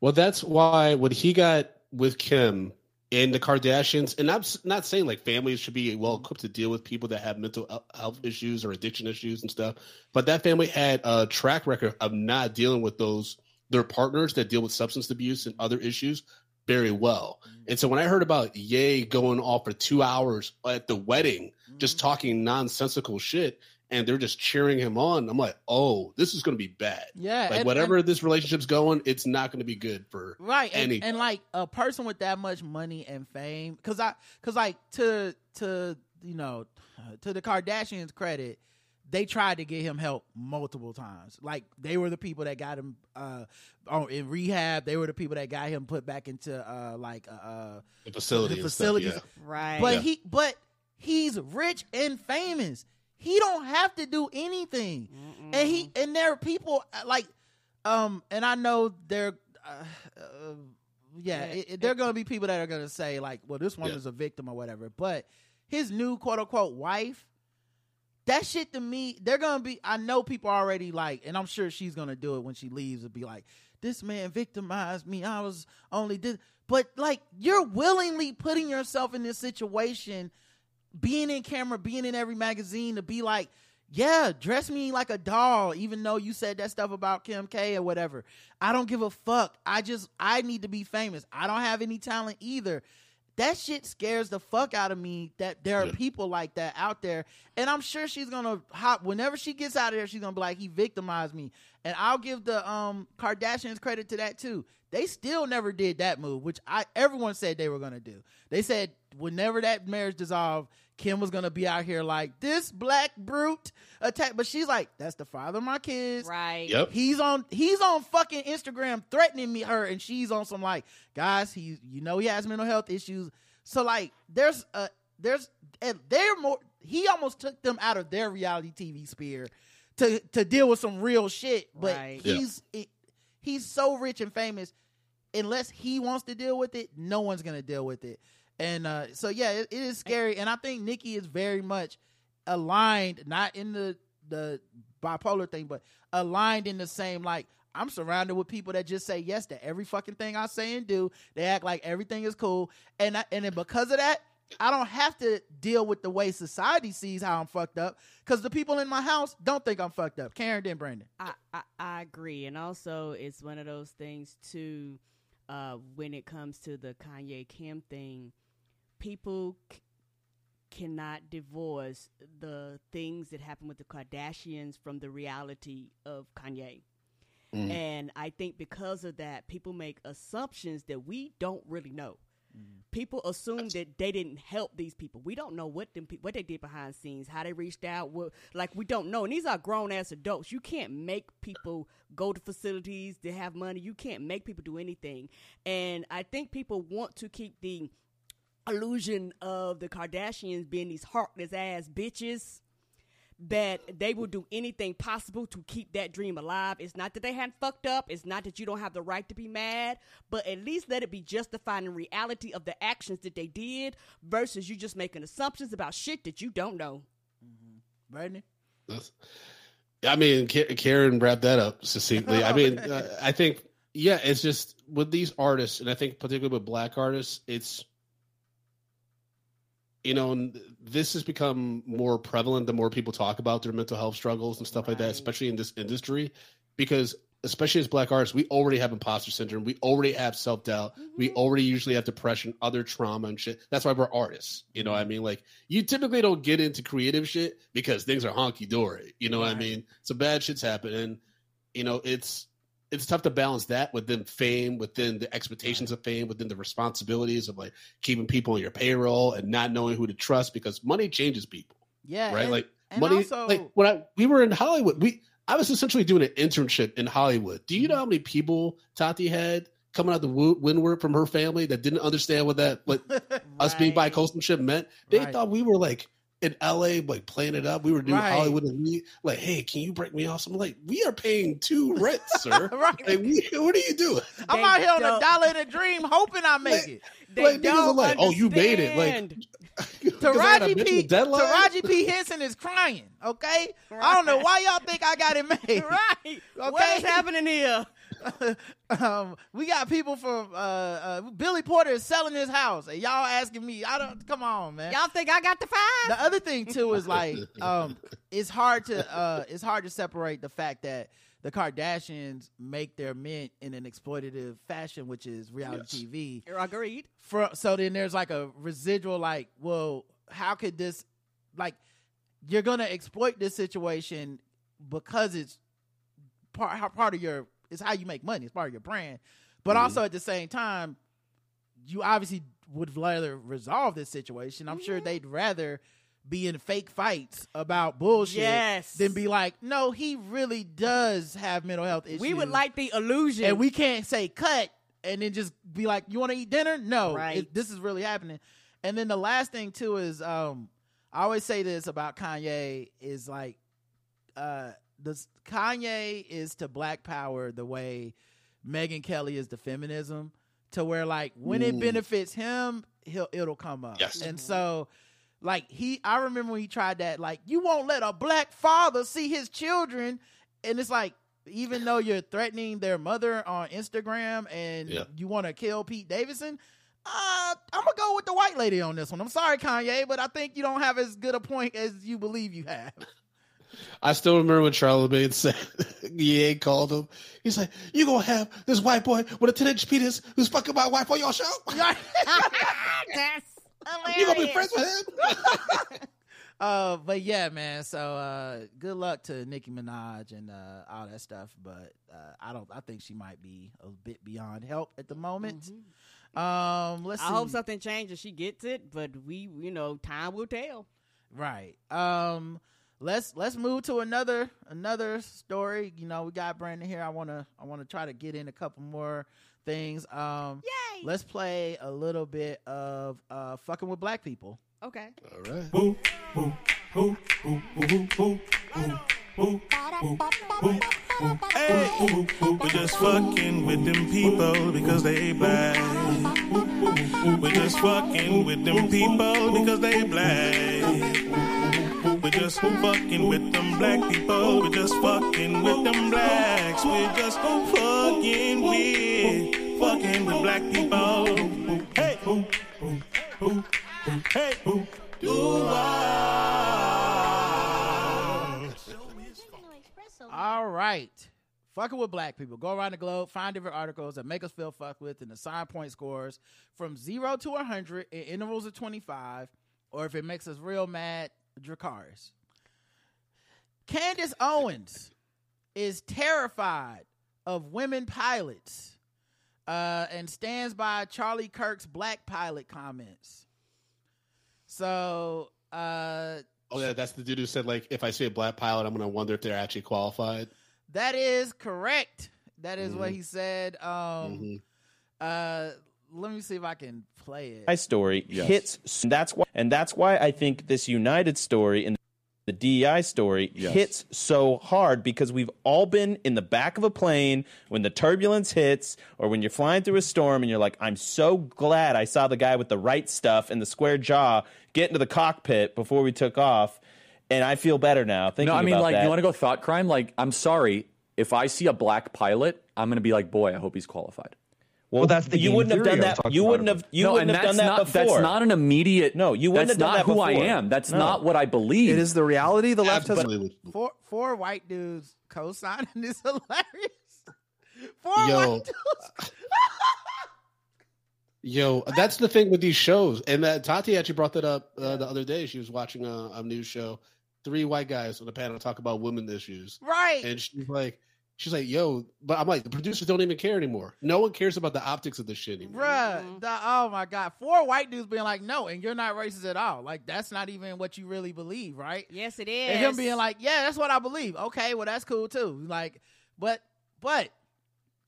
Well, that's why when he got with Kim and the Kardashians, and I'm not saying like families should be well equipped to deal with people that have mental health issues or addiction issues and stuff, but that family had a track record of not dealing with those their partners that deal with substance abuse and other issues very well. Mm. And so when I heard about Ye going off for two hours at the wedding, just mm. talking nonsensical shit, and they're just cheering him on, I'm like, oh, this is going to be bad. Yeah, Like and- whatever this relationship's going, it's not going to be good for right and, and like a person with that much money and fame because i because like to to you know to the kardashians credit they tried to get him help multiple times like they were the people that got him uh on, in rehab they were the people that got him put back into uh like uh, uh the facility. The and facilities. Stuff, Right. but Yeah. he but he's rich and famous he don't have to do anything and he and there are people uh, like um and i know there uh, yeah, Yeah. it, it- there are going to be people that are going to say like, "Well, this woman's a victim or whatever." But his new quote unquote wife, that shit to me, they're to be. I know people already like, and I'm sure she's to do it when she leaves. And be like, "This man victimized me. I was only did." But like, you're willingly putting yourself in this situation, being in camera, being in every magazine to be like. Yeah, dress me like a doll, even though you said that stuff about Kim K or whatever. I don't give a fuck. I just I need to be famous. I don't have any talent either. That shit scares the fuck out of me that there are Yeah. people like that out there. And I'm sure she's gonna hop whenever she gets out of there, she's gonna be like, he victimized me. And I'll give the um Kardashians credit to that too. They still never did that move, which I everyone said they were gonna do. They said whenever that marriage dissolved, Kim was gonna be out here like this black brute attack. But she's like, that's the father of my kids. Right. Yep. He's on he's on fucking Instagram threatening me her and she's on some like guys he you know he has mental health issues. So like there's a there's and they're more he almost took them out of their reality TV sphere to to deal with some real shit. But Right. Yeah. he's it, he's so rich and famous unless he wants to deal with it, no one's gonna deal with it. And uh, so yeah, it, it is scary. And I think Nicki is very much aligned, not in the the bipolar thing, but aligned in the same like I'm surrounded with people that just say yes to every fucking thing I say and do. They act like everything is cool, and I, and then because of that, I don't have to deal with the way society sees how I'm fucked up because the people in my house don't think I'm fucked up. Karen then Brandon. I, I, I agree. And also, it's one of those things, too, uh, when it comes to the Kanye Kim thing, people c- cannot divorce the things that happen with the Kardashians from the reality of Kanye. Mm. And I think because of that, people make assumptions that we don't really know. People assume that they didn't help these people. We don't know what them pe- what they did behind the scenes, how they reached out. What, like we don't know. And these are grown ass adults. You can't make people go to facilities to have money. You can't make people do anything. And I think people want to keep the illusion of the Kardashians being these heartless ass bitches that they will do anything possible to keep that dream alive. It's not that they hadn't fucked up. It's not that you don't have the right to be mad, but at least let it be justified in reality of the actions that they did versus you just making assumptions about shit that you don't know. Brandon. That's- I mean, Ka- Karen wrapped that up succinctly. I mean, uh, I think, yeah, it's just with these artists, and I think particularly with black artists, it's, you know, and this has become more prevalent the more people talk about their mental health struggles and stuff like that, especially in this industry, because especially as black artists, we already have imposter syndrome, we already have self doubt, we mm-hmm. already usually have depression, other trauma and shit. That's why we're artists. You know what I mm-hmm. mean? Like you typically don't get into creative shit because things are honky dory. You know what I mean? So bad shit's happening. you know it's it's tough to balance that within fame, within the expectations of fame, within the responsibilities of like keeping people on your payroll and not knowing who to trust because money changes people, Yeah. right? and- like and money. also- like when I we were in Hollywood, we I was essentially doing an internship in Hollywood. Do Mm-hmm. you know how many people Tati had coming out the windward from her family that didn't understand what that what us being Right. bi-coastal ship meant? They Right. thought we were like in LA, like playing it up. We were doing Right. Hollywood and we like, hey, can you break me off? I'm like, we are paying two rents, sir. right. Like, we, what are you doing? I'm out here on a dollar and a dream, hoping I make Like, it. They Like, niggas are don't like, "Oh, you made it," like- understand. 'Cause I Taraji P. deadline? Taraji P. Henson is crying. Okay, I don't know why y'all think I got it made. right. What Okay. is happening here? um, we got people from uh, uh, Billy Porter is selling his house, and y'all asking me. I don't. Come on, man. Y'all think I got the five? the other thing too is like um it's hard to uh it's hard to separate the fact that the Kardashians make their mint in an exploitative fashion, which is reality TV. Agreed. For so then there's like a residual like, well, how could this like you're gonna exploit this situation because it's part part of your it's how you make money, it's part of your brand. But Mhm. also at the same time, you obviously would rather resolve this situation. I'm sure they'd rather be in fake fights about bullshit Yes. than be like, no, he really does have mental health issues. We would like the illusion. and we can't say cut and then just be like, you want to eat dinner? No, Right. it- this is really happening. And then the last thing too is, um, I always say this about Kanye is like, uh, this Kanye is to Black Power the way Megyn Kelly is the feminism to where like when it benefits him, he'll it'll come up. Yes. And so like he I remember when he tried that, like, you won't let a black father see his children. And it's like, even though you're threatening their mother on Instagram and Yeah. you want to kill Pete Davidson, uh, I'm gonna go with the white lady on this one. I'm sorry, Kanye, but I think you don't have as good a point as you believe you have. I still remember when Charlemagne said Ye called him. He's like, "You gonna have this white boy with a ten inch penis who's fucking my wife on your show? That's You gonna be friends with him?" Uh, but yeah, man. So uh, good luck to Nicki Minaj and uh, all that stuff. But uh, I don't. I think she might be a bit beyond help at the moment. Um, let's. I see. hope something changes. She gets it, but we, you know, time will tell. Right. Um. Let's let's move to another another story. You know, we got Brandon here. I wanna I wanna try to get in a couple more things. Um. Yay! Let's play a little bit of uh fucking with black people. Okay. All right. Hey, we're just fucking with them people because they black. We're just fucking with them people because they black. Just fucking with them black people. We're just fucking with them blacks. We're just fucking with, fucking with black people. Hey, hey, do All right. Fucking with black people. Go around the globe, find different articles that make us feel fucked with, and assign point scores from zero to 100 in intervals of 25, or if it makes us real mad, Dracarys. Candace Owens is terrified of women pilots uh, and stands by Charlie Kirk's black pilot comments. So, uh, Oh yeah, that's the dude who said like, if I see a black pilot, I'm gonna wonder if they're actually qualified. That is correct. That is what he said. Um Mhm. uh let me see if I can play it. My story hits. That's why, and that's why I think this United story and the DEI story hits so hard because we've all been in the back of a plane when the turbulence hits, or when you're flying through a storm and you're like, "I'm so glad I saw the guy with the right stuff and the square jaw get into the cockpit before we took off." And I feel better now. Thinking No, I mean, about like, that. you want to go thought crime? Like, I'm sorry. If I see a black pilot, I'm going to be like, boy, I hope he's qualified. Well, that's the you wouldn't have done that. talking You wouldn't have. You no, wouldn't and have done that's that not, before. That's not an immediate. No, you wouldn't that's have done that before. That's not that who I am. That's No. not what I believe. It is the reality. The left has four four white dudes co-signing is hilarious. Four Yo. white dudes. Yo, that's the thing with these shows, and that Tati actually brought that up uh, the other day. She was watching a, a news show. Three white guys on the panel talk about women issues, Right. and she's like, she's like, "Yo," but I'm like, the producers don't even care anymore. No one cares about the optics of this shit anymore. Bruh, mm-hmm. the- oh my god, four white dudes being like, "No," and you're not racist at all. Like that's not even what you really believe, right? Yes, it is. And him being like, "Yeah, that's what I believe." Okay, well that's cool too. Like, but but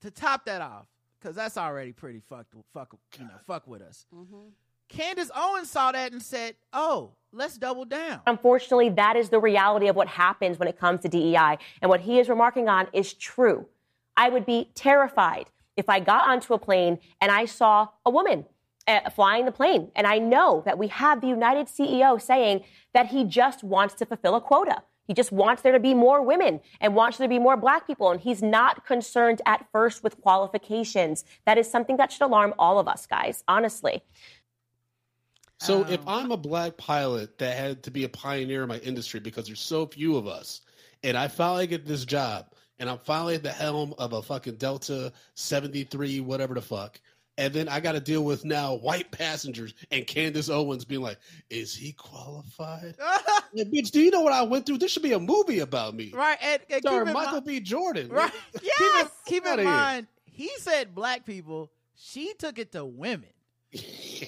to top that off, because that's already pretty fucked. Fuck, you know, fuck with us. Mm-hmm. Candace Owens saw that and said, "Oh, let's double down." Unfortunately, that is the reality of what happens when it comes to DEI. And what he is remarking on is true. I would be terrified if I got onto a plane and I saw a woman uh, flying the plane. And I know that we have the United CEO saying that he just wants to fulfill a quota. He just wants there to be more women and wants there to be more black people. And he's not concerned at first with qualifications. That is something that should alarm all of us, guys, honestly. So Um, if I'm a black pilot that had to be a pioneer in my industry because there's so few of us, and I finally get this job, and I'm finally at the helm of a fucking Delta 73, whatever the fuck, and then I got to deal with now white passengers and Candace Owens being like, "Is he qualified?" Yeah, bitch, do you know what I went through? This should be a movie about me. right, and, and Sorry, Michael mind- B. Jordan. Right. Yes! Keep, in, keep in Outta here. mind, he said black people. She took it to women.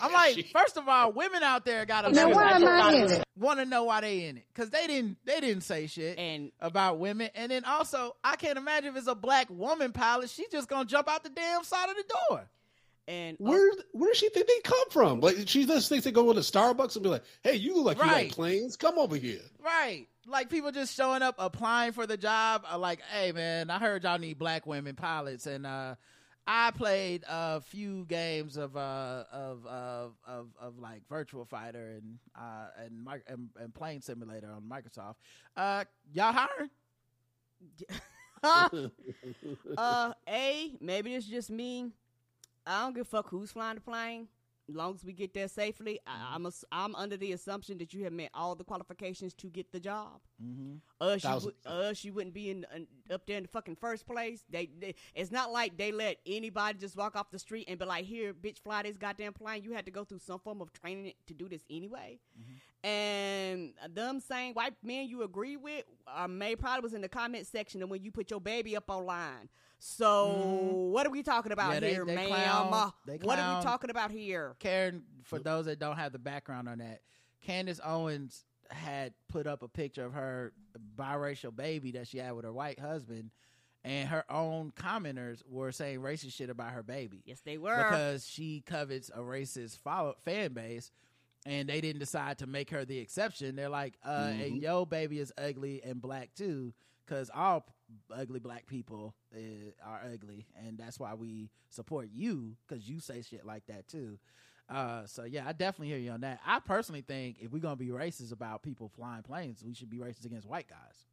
I'm like, first of all, women out there got to Now, why am I in it? want to know why they in it because they didn't they didn't say shit And- about women. And then also, I can't imagine if it's a black woman pilot, she's just gonna jump out the damn side of the door. and Where where does she think they come from? Like she just thinks they go into Starbucks and be like, "Hey, you look like you Right. like planes. Come over here." Right. Like people just showing up applying for the job. Are like, hey man, I heard y'all need black women pilots, and uh, I played a few games of uh of of of, of like Virtua Fighter and uh and, Mi- and and Plane Simulator on Microsoft. Uh, y'all hiring? uh, A, maybe it's just me. I don't give a fuck who's flying the plane. As long as we get there safely, I, I'm ass- I'm under the assumption that you have met all the qualifications to get the job. Mm-hmm. Us, you, Thousand would, us, you wouldn't be in, in up there in the fucking first place. They, they, it's not like they let anybody just walk off the street and be like, "Here, bitch, fly this goddamn plane." You had to go through some form of training to do this anyway. And them saying white men you agree with, uh, May probably was in the comment section, and when you put your baby up online. So what are we talking about Yeah, they- here, they ma'am? clown- Uh, what are we talking about here? Karen, for those that don't have the background on that, Candace Owens had put up a picture of her biracial baby that she had with her white husband, and her own commenters were saying racist shit about her baby. Yes, they were. because she covets a racist follow fan base, and they didn't decide to make her the exception. They're like, uh, and yo, baby is ugly and black too, because all ugly black people uh, are ugly, and that's why we support you because you say shit like that too. Uh, so yeah, I definitely hear you on that. I personally think if we're gonna be racist about people flying planes, we should be racist against white guys.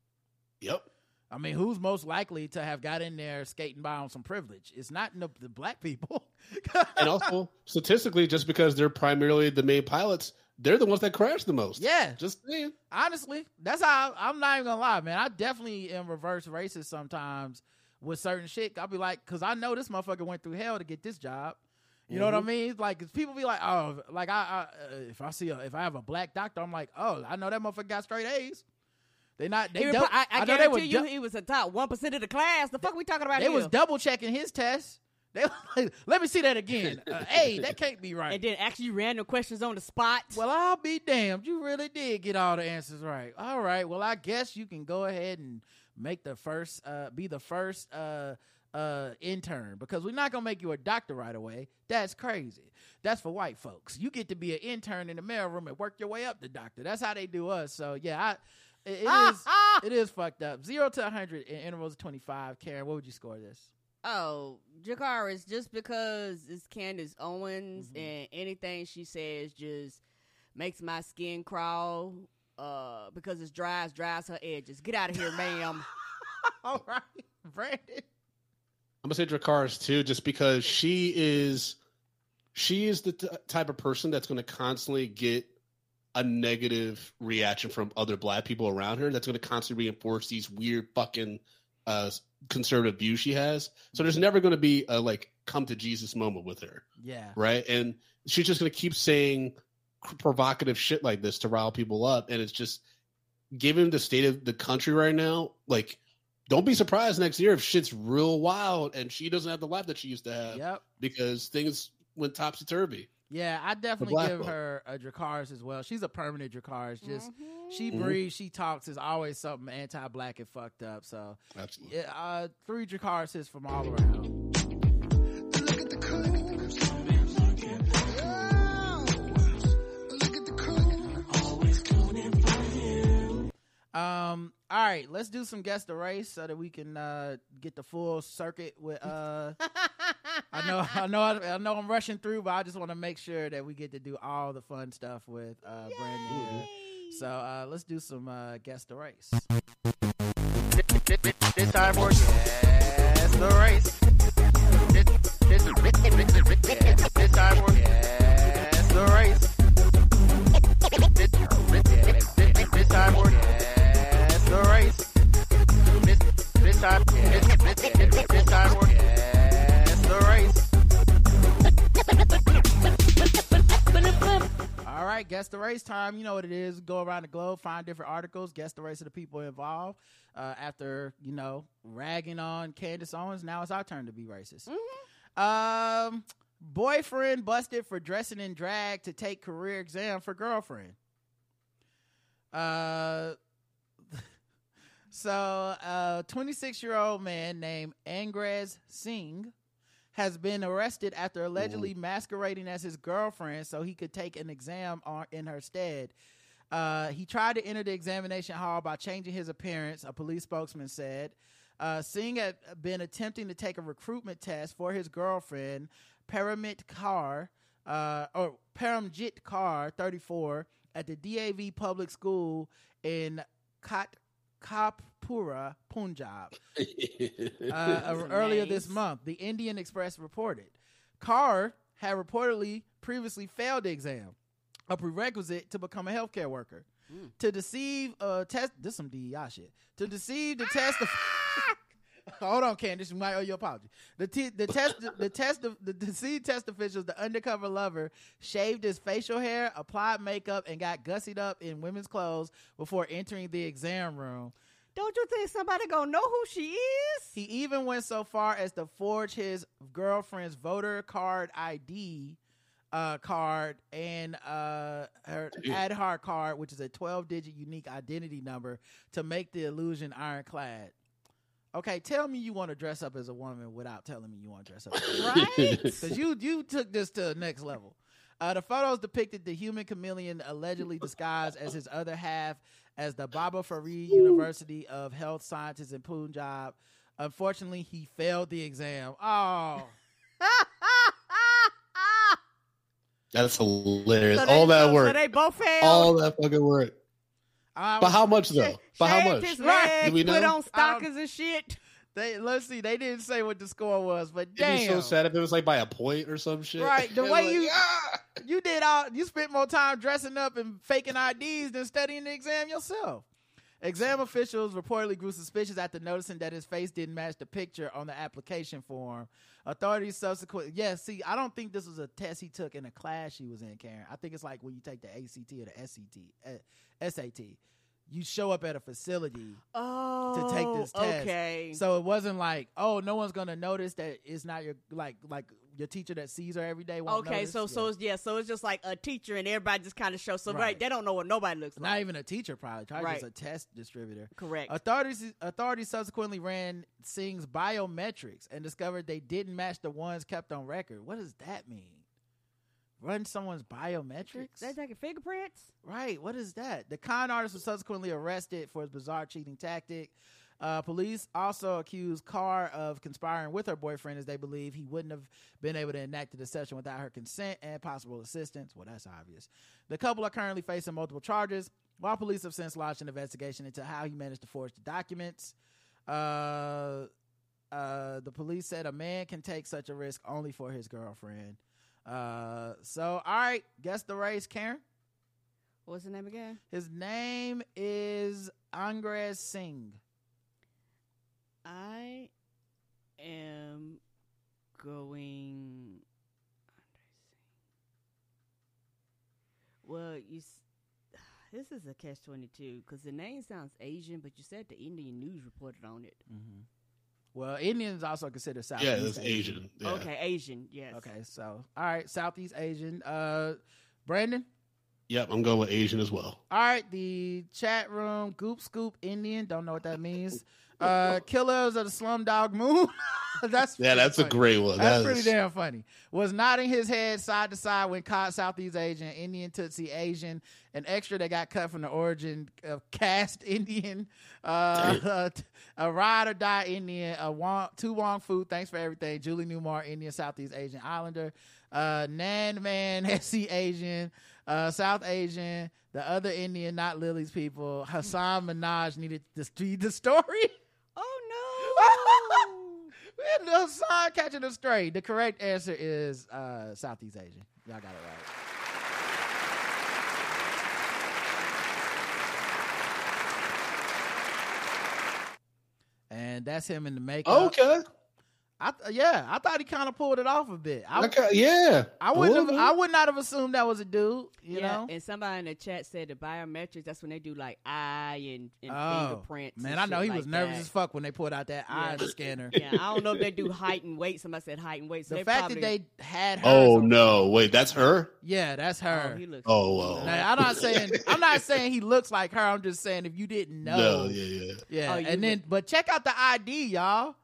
Yep. I mean, who's most likely to have got in there skating by on some privilege? It's not the, the black people. And also, statistically, just because they're primarily the main pilots, they're the ones that crash the most. Yeah. Just saying. Honestly, that's how I'm not even gonna lie, man. I definitely am reverse racist sometimes with certain shit. I'll be like, because I know this motherfucker went through hell to get this job. You know what I mean? Like, people be like, oh, like I, I uh, if I see a, if I have a black doctor, I'm like, oh, I know that motherfucker got straight A's. They not. They He dou- repli- I, I, know they guarantee you, dou- he was the top one percent of the class. The fuck we talking about they here? was double checking his test. They like, let me see that again. Uh, hey, that can't be right. and then ask you random questions on the spot. Well, I'll be damned. You really did get all the answers right. All right. Well, I guess you can go ahead and make the first, uh, be the first uh, uh, intern because we're not gonna make you a doctor right away. That's crazy. That's for white folks. You get to be an intern in the mailroom and work your way up to doctor. That's how they do us. So yeah, I. It, it Ah, is. ah. It is fucked up. Zero to hundred in intervals of twenty five. Karen, what would you score this? Oh, Dracarys, just because it's Candace Owens Mm-hmm. and anything she says just makes my skin crawl. Uh, because it's dries, dries her edges. Get out of here, ma'am. All right, Brandon. I'm gonna say Dracarys too, just because she is, she is the t- type of person that's gonna constantly get a negative reaction from other black people around her. That's gonna constantly reinforce these weird fucking uh, conservative views she has. So there's never gonna be a like come to Jesus moment with her, Yeah. right? And she's just gonna keep saying provocative shit like this to rile people up, and it's just given the state of the country right now, like. Don't be surprised next year if shit's real wild and she doesn't have the life that she used to have Yep. because things went topsy turvy. Yeah, I definitely give folk. her a Dracarys as well. She's a permanent Dracarys. Just she Mhm. breathes, she talks. Is always something anti-black and fucked up. So Absolutely. yeah, uh, three Dracarys from all around. Um. All right, let's do some guess the race so that we can uh, get the full circuit with. Uh, I know, I know, I know. I'm rushing through, but I just want to make sure that we get to do all the fun stuff with uh, Brandon. So uh, let's do some uh, guess the race. This time for guess the race. This, this, this, this time this time, this, this, this, this time for guess the race. All right, guess the race time. You know what it is. Go around the globe, find different articles, guess the race of the people involved. Uh, after you know ragging on Candace Owens, now it's our turn to be racist. Um, boyfriend busted for dressing in drag to take career exam for girlfriend. Uh, so a 26 year old man named Angrez Singh has been arrested after allegedly masquerading as his girlfriend so he could take an exam on, in her stead. Uh, he tried to enter the examination hall by changing his appearance, a police spokesman said. Uh, Singh had been attempting to take a recruitment test for his girlfriend, Paramit Kaur, uh, or Paramjit Kaur, 34, at the DAV public school in Kat Kapura, Punjab. Uh, earlier this month, the Indian Express reported. Kaur had reportedly previously failed the exam, a prerequisite to become a healthcare worker. To deceive, uh, test this some DEI shit. To deceive the test. Hold on, Candace. You might owe your apology. The t- the test the test of the deceived test officials, the undercover lover, shaved his facial hair, applied makeup, and got gussied up in women's clothes before entering the exam room. Don't you think somebody gonna know who she is? He even went so far as to forge his girlfriend's voter card ID uh, card and uh, her Aadhaar card, which is a 12 digit unique identity number, to make the illusion ironclad. Okay, tell me you want to dress up as a woman without telling me you want to dress up as a woman. Right? Because you, you took this to the next level. Uh, the photos depicted the human chameleon allegedly disguised as his other half as the Baba Farid University of Health Sciences in Punjab. Unfortunately, he failed the exam. Oh. That's hilarious. So all that so work. they both failed. all that fucking work. I But how much though? But how much? Right. Do we put know? on stockings and shit. They let's see. They didn't say what the score was, but It'd be so sad if it was like by a point or some shit. Right, the way like, you- "Ah!" you did all. You spent more time dressing up and faking IDs than studying the exam yourself. Exam officials reportedly grew suspicious after noticing that his face didn't match the picture on the application form. Authorities subsequently, yeah, see, I don't think this was a test he took in a class he was in, Karen. I think it's like when you take the ACT or the SCT, uh, SAT. You show up at a facility Oh, to take this oh, test. Okay. So it wasn't like, oh, no one's gonna notice that it's not your like like your teacher that sees her every day. Okay, notice. so Yeah. so it's, yeah, so it's just like a teacher, and everybody just kind of shows. So right. Right. they don't know what nobody looks not like. Not even a teacher, probably, probably Right. just a test distributor. Correct. Authorities authorities subsequently ran Singh's biometrics and discovered they didn't match the ones kept on record. What does that mean? Run someone's biometrics? they taking fingerprints. Right. What is that? The con artist was subsequently arrested for his bizarre cheating tactic. Uh, police also accused Kaur of conspiring with her boyfriend as they believe he wouldn't have been able to enact the deception without her consent and possible assistance. Well, that's obvious. The couple are currently facing multiple charges, while police have since launched an investigation into how he managed to forge the documents. Uh, uh, the police said a man can take such a risk only for his girlfriend. Uh, so, all right, guess the race, Karen. What's the name again? His name is Angrez Singh. I am going. Well, you. s- This is a catch twenty two because the name sounds Asian, but you said the Indian news reported on it. Well, Indians also considered Southeast Yeah, it's Asian. Yeah. Okay, Asian, yes. Okay, so all right, Southeast Asian. Uh, Brandon. Yep, I'm going with Asian as well. All right, the chat room. Goop Scoop Indian. Don't know what that means. Uh, Killers of the Slumdog Moon. that's Yeah, that's a great one. That's That pretty is- damn funny. Was nodding his head side to side when caught Southeast Asian, Indian Tootsie Asian, an extra that got cut from the origin of cast Indian, uh, a ride or die Indian, a Wong, two Wong food. Thanks for everything. Julie Newmar, Indian Southeast Asian Islander, uh, Nan Man, SC Asian, uh, South Asian, the other Indian, not Lily's people. Hasan Minhaj needed to read the story. The Hasan catching a stray. The correct answer is uh, Southeast Asian. Y'all got it right. And that's him in the makeup. Okay. I th- yeah, I thought he kind of pulled it off a bit. I, Okay, uh, yeah. I wouldn't have. I would not have assumed that was a dude. You yeah, know, and somebody in the chat said the biometrics. That's when they do like eye and, and oh fingerprints. man, and I know he like was nervous that. as fuck when they pulled out that eye scanner. Yeah, I don't know if they do height and weight. Somebody said height and weight. So the fact probably, that they had her. Oh no! Wait, that's her. yeah, that's her. Oh, he looks. Oh well. Now, I'm not saying I'm not saying he looks like her. I'm just saying if you didn't know, No, yeah, yeah. yeah. Oh, you and then, but check out the ID, y'all.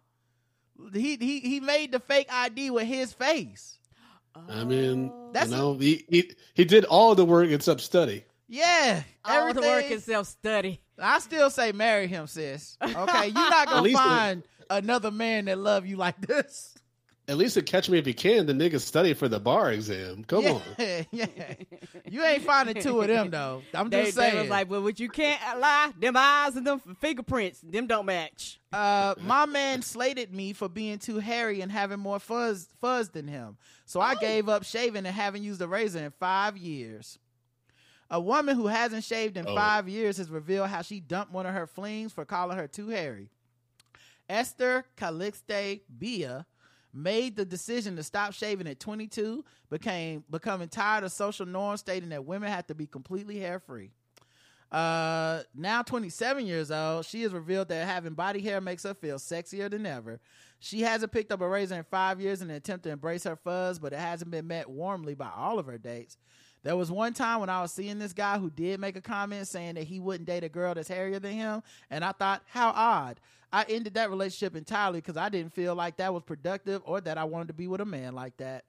He he he made the fake ID with his face. I mean. That's you know, he, he he did all the work except study. Yeah, All the work everything- self study. I still say marry him, sis. Okay, you're not gonna find another man that love you like this. At least to catch me if you can, the nigga study for the bar exam. Come yeah, on. yeah. You ain't finding two of them though. I'm They, just they saying. was like, well, what you can't lie, them eyes and them fingerprints, them don't match. uh, my man slated me for being too hairy and having more fuzz fuzz than him. So I gave up shaving and haven't used a razor in five years. A woman who hasn't shaved in Oh. five years has revealed how she dumped one of her flings for calling her too hairy. Esther Calixte Bia made the decision to stop shaving at 22, became becoming tired of social norms stating that women have to be completely hair free. Uh, now 27 years old, she has revealed that having body hair makes her feel sexier than ever. She hasn't picked up a razor in five years in an attempt to embrace her fuzz, but it hasn't been met warmly by all of her dates. There was one time when I was seeing this guy who did make a comment saying that he wouldn't date a girl that's hairier than him, and I thought, how odd. I ended that relationship entirely because I didn't feel like that was productive or that I wanted to be with a man like that.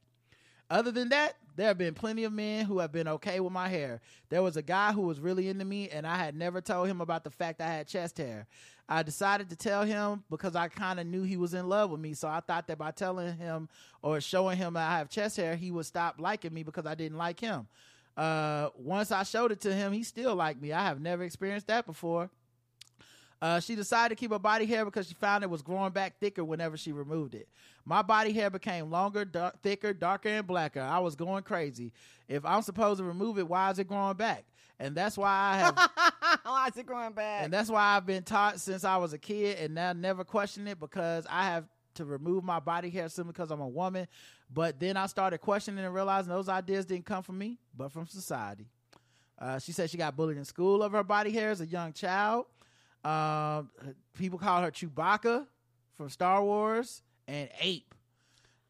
Other than that, there have been plenty of men who have been okay with my hair. There was a guy who was really into me, and I had never told him about the fact I had chest hair. I decided to tell him because I kind of knew he was in love with me, so I thought that by telling him or showing him I have chest hair, he would stop liking me because I didn't like him. Uh, once I showed it to him, he still liked me. I have never experienced that before. Uh, she decided to keep her body hair because she found it was growing back thicker whenever she removed it. My body hair became longer, dark, thicker, darker, and blacker. I was going crazy. If I'm supposed to remove it, why is it growing back? And that's why I have Why is it growing back? and that's why I've been taught since I was a kid and now never question it because I have to remove my body hair simply because I'm a woman. But then I started questioning and realizing those ideas didn't come from me, but from society. Uh, she said she got bullied in school over her body hair as a young child. Um, people call her Chewbacca from Star Wars and Ape.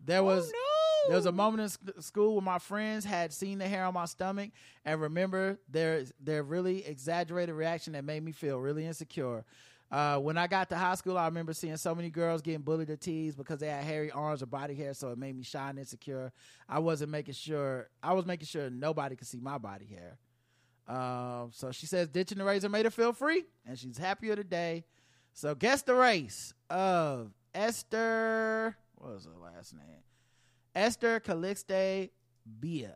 There was Oh, there was a moment in sc- school where my friends had seen the hair on my stomach and remember their their really exaggerated reaction that made me feel really insecure. Uh, when I got to high school, I remember seeing so many girls getting bullied or teased because they had hairy arms or body hair, so it made me shy and insecure. I wasn't making sure I was making sure nobody could see my body hair. Um, so she says ditching the razor made her feel free, and she's happier today. So guess the race of Esther. What was her last name? Esther Calixte Bia.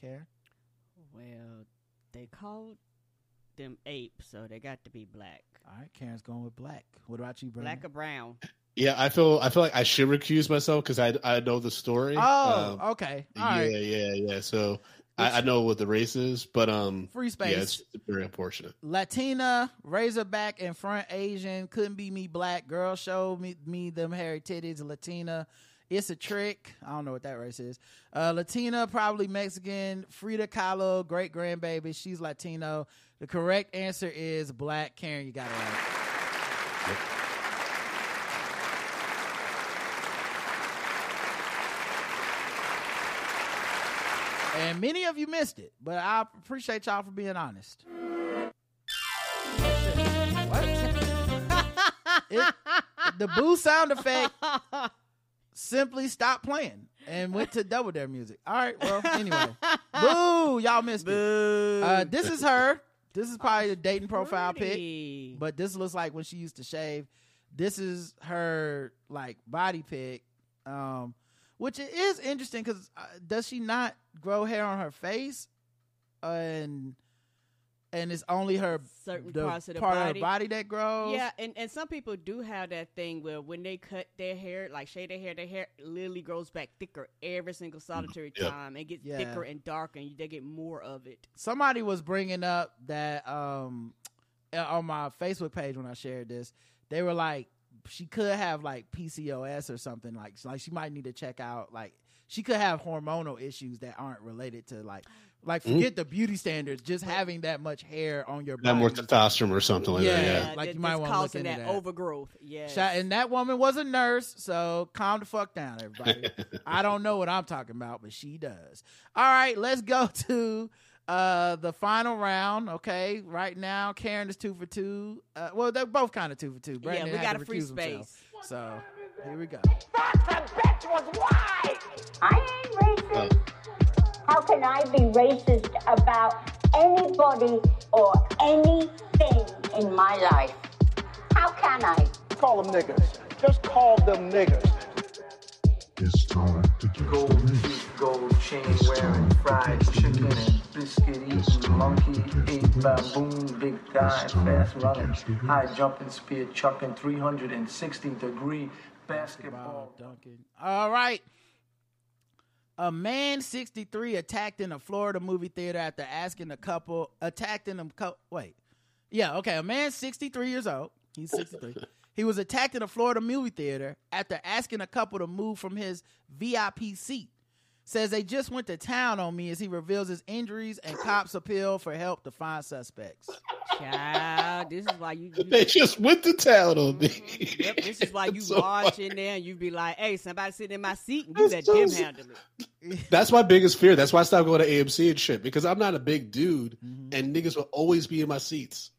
Care? Well, they called them apes, so they got to be black. All right, Karen's going with black. What about you, Brandon? Black or brown? Yeah, I feel I feel like I should recuse myself because I I know the story. Oh, Um, okay. All yeah, right. yeah, yeah. So I, I know what the race is, but um, Free space. Yeah, it's very unfortunate. Latina, Razorback, and front Asian. Couldn't be me black. Girl showed me, me them hairy titties. Latina. It's a trick. I don't know what that race is. Uh, Latina, probably Mexican. Frida Kahlo, great grandbaby. She's Latino. The correct answer is black. Karen, you got it right. And many of you missed it, but I appreciate y'all for being honest. What? It- the boo sound effect simply stopped playing and went to double dare music. All right, well, anyway. Boo! Y'all missed it. Uh, this is her. This is probably the dating profile pic, but this looks like when she used to shave. This is her like body pic, um, which it is interesting because uh, does she not grow hair on her face, and and it's only her Certain the parts of the part body. of her body that grows. Yeah, and, and some people do have that thing where when they cut their hair, like shave their hair, their hair literally grows back thicker every single solitary Yeah. time and gets Yeah. thicker and darker, and they get more of it. somebody was bringing up that um uh, on my Facebook page when I shared this, they were like she could have like PCOS or something like like she might need to check out like she could have hormonal issues that aren't related to like like mm. forget the beauty standards just having that much hair on your That body. more testosterone or something like that. Yeah. Yeah. like that- you might wanna look causing into that, that. overgrowth. Yeah, and that woman was a nurse, so calm the fuck down, everybody. I don't know what I'm talking about, but she does. All right, let's go to uh the final round. Okay, right now Karen is two for two. Uh, well, they're both kind of two for two. Brandon we got to a free recuse himself. space. So here we go. Fox, the bitch was wise. I ain't racist. How can I be racist about anybody or anything in my life? How can I? Call them niggers. Just call them niggas. It's time to get Gold teeth, gold chain wearing, fried chicken and biscuit eating, monkey ate baboon, big thigh, fast running, high jumping, spear chucking, 360 degree basketball. Duncan. All right. A man 63 attacked in a Florida movie theater after asking a couple attacked in a co- wait. Yeah, okay. A man 63 years old. He's 63. he was attacked in a Florida movie theater after asking a couple to move from his VIP seat. Says they just went to town on me as he reveals his injuries and cops appeal for help to find suspects. Child, this is why you. you They just went to town on me. Yep, this is why you It's so march funny. in there and you be like, "Hey, somebody sitting in my seat and you let That's so them handle it." That's my biggest fear. That's why I stopped going to AMC and shit because I'm not a big dude, Mm-hmm. and niggas will always be in my seats.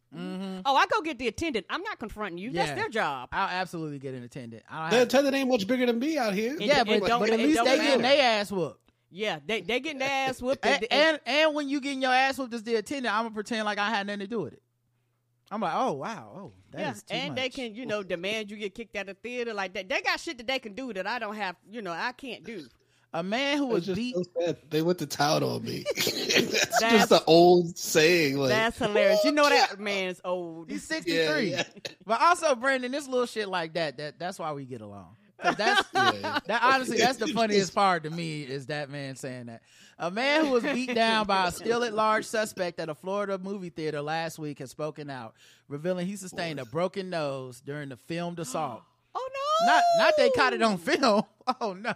Oh, I go get the attendant. I'm not confronting you. That's their job. I'll absolutely get an attendant. I don't The have attendant ain't much bigger than me out here. It- Yeah, it but, don't- but at least don't they getting matter. their ass whooped. Yeah, they they getting their ass whooped. And, and, and and when you getting your ass whooped as the attendant, I'm gonna pretend like I had nothing to do with it. I'm like, oh wow, oh that yeah, is too and they can you know demand you get kicked out of theater like that. They got shit that they can do that I don't have. You know, I can't do. A man who was It's beat. So they went to town on me. That's, That's- just an old saying. Like, That's hilarious. You know that man's old. He's 63. Yeah, But also, Brandon, this little shit like that, that that's why we get along. 'Cause that's Yeah. that honestly, that's the funniest part to me is that man saying that. A man who was beat down by a still at large suspect at a Florida movie theater last week has spoken out, revealing he sustained a broken nose during the filmed assault. Oh no! Not not they caught it on film. Oh no.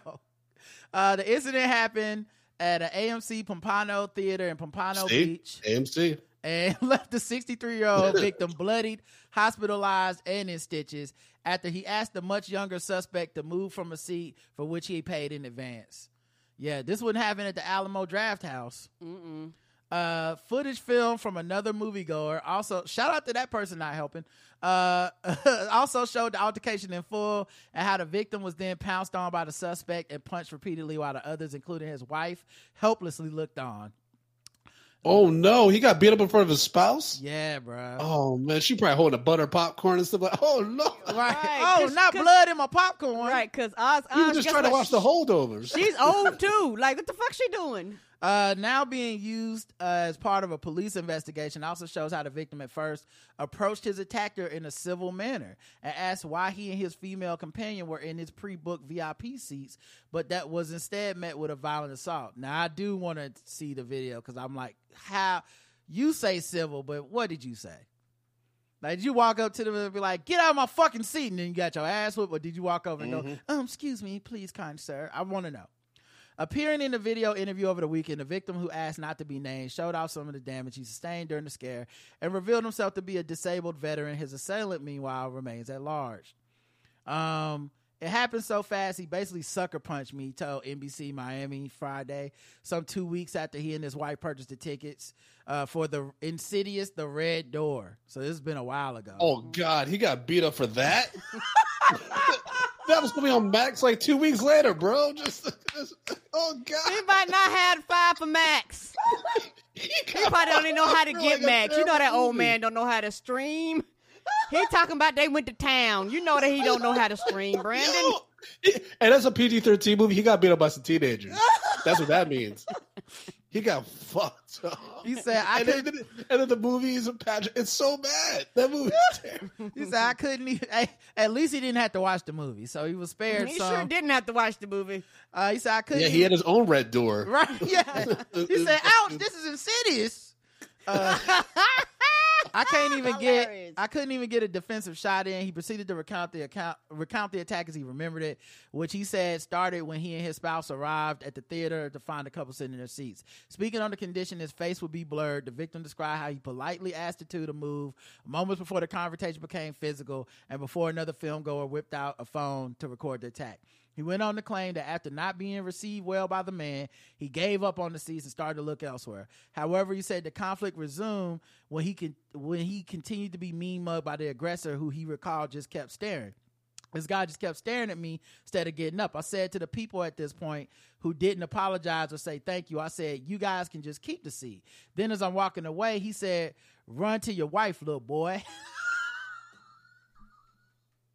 Uh, the incident happened at an AMC Pompano Theater in Pompano See? Beach AMC. and left the 63 year old victim bloodied, hospitalized, and in stitches after he asked the much younger suspect to move from a seat for which he paid in advance. Yeah, this wouldn't happen at the Alamo Drafthouse. Mm-mm. Uh, footage film from another moviegoer. Also, shout out to that person not helping. Uh, also showed the altercation in full and how the victim was then pounced on by the suspect and punched repeatedly while the others, including his wife, helplessly looked on. Oh no, he got beat up in front of his spouse. Yeah, bro. Oh man, she probably holding a butter popcorn and stuff like. Oh no, Right. Right, Oh, 'cause- not 'cause- blood in my popcorn. Right, because Oz, he was just guess trying to what? watch the holdovers. She's old too. Like, what the fuck she doing? Uh, now being used uh, as part of a police investigation also shows how the victim at first approached his attacker in a civil manner and asked why he and his female companion were in his pre-booked VIP seats, but that was instead met with a violent assault. Now I do want to see the video because I'm like, how you say civil, but what did you say? Like, did you walk up to them and be like, "Get out of my fucking seat," and then you got your ass whipped, or did you walk over and go, "Um, excuse me, please, kind sir, I want to know." Appearing in a video interview over the weekend, the victim who asked not to be named showed off some of the damage he sustained during the scare and revealed himself to be a disabled veteran. His assailant, meanwhile, remains at large. Um, it happened so fast, he basically sucker punched me, told NBC Miami Friday, some two weeks after he and his wife purchased the tickets uh, for the Insidious The Red Door. So this has been a while ago. Oh god, he got beat up for that. that was gonna be on Max like two weeks later, bro. Just, just oh god. He might not have five for Max. He probably don't even know how to get a Max. You know that old movie. man don't know how to stream. He talking about they went to town. You know that he don't know how to stream, Brandon. And that's a PG thirteen movie. He got beat up by some teenagers. That's what that means. He got fucked up. He said, I and, then, and then the movie movies and Patrick. It's so bad. That movie is terrible. He said I couldn't. Even, hey, at least he didn't have to watch the movie, so he was spared He some. sure didn't have to watch the movie. Uh, he said I couldn't. Yeah, he had his own red door. Right? Yeah. he said, "Ouch! This is insidious." Uh, I can't ah, even Hilarious. get. I couldn't even get a defensive shot in. He proceeded to recount the account, recount the attack as he remembered it, which he said started when he and his spouse arrived at the theater to find a couple sitting in their seats. Speaking on the condition his face would be blurred, the victim described how he politely asked the two to move moments before the confrontation became physical and before another film goer whipped out a phone to record the attack. He went on to claim that after not being received well by the man, he gave up on the seats and started to look elsewhere. However, he said the conflict resumed when he con- when he continued to be mean mugged by the aggressor, who he recalled just kept staring. This guy just kept staring at me instead of getting up. I said to the people at this point who didn't apologize or say thank you, I said, You guys can just keep the seat. Then as I'm walking away, he said, Run to your wife, little boy.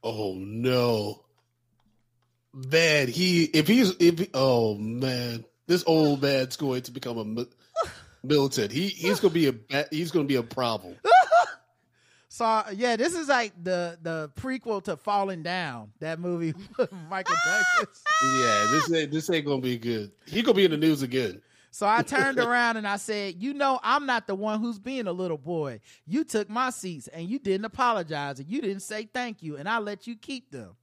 Oh no, man! He if he's if he, oh man, this old man's going to become a mi- militant. He he's gonna be a ba- he's gonna be a problem. So yeah, this is like the the prequel to Falling Down, that movie with Michael Douglas. Yeah, this ain't this ain't gonna be good. He gonna be in the news again. So I turned around and I said, "You know, I'm not the one who's being a little boy. You took my seats and you didn't apologize and you didn't say thank you, and I let you keep them."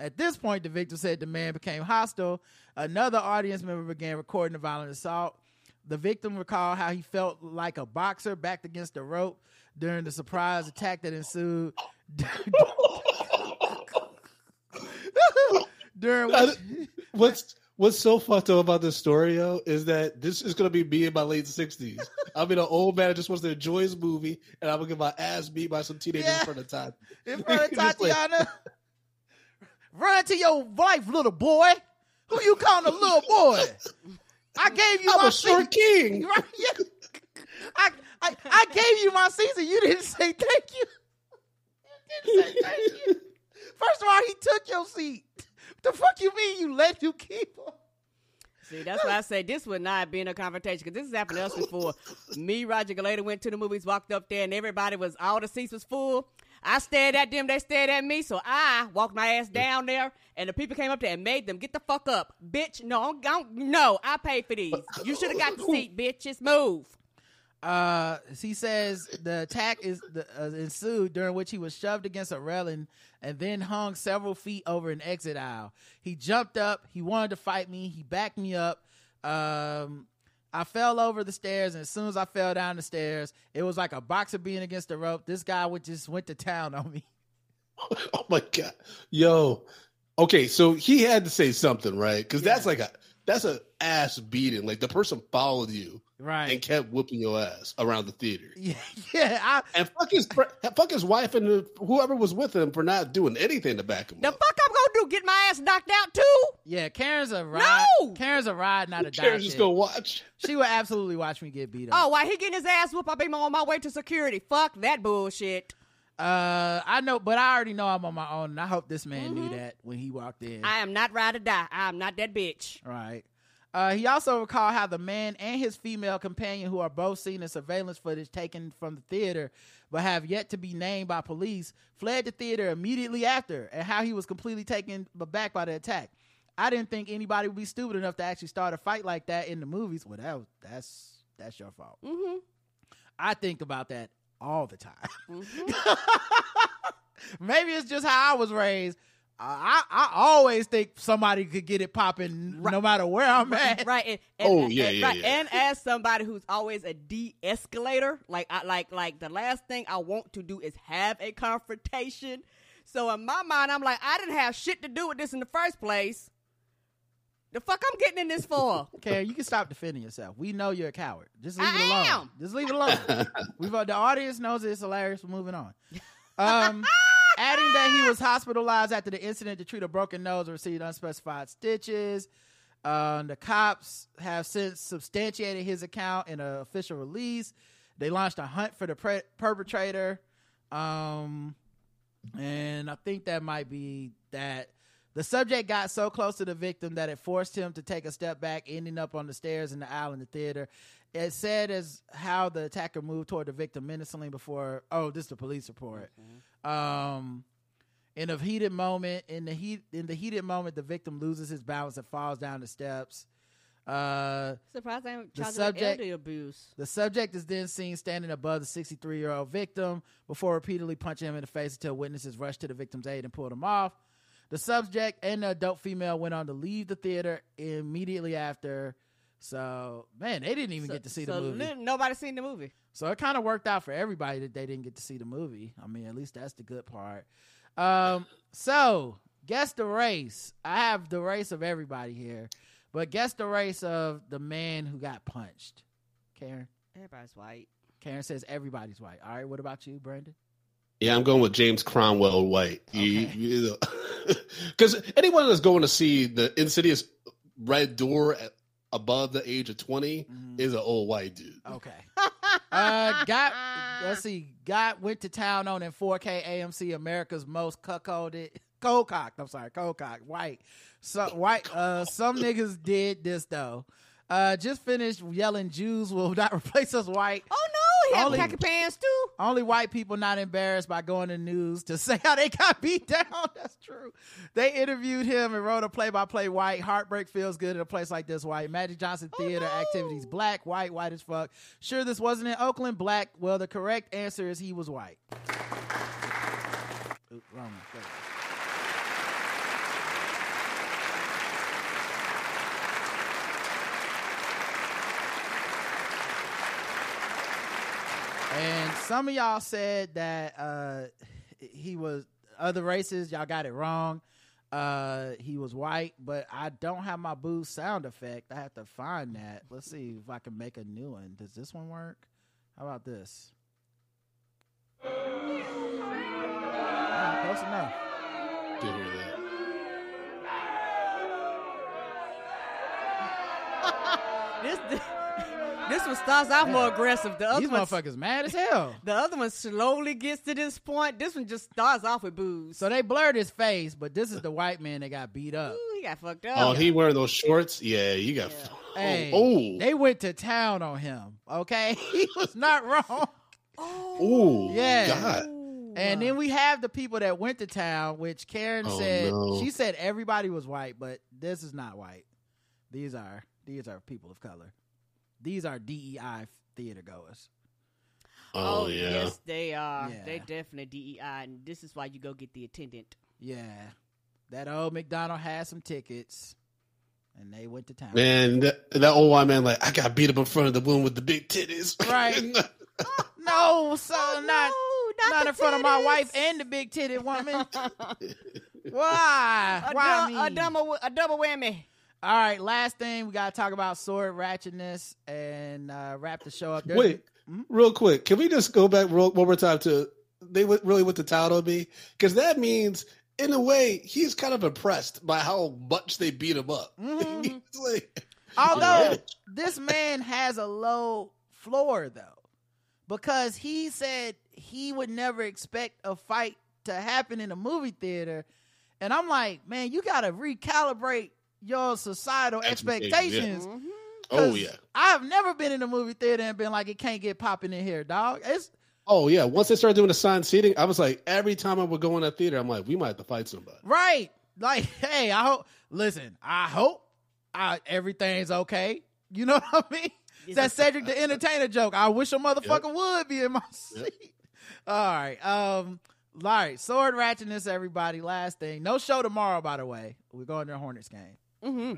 At this point, the victim said the man became hostile. Another audience member began recording the violent assault. The victim recalled how he felt like a boxer backed against the rope during the surprise attack that ensued. during which, What's what's so fucked up about this story, yo, is that this is gonna be me in my late sixties. I mean, an old man that just wants to enjoy his movie, and I'm gonna get my ass beat by some teenagers in front of time. in front of Tatiana, run to your wife, little boy. Who you calling a little boy? I gave you I'm my a short seat. king. Right? Yeah. I, I I gave you my season. You didn't say thank you. You didn't say thank you. First of all, he took your seat. The fuck you mean you let you keep him? See, that's why I say this would not be in a confrontation because this has happened to us before. Me, Roger Galata went to the movies, walked up there, and everybody was all the seats was full. I stared at them, they stared at me, so I walked my ass down there, and the people came up there and made them get the fuck up, bitch. No, I don't, no, I paid for these. You should have got the seat, bitch. Just move. Uh, he says the attack is the, uh, ensued during which he was shoved against a railing and then hung several feet over an exit aisle. He jumped up. He wanted to fight me. He backed me up. Um, I fell over the stairs, and as soon as I fell down the stairs, it was like a boxer being against the rope. This guy would just went to town on me. Oh my god, yo. Okay, so he had to say something, right? Because that's like a that's a ass beating. Like the person followed you, right, and kept whooping your ass around the theater. Yeah, yeah. I, and fuck his fuck his wife and whoever was with him for not doing anything to back him up. The up. fuck I'm gonna do? Get my ass knocked out too? Yeah, Karen's a ride. No! Karen's a ride, not a die. Karen's just chick. gonna watch. She would absolutely watch me get beat up. Oh, why he getting his ass whooped? I'll be on my way to security. Fuck that bullshit. Uh, I know, but I already know I'm on my own, and I hope this man Mm-hmm. knew that when he walked in. I am not ride or die. I am not that bitch. Right. Uh, he also recalled how the man and his female companion, who are both seen in surveillance footage taken from the theater, but have yet to be named by police, fled the theater immediately after, and how he was completely taken aback by the attack. I didn't think anybody would be stupid enough to actually start a fight like that in the movies. Well, that that's that's your fault. Mm-hmm. I think about that all the time. Mm-hmm. Maybe it's just how I was raised. I I always think somebody could get it popping no matter where I'm at. Right. And, and, Oh, yeah, and- yeah, right, yeah. And as somebody who's always a de-escalator, like I like like the last thing I want to do is have a confrontation. So in my mind, I'm like, I didn't have shit to do with this in the first place. The fuck I'm getting in this for? Karen, you can stop defending yourself. We know you're a coward. Just leave I it alone. am. Just leave it alone. We've the audience knows it's hilarious. We're moving on. Um, adding that he was hospitalized after the incident to treat a broken nose and received unspecified stitches. Um, the cops have since substantiated his account in an official release. They launched a hunt for the pre- perpetrator. Um, and I think that might be that. The subject got so close to the victim that it forced him to take a step back, ending up on the stairs in the aisle in the theater. It said as how the attacker moved toward the victim menacingly before. Oh, this is the police report. Um, in a heated moment, in the heat, in the heated moment, the victim loses his balance and falls down the steps. Uh, Surprised I haven't The subject- elder abuse. the subject is then seen standing above the 63 year old victim before repeatedly punching him in the face until witnesses rushed to the victim's aid and pulled him off. The subject and the adult female went on to leave the theater immediately after. So, man, they didn't even So- get to see so the movie. nobody seen the movie. So it kind of worked out for everybody that they didn't get to see the movie. I mean, at least that's the good part. Um, so guess the race. I have the race of everybody here, but guess the race of the man who got punched. Karen. Everybody's white. Karen says everybody's white. All right, what about you, Brandon? Yeah, I'm going with James Cromwell White. Because anyone that's going to see the Insidious Red Door at, above the age of 20 Mm-hmm. is an old white dude. Okay. uh, got let's see. Got went to town on in 4K AMC America's most cuckolded, cold cocked. I'm sorry, cold cocked. White. So white. Uh, some niggas did this though. Uh, just finished yelling Jews will not replace us white. Oh no, he had Only- khaki pants too. Only white people not embarrassed by going to news to say how they got beat down. That's true. They interviewed him and wrote a play-by-play white. Heartbreak feels good in a place like this. White Magic Johnson oh, Theater activities black, white, white as fuck. Sure, this wasn't in Oakland. Black. Well, the correct answer is he was white. Wrong one. There we go. And some of y'all said that uh, he was other races. Y'all got it wrong. Uh, he was white, but I don't have my boo sound effect. I have to find that. Let's see if I can make a new one. Does this one work? How about this? Close enough. Did hear that. This this one starts off more aggressive. The other These one, motherfuckers mad as hell. the other one slowly gets to this point. This one just starts off with booze. So they blurred his face, but this is the white man that got beat up. Ooh, he got fucked oh, up. Oh, he wearing those shorts? Yeah, you got. Hey, Oh, they went to town on him. Okay, he was not wrong. oh, Yeah. God. And then we have the people that went to town, which Karen Oh, said no. she said everybody was white, but this is not white. These are these are people of color. These are DEI theater goers. Oh, oh, yeah. yes, they are. Yeah. They definitely DEI, and this is why you go get the attendant. Yeah, that old McDonald had some tickets, and they went to town. Man, that, that old white man, like, I got beat up in front of the woman with the big titties. Right. no, so oh, not not, in front of my wife and the big titted woman. Why? A, Why dou- a double a double whammy. All right, last thing we gotta talk about sword ratchetness and uh, wrap the show up. There's- Wait, real quick, can we just go back real, one more time to they went, really went to town on me because that means, in a way, he's kind of impressed by how much they beat him up. He's like, Although this man has a low floor though, because he said he would never expect a fight to happen in a movie theater, and I'm like, man, you gotta recalibrate your societal expectations. Expectations, oh 'Cause yeah, I've never been in a movie theater and been like, it can't get popping in here, dog. It's oh yeah. Once they started doing the assigned seating, I was like, every time I would go in that theater, I'm like, we might have to fight somebody. right. Like, hey, I hope. Listen, I hope I, everything's okay. You know what I mean? That Cedric the Entertainer joke. I wish a motherfucker would be in my seat. All right. Um. All right. Sword ratchetness, everybody. Last thing. No show tomorrow, by the way. We're going to a Hornets game. Mm-hmm.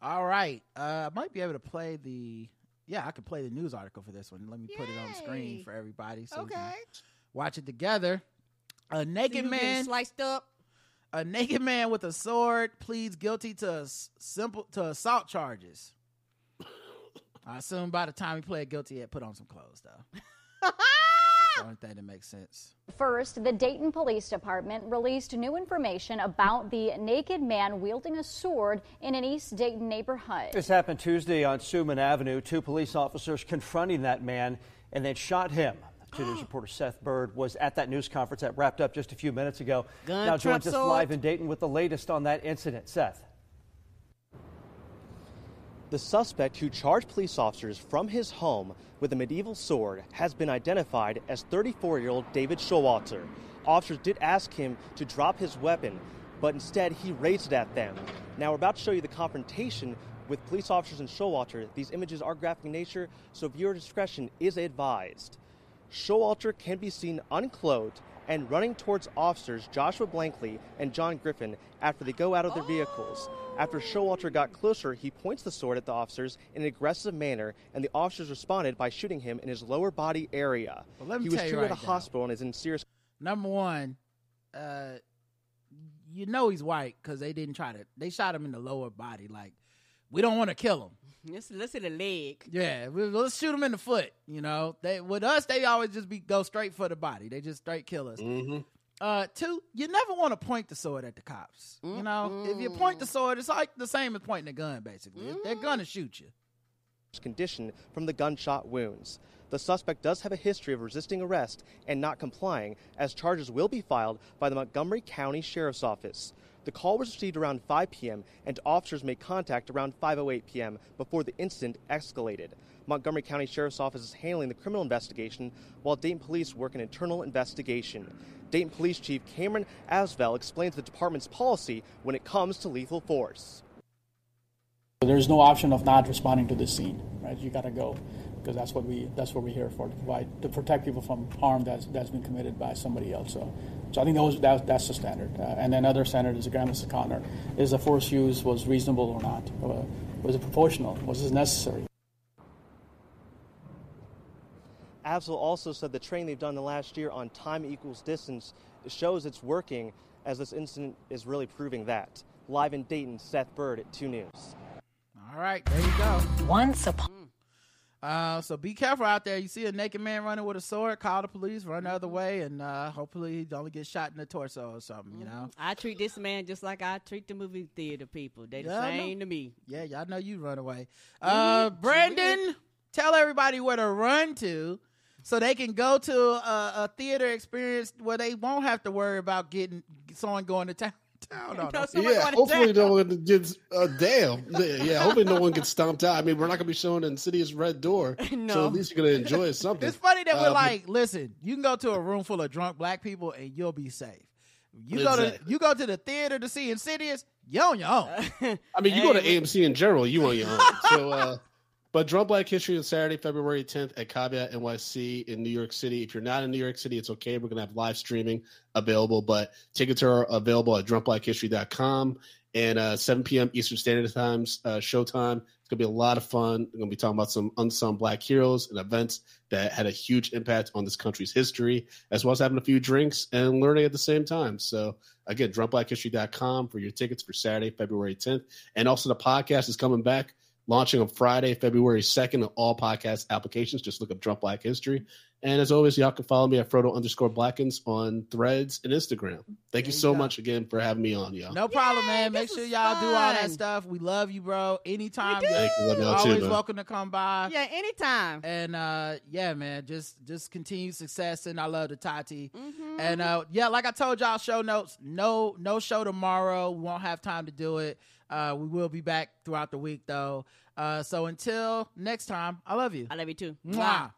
All right. Uh, I might be able to play the. Yeah, I can play the news article for this one. Let me put it on screen for everybody so we can Okay. watch it together. A naked you man sliced up. A naked man with a sword pleads guilty to s- simple to assault charges. I assume by the time he pled guilty, he had put on some clothes though. That's the only thing that makes sense. First, the Dayton Police Department released new information about the naked man wielding a sword in an East Dayton neighborhood. This happened Tuesday on Suman Avenue. Two police officers confronting that man and then shot him. Two News reporter Seth Bird was at that news conference that wrapped up just a few minutes ago. Gun, now trap joins us sword. live in Dayton with the latest on that incident. Seth. The suspect who charged police officers from his home with a medieval sword has been identified as 34 year old David Showalter. Officers did ask him to drop his weapon, but instead he raised it at them. Now we're about to show you the confrontation with police officers and Showalter. These images are graphic in nature, so viewer discretion is advised. Showalter can be seen unclothed and running towards officers Joshua Blankley and John Griffin after they go out of their vehicles. After Showalter got closer, he points the sword at the officers in an aggressive manner, and the officers responded by shooting him in his lower body area. Well, let me he was treated right at a now. hospital and is in serious Number one, uh, you know he's white because they didn't try to. They shot him in the lower body. Like we don't want to kill him. Let's listen to the leg. Yeah, we, let's shoot them in the foot. You know, they with us they always just be go straight for the body. They just straight kill us. Mm-hmm. Uh, two, you never want to point the sword at the cops. You know, if you point the sword, it's like the same as pointing a gun. Basically, If they're gonna shoot you. condition from the gunshot wounds. The suspect does have a history of resisting arrest and not complying, as charges will be filed by the Montgomery County Sheriff's Office. The call was received around 5 p.m., and officers made contact around 5:08 p.m. before the incident escalated. Montgomery County Sheriff's Office is handling the criminal investigation, while Dayton Police work an internal investigation. Dayton Police Chief Kamran Afzal explains the department's policy when it comes to lethal force. There's no option of not responding to this scene, right? You got to go because that's what we that's what we're here for to provide to protect people from harm that's that's been committed by somebody else. So, so I think those that, that's the standard. Uh, and then other standard is the Graham v. Connor is the force used was reasonable or not? Uh, was it proportional? Was it necessary? Afzal also said the training they've done the last year on time equals distance shows it's working, as this incident is really proving that. Live in Dayton, Seth Bird at 2 News. All right, there you go. Once upon Uh, so be careful out there. You see a naked man running with a sword, call the police, run the other way, and uh, hopefully he only get shot in the torso or something. You know. I treat this man just like I treat the movie theater people. They the Yeah, same to me. Yeah, y'all know you run away. Uh, Brandon, tell everybody where to run to so they can go to a, a theater experience where they won't have to worry about getting someone going to town. Town on them. Yeah, hopefully no one gets uh, damn. Yeah, hopefully no one gets stomped out. I mean, we're not gonna be showing Insidious Red Door, so at least you're gonna enjoy something. It's funny that we're Uh, but- like, listen, you can go to a room full of drunk black people and you'll be safe. You go to you go to the theater to see Insidious, you on your own. I mean, you go to AMC in general, you on your own. So, uh, but Drunk Black History on Saturday, February 10th at Caveat NYC in New York City. If you're not in New York City, it's okay. We're going to have live streaming available, but tickets are available at drunkblackhistory.com and uh, 7 p.m. Eastern Standard Times uh, showtime. It's going to be a lot of fun. We're going to be talking about some unsung black heroes and events that had a huge impact on this country's history, as well as having a few drinks and learning at the same time. So, again, drunkblackhistory.com for your tickets for Saturday, February 10th. And also, the podcast is coming back, launching on Friday, February 2nd on all podcast applications. Just look up Drunk Black History. And as always, y'all can follow me at Frodo underscore Blackens on threads and Instagram. Thank you so much again for having me on, y'all. No problem, man. Make sure y'all do all that stuff. We love you, bro. Anytime, We do. Thank you. Love y'all too, always man. welcome to come by. Yeah, anytime. And uh, yeah, man, just just continue success. And I love the Tati. Mm-hmm. And uh, yeah, like I told y'all, show notes. No, no show tomorrow. We won't have time to do it. Uh, we will be back throughout the week though. Uh, so until next time, I love you. I love you too. Mwah.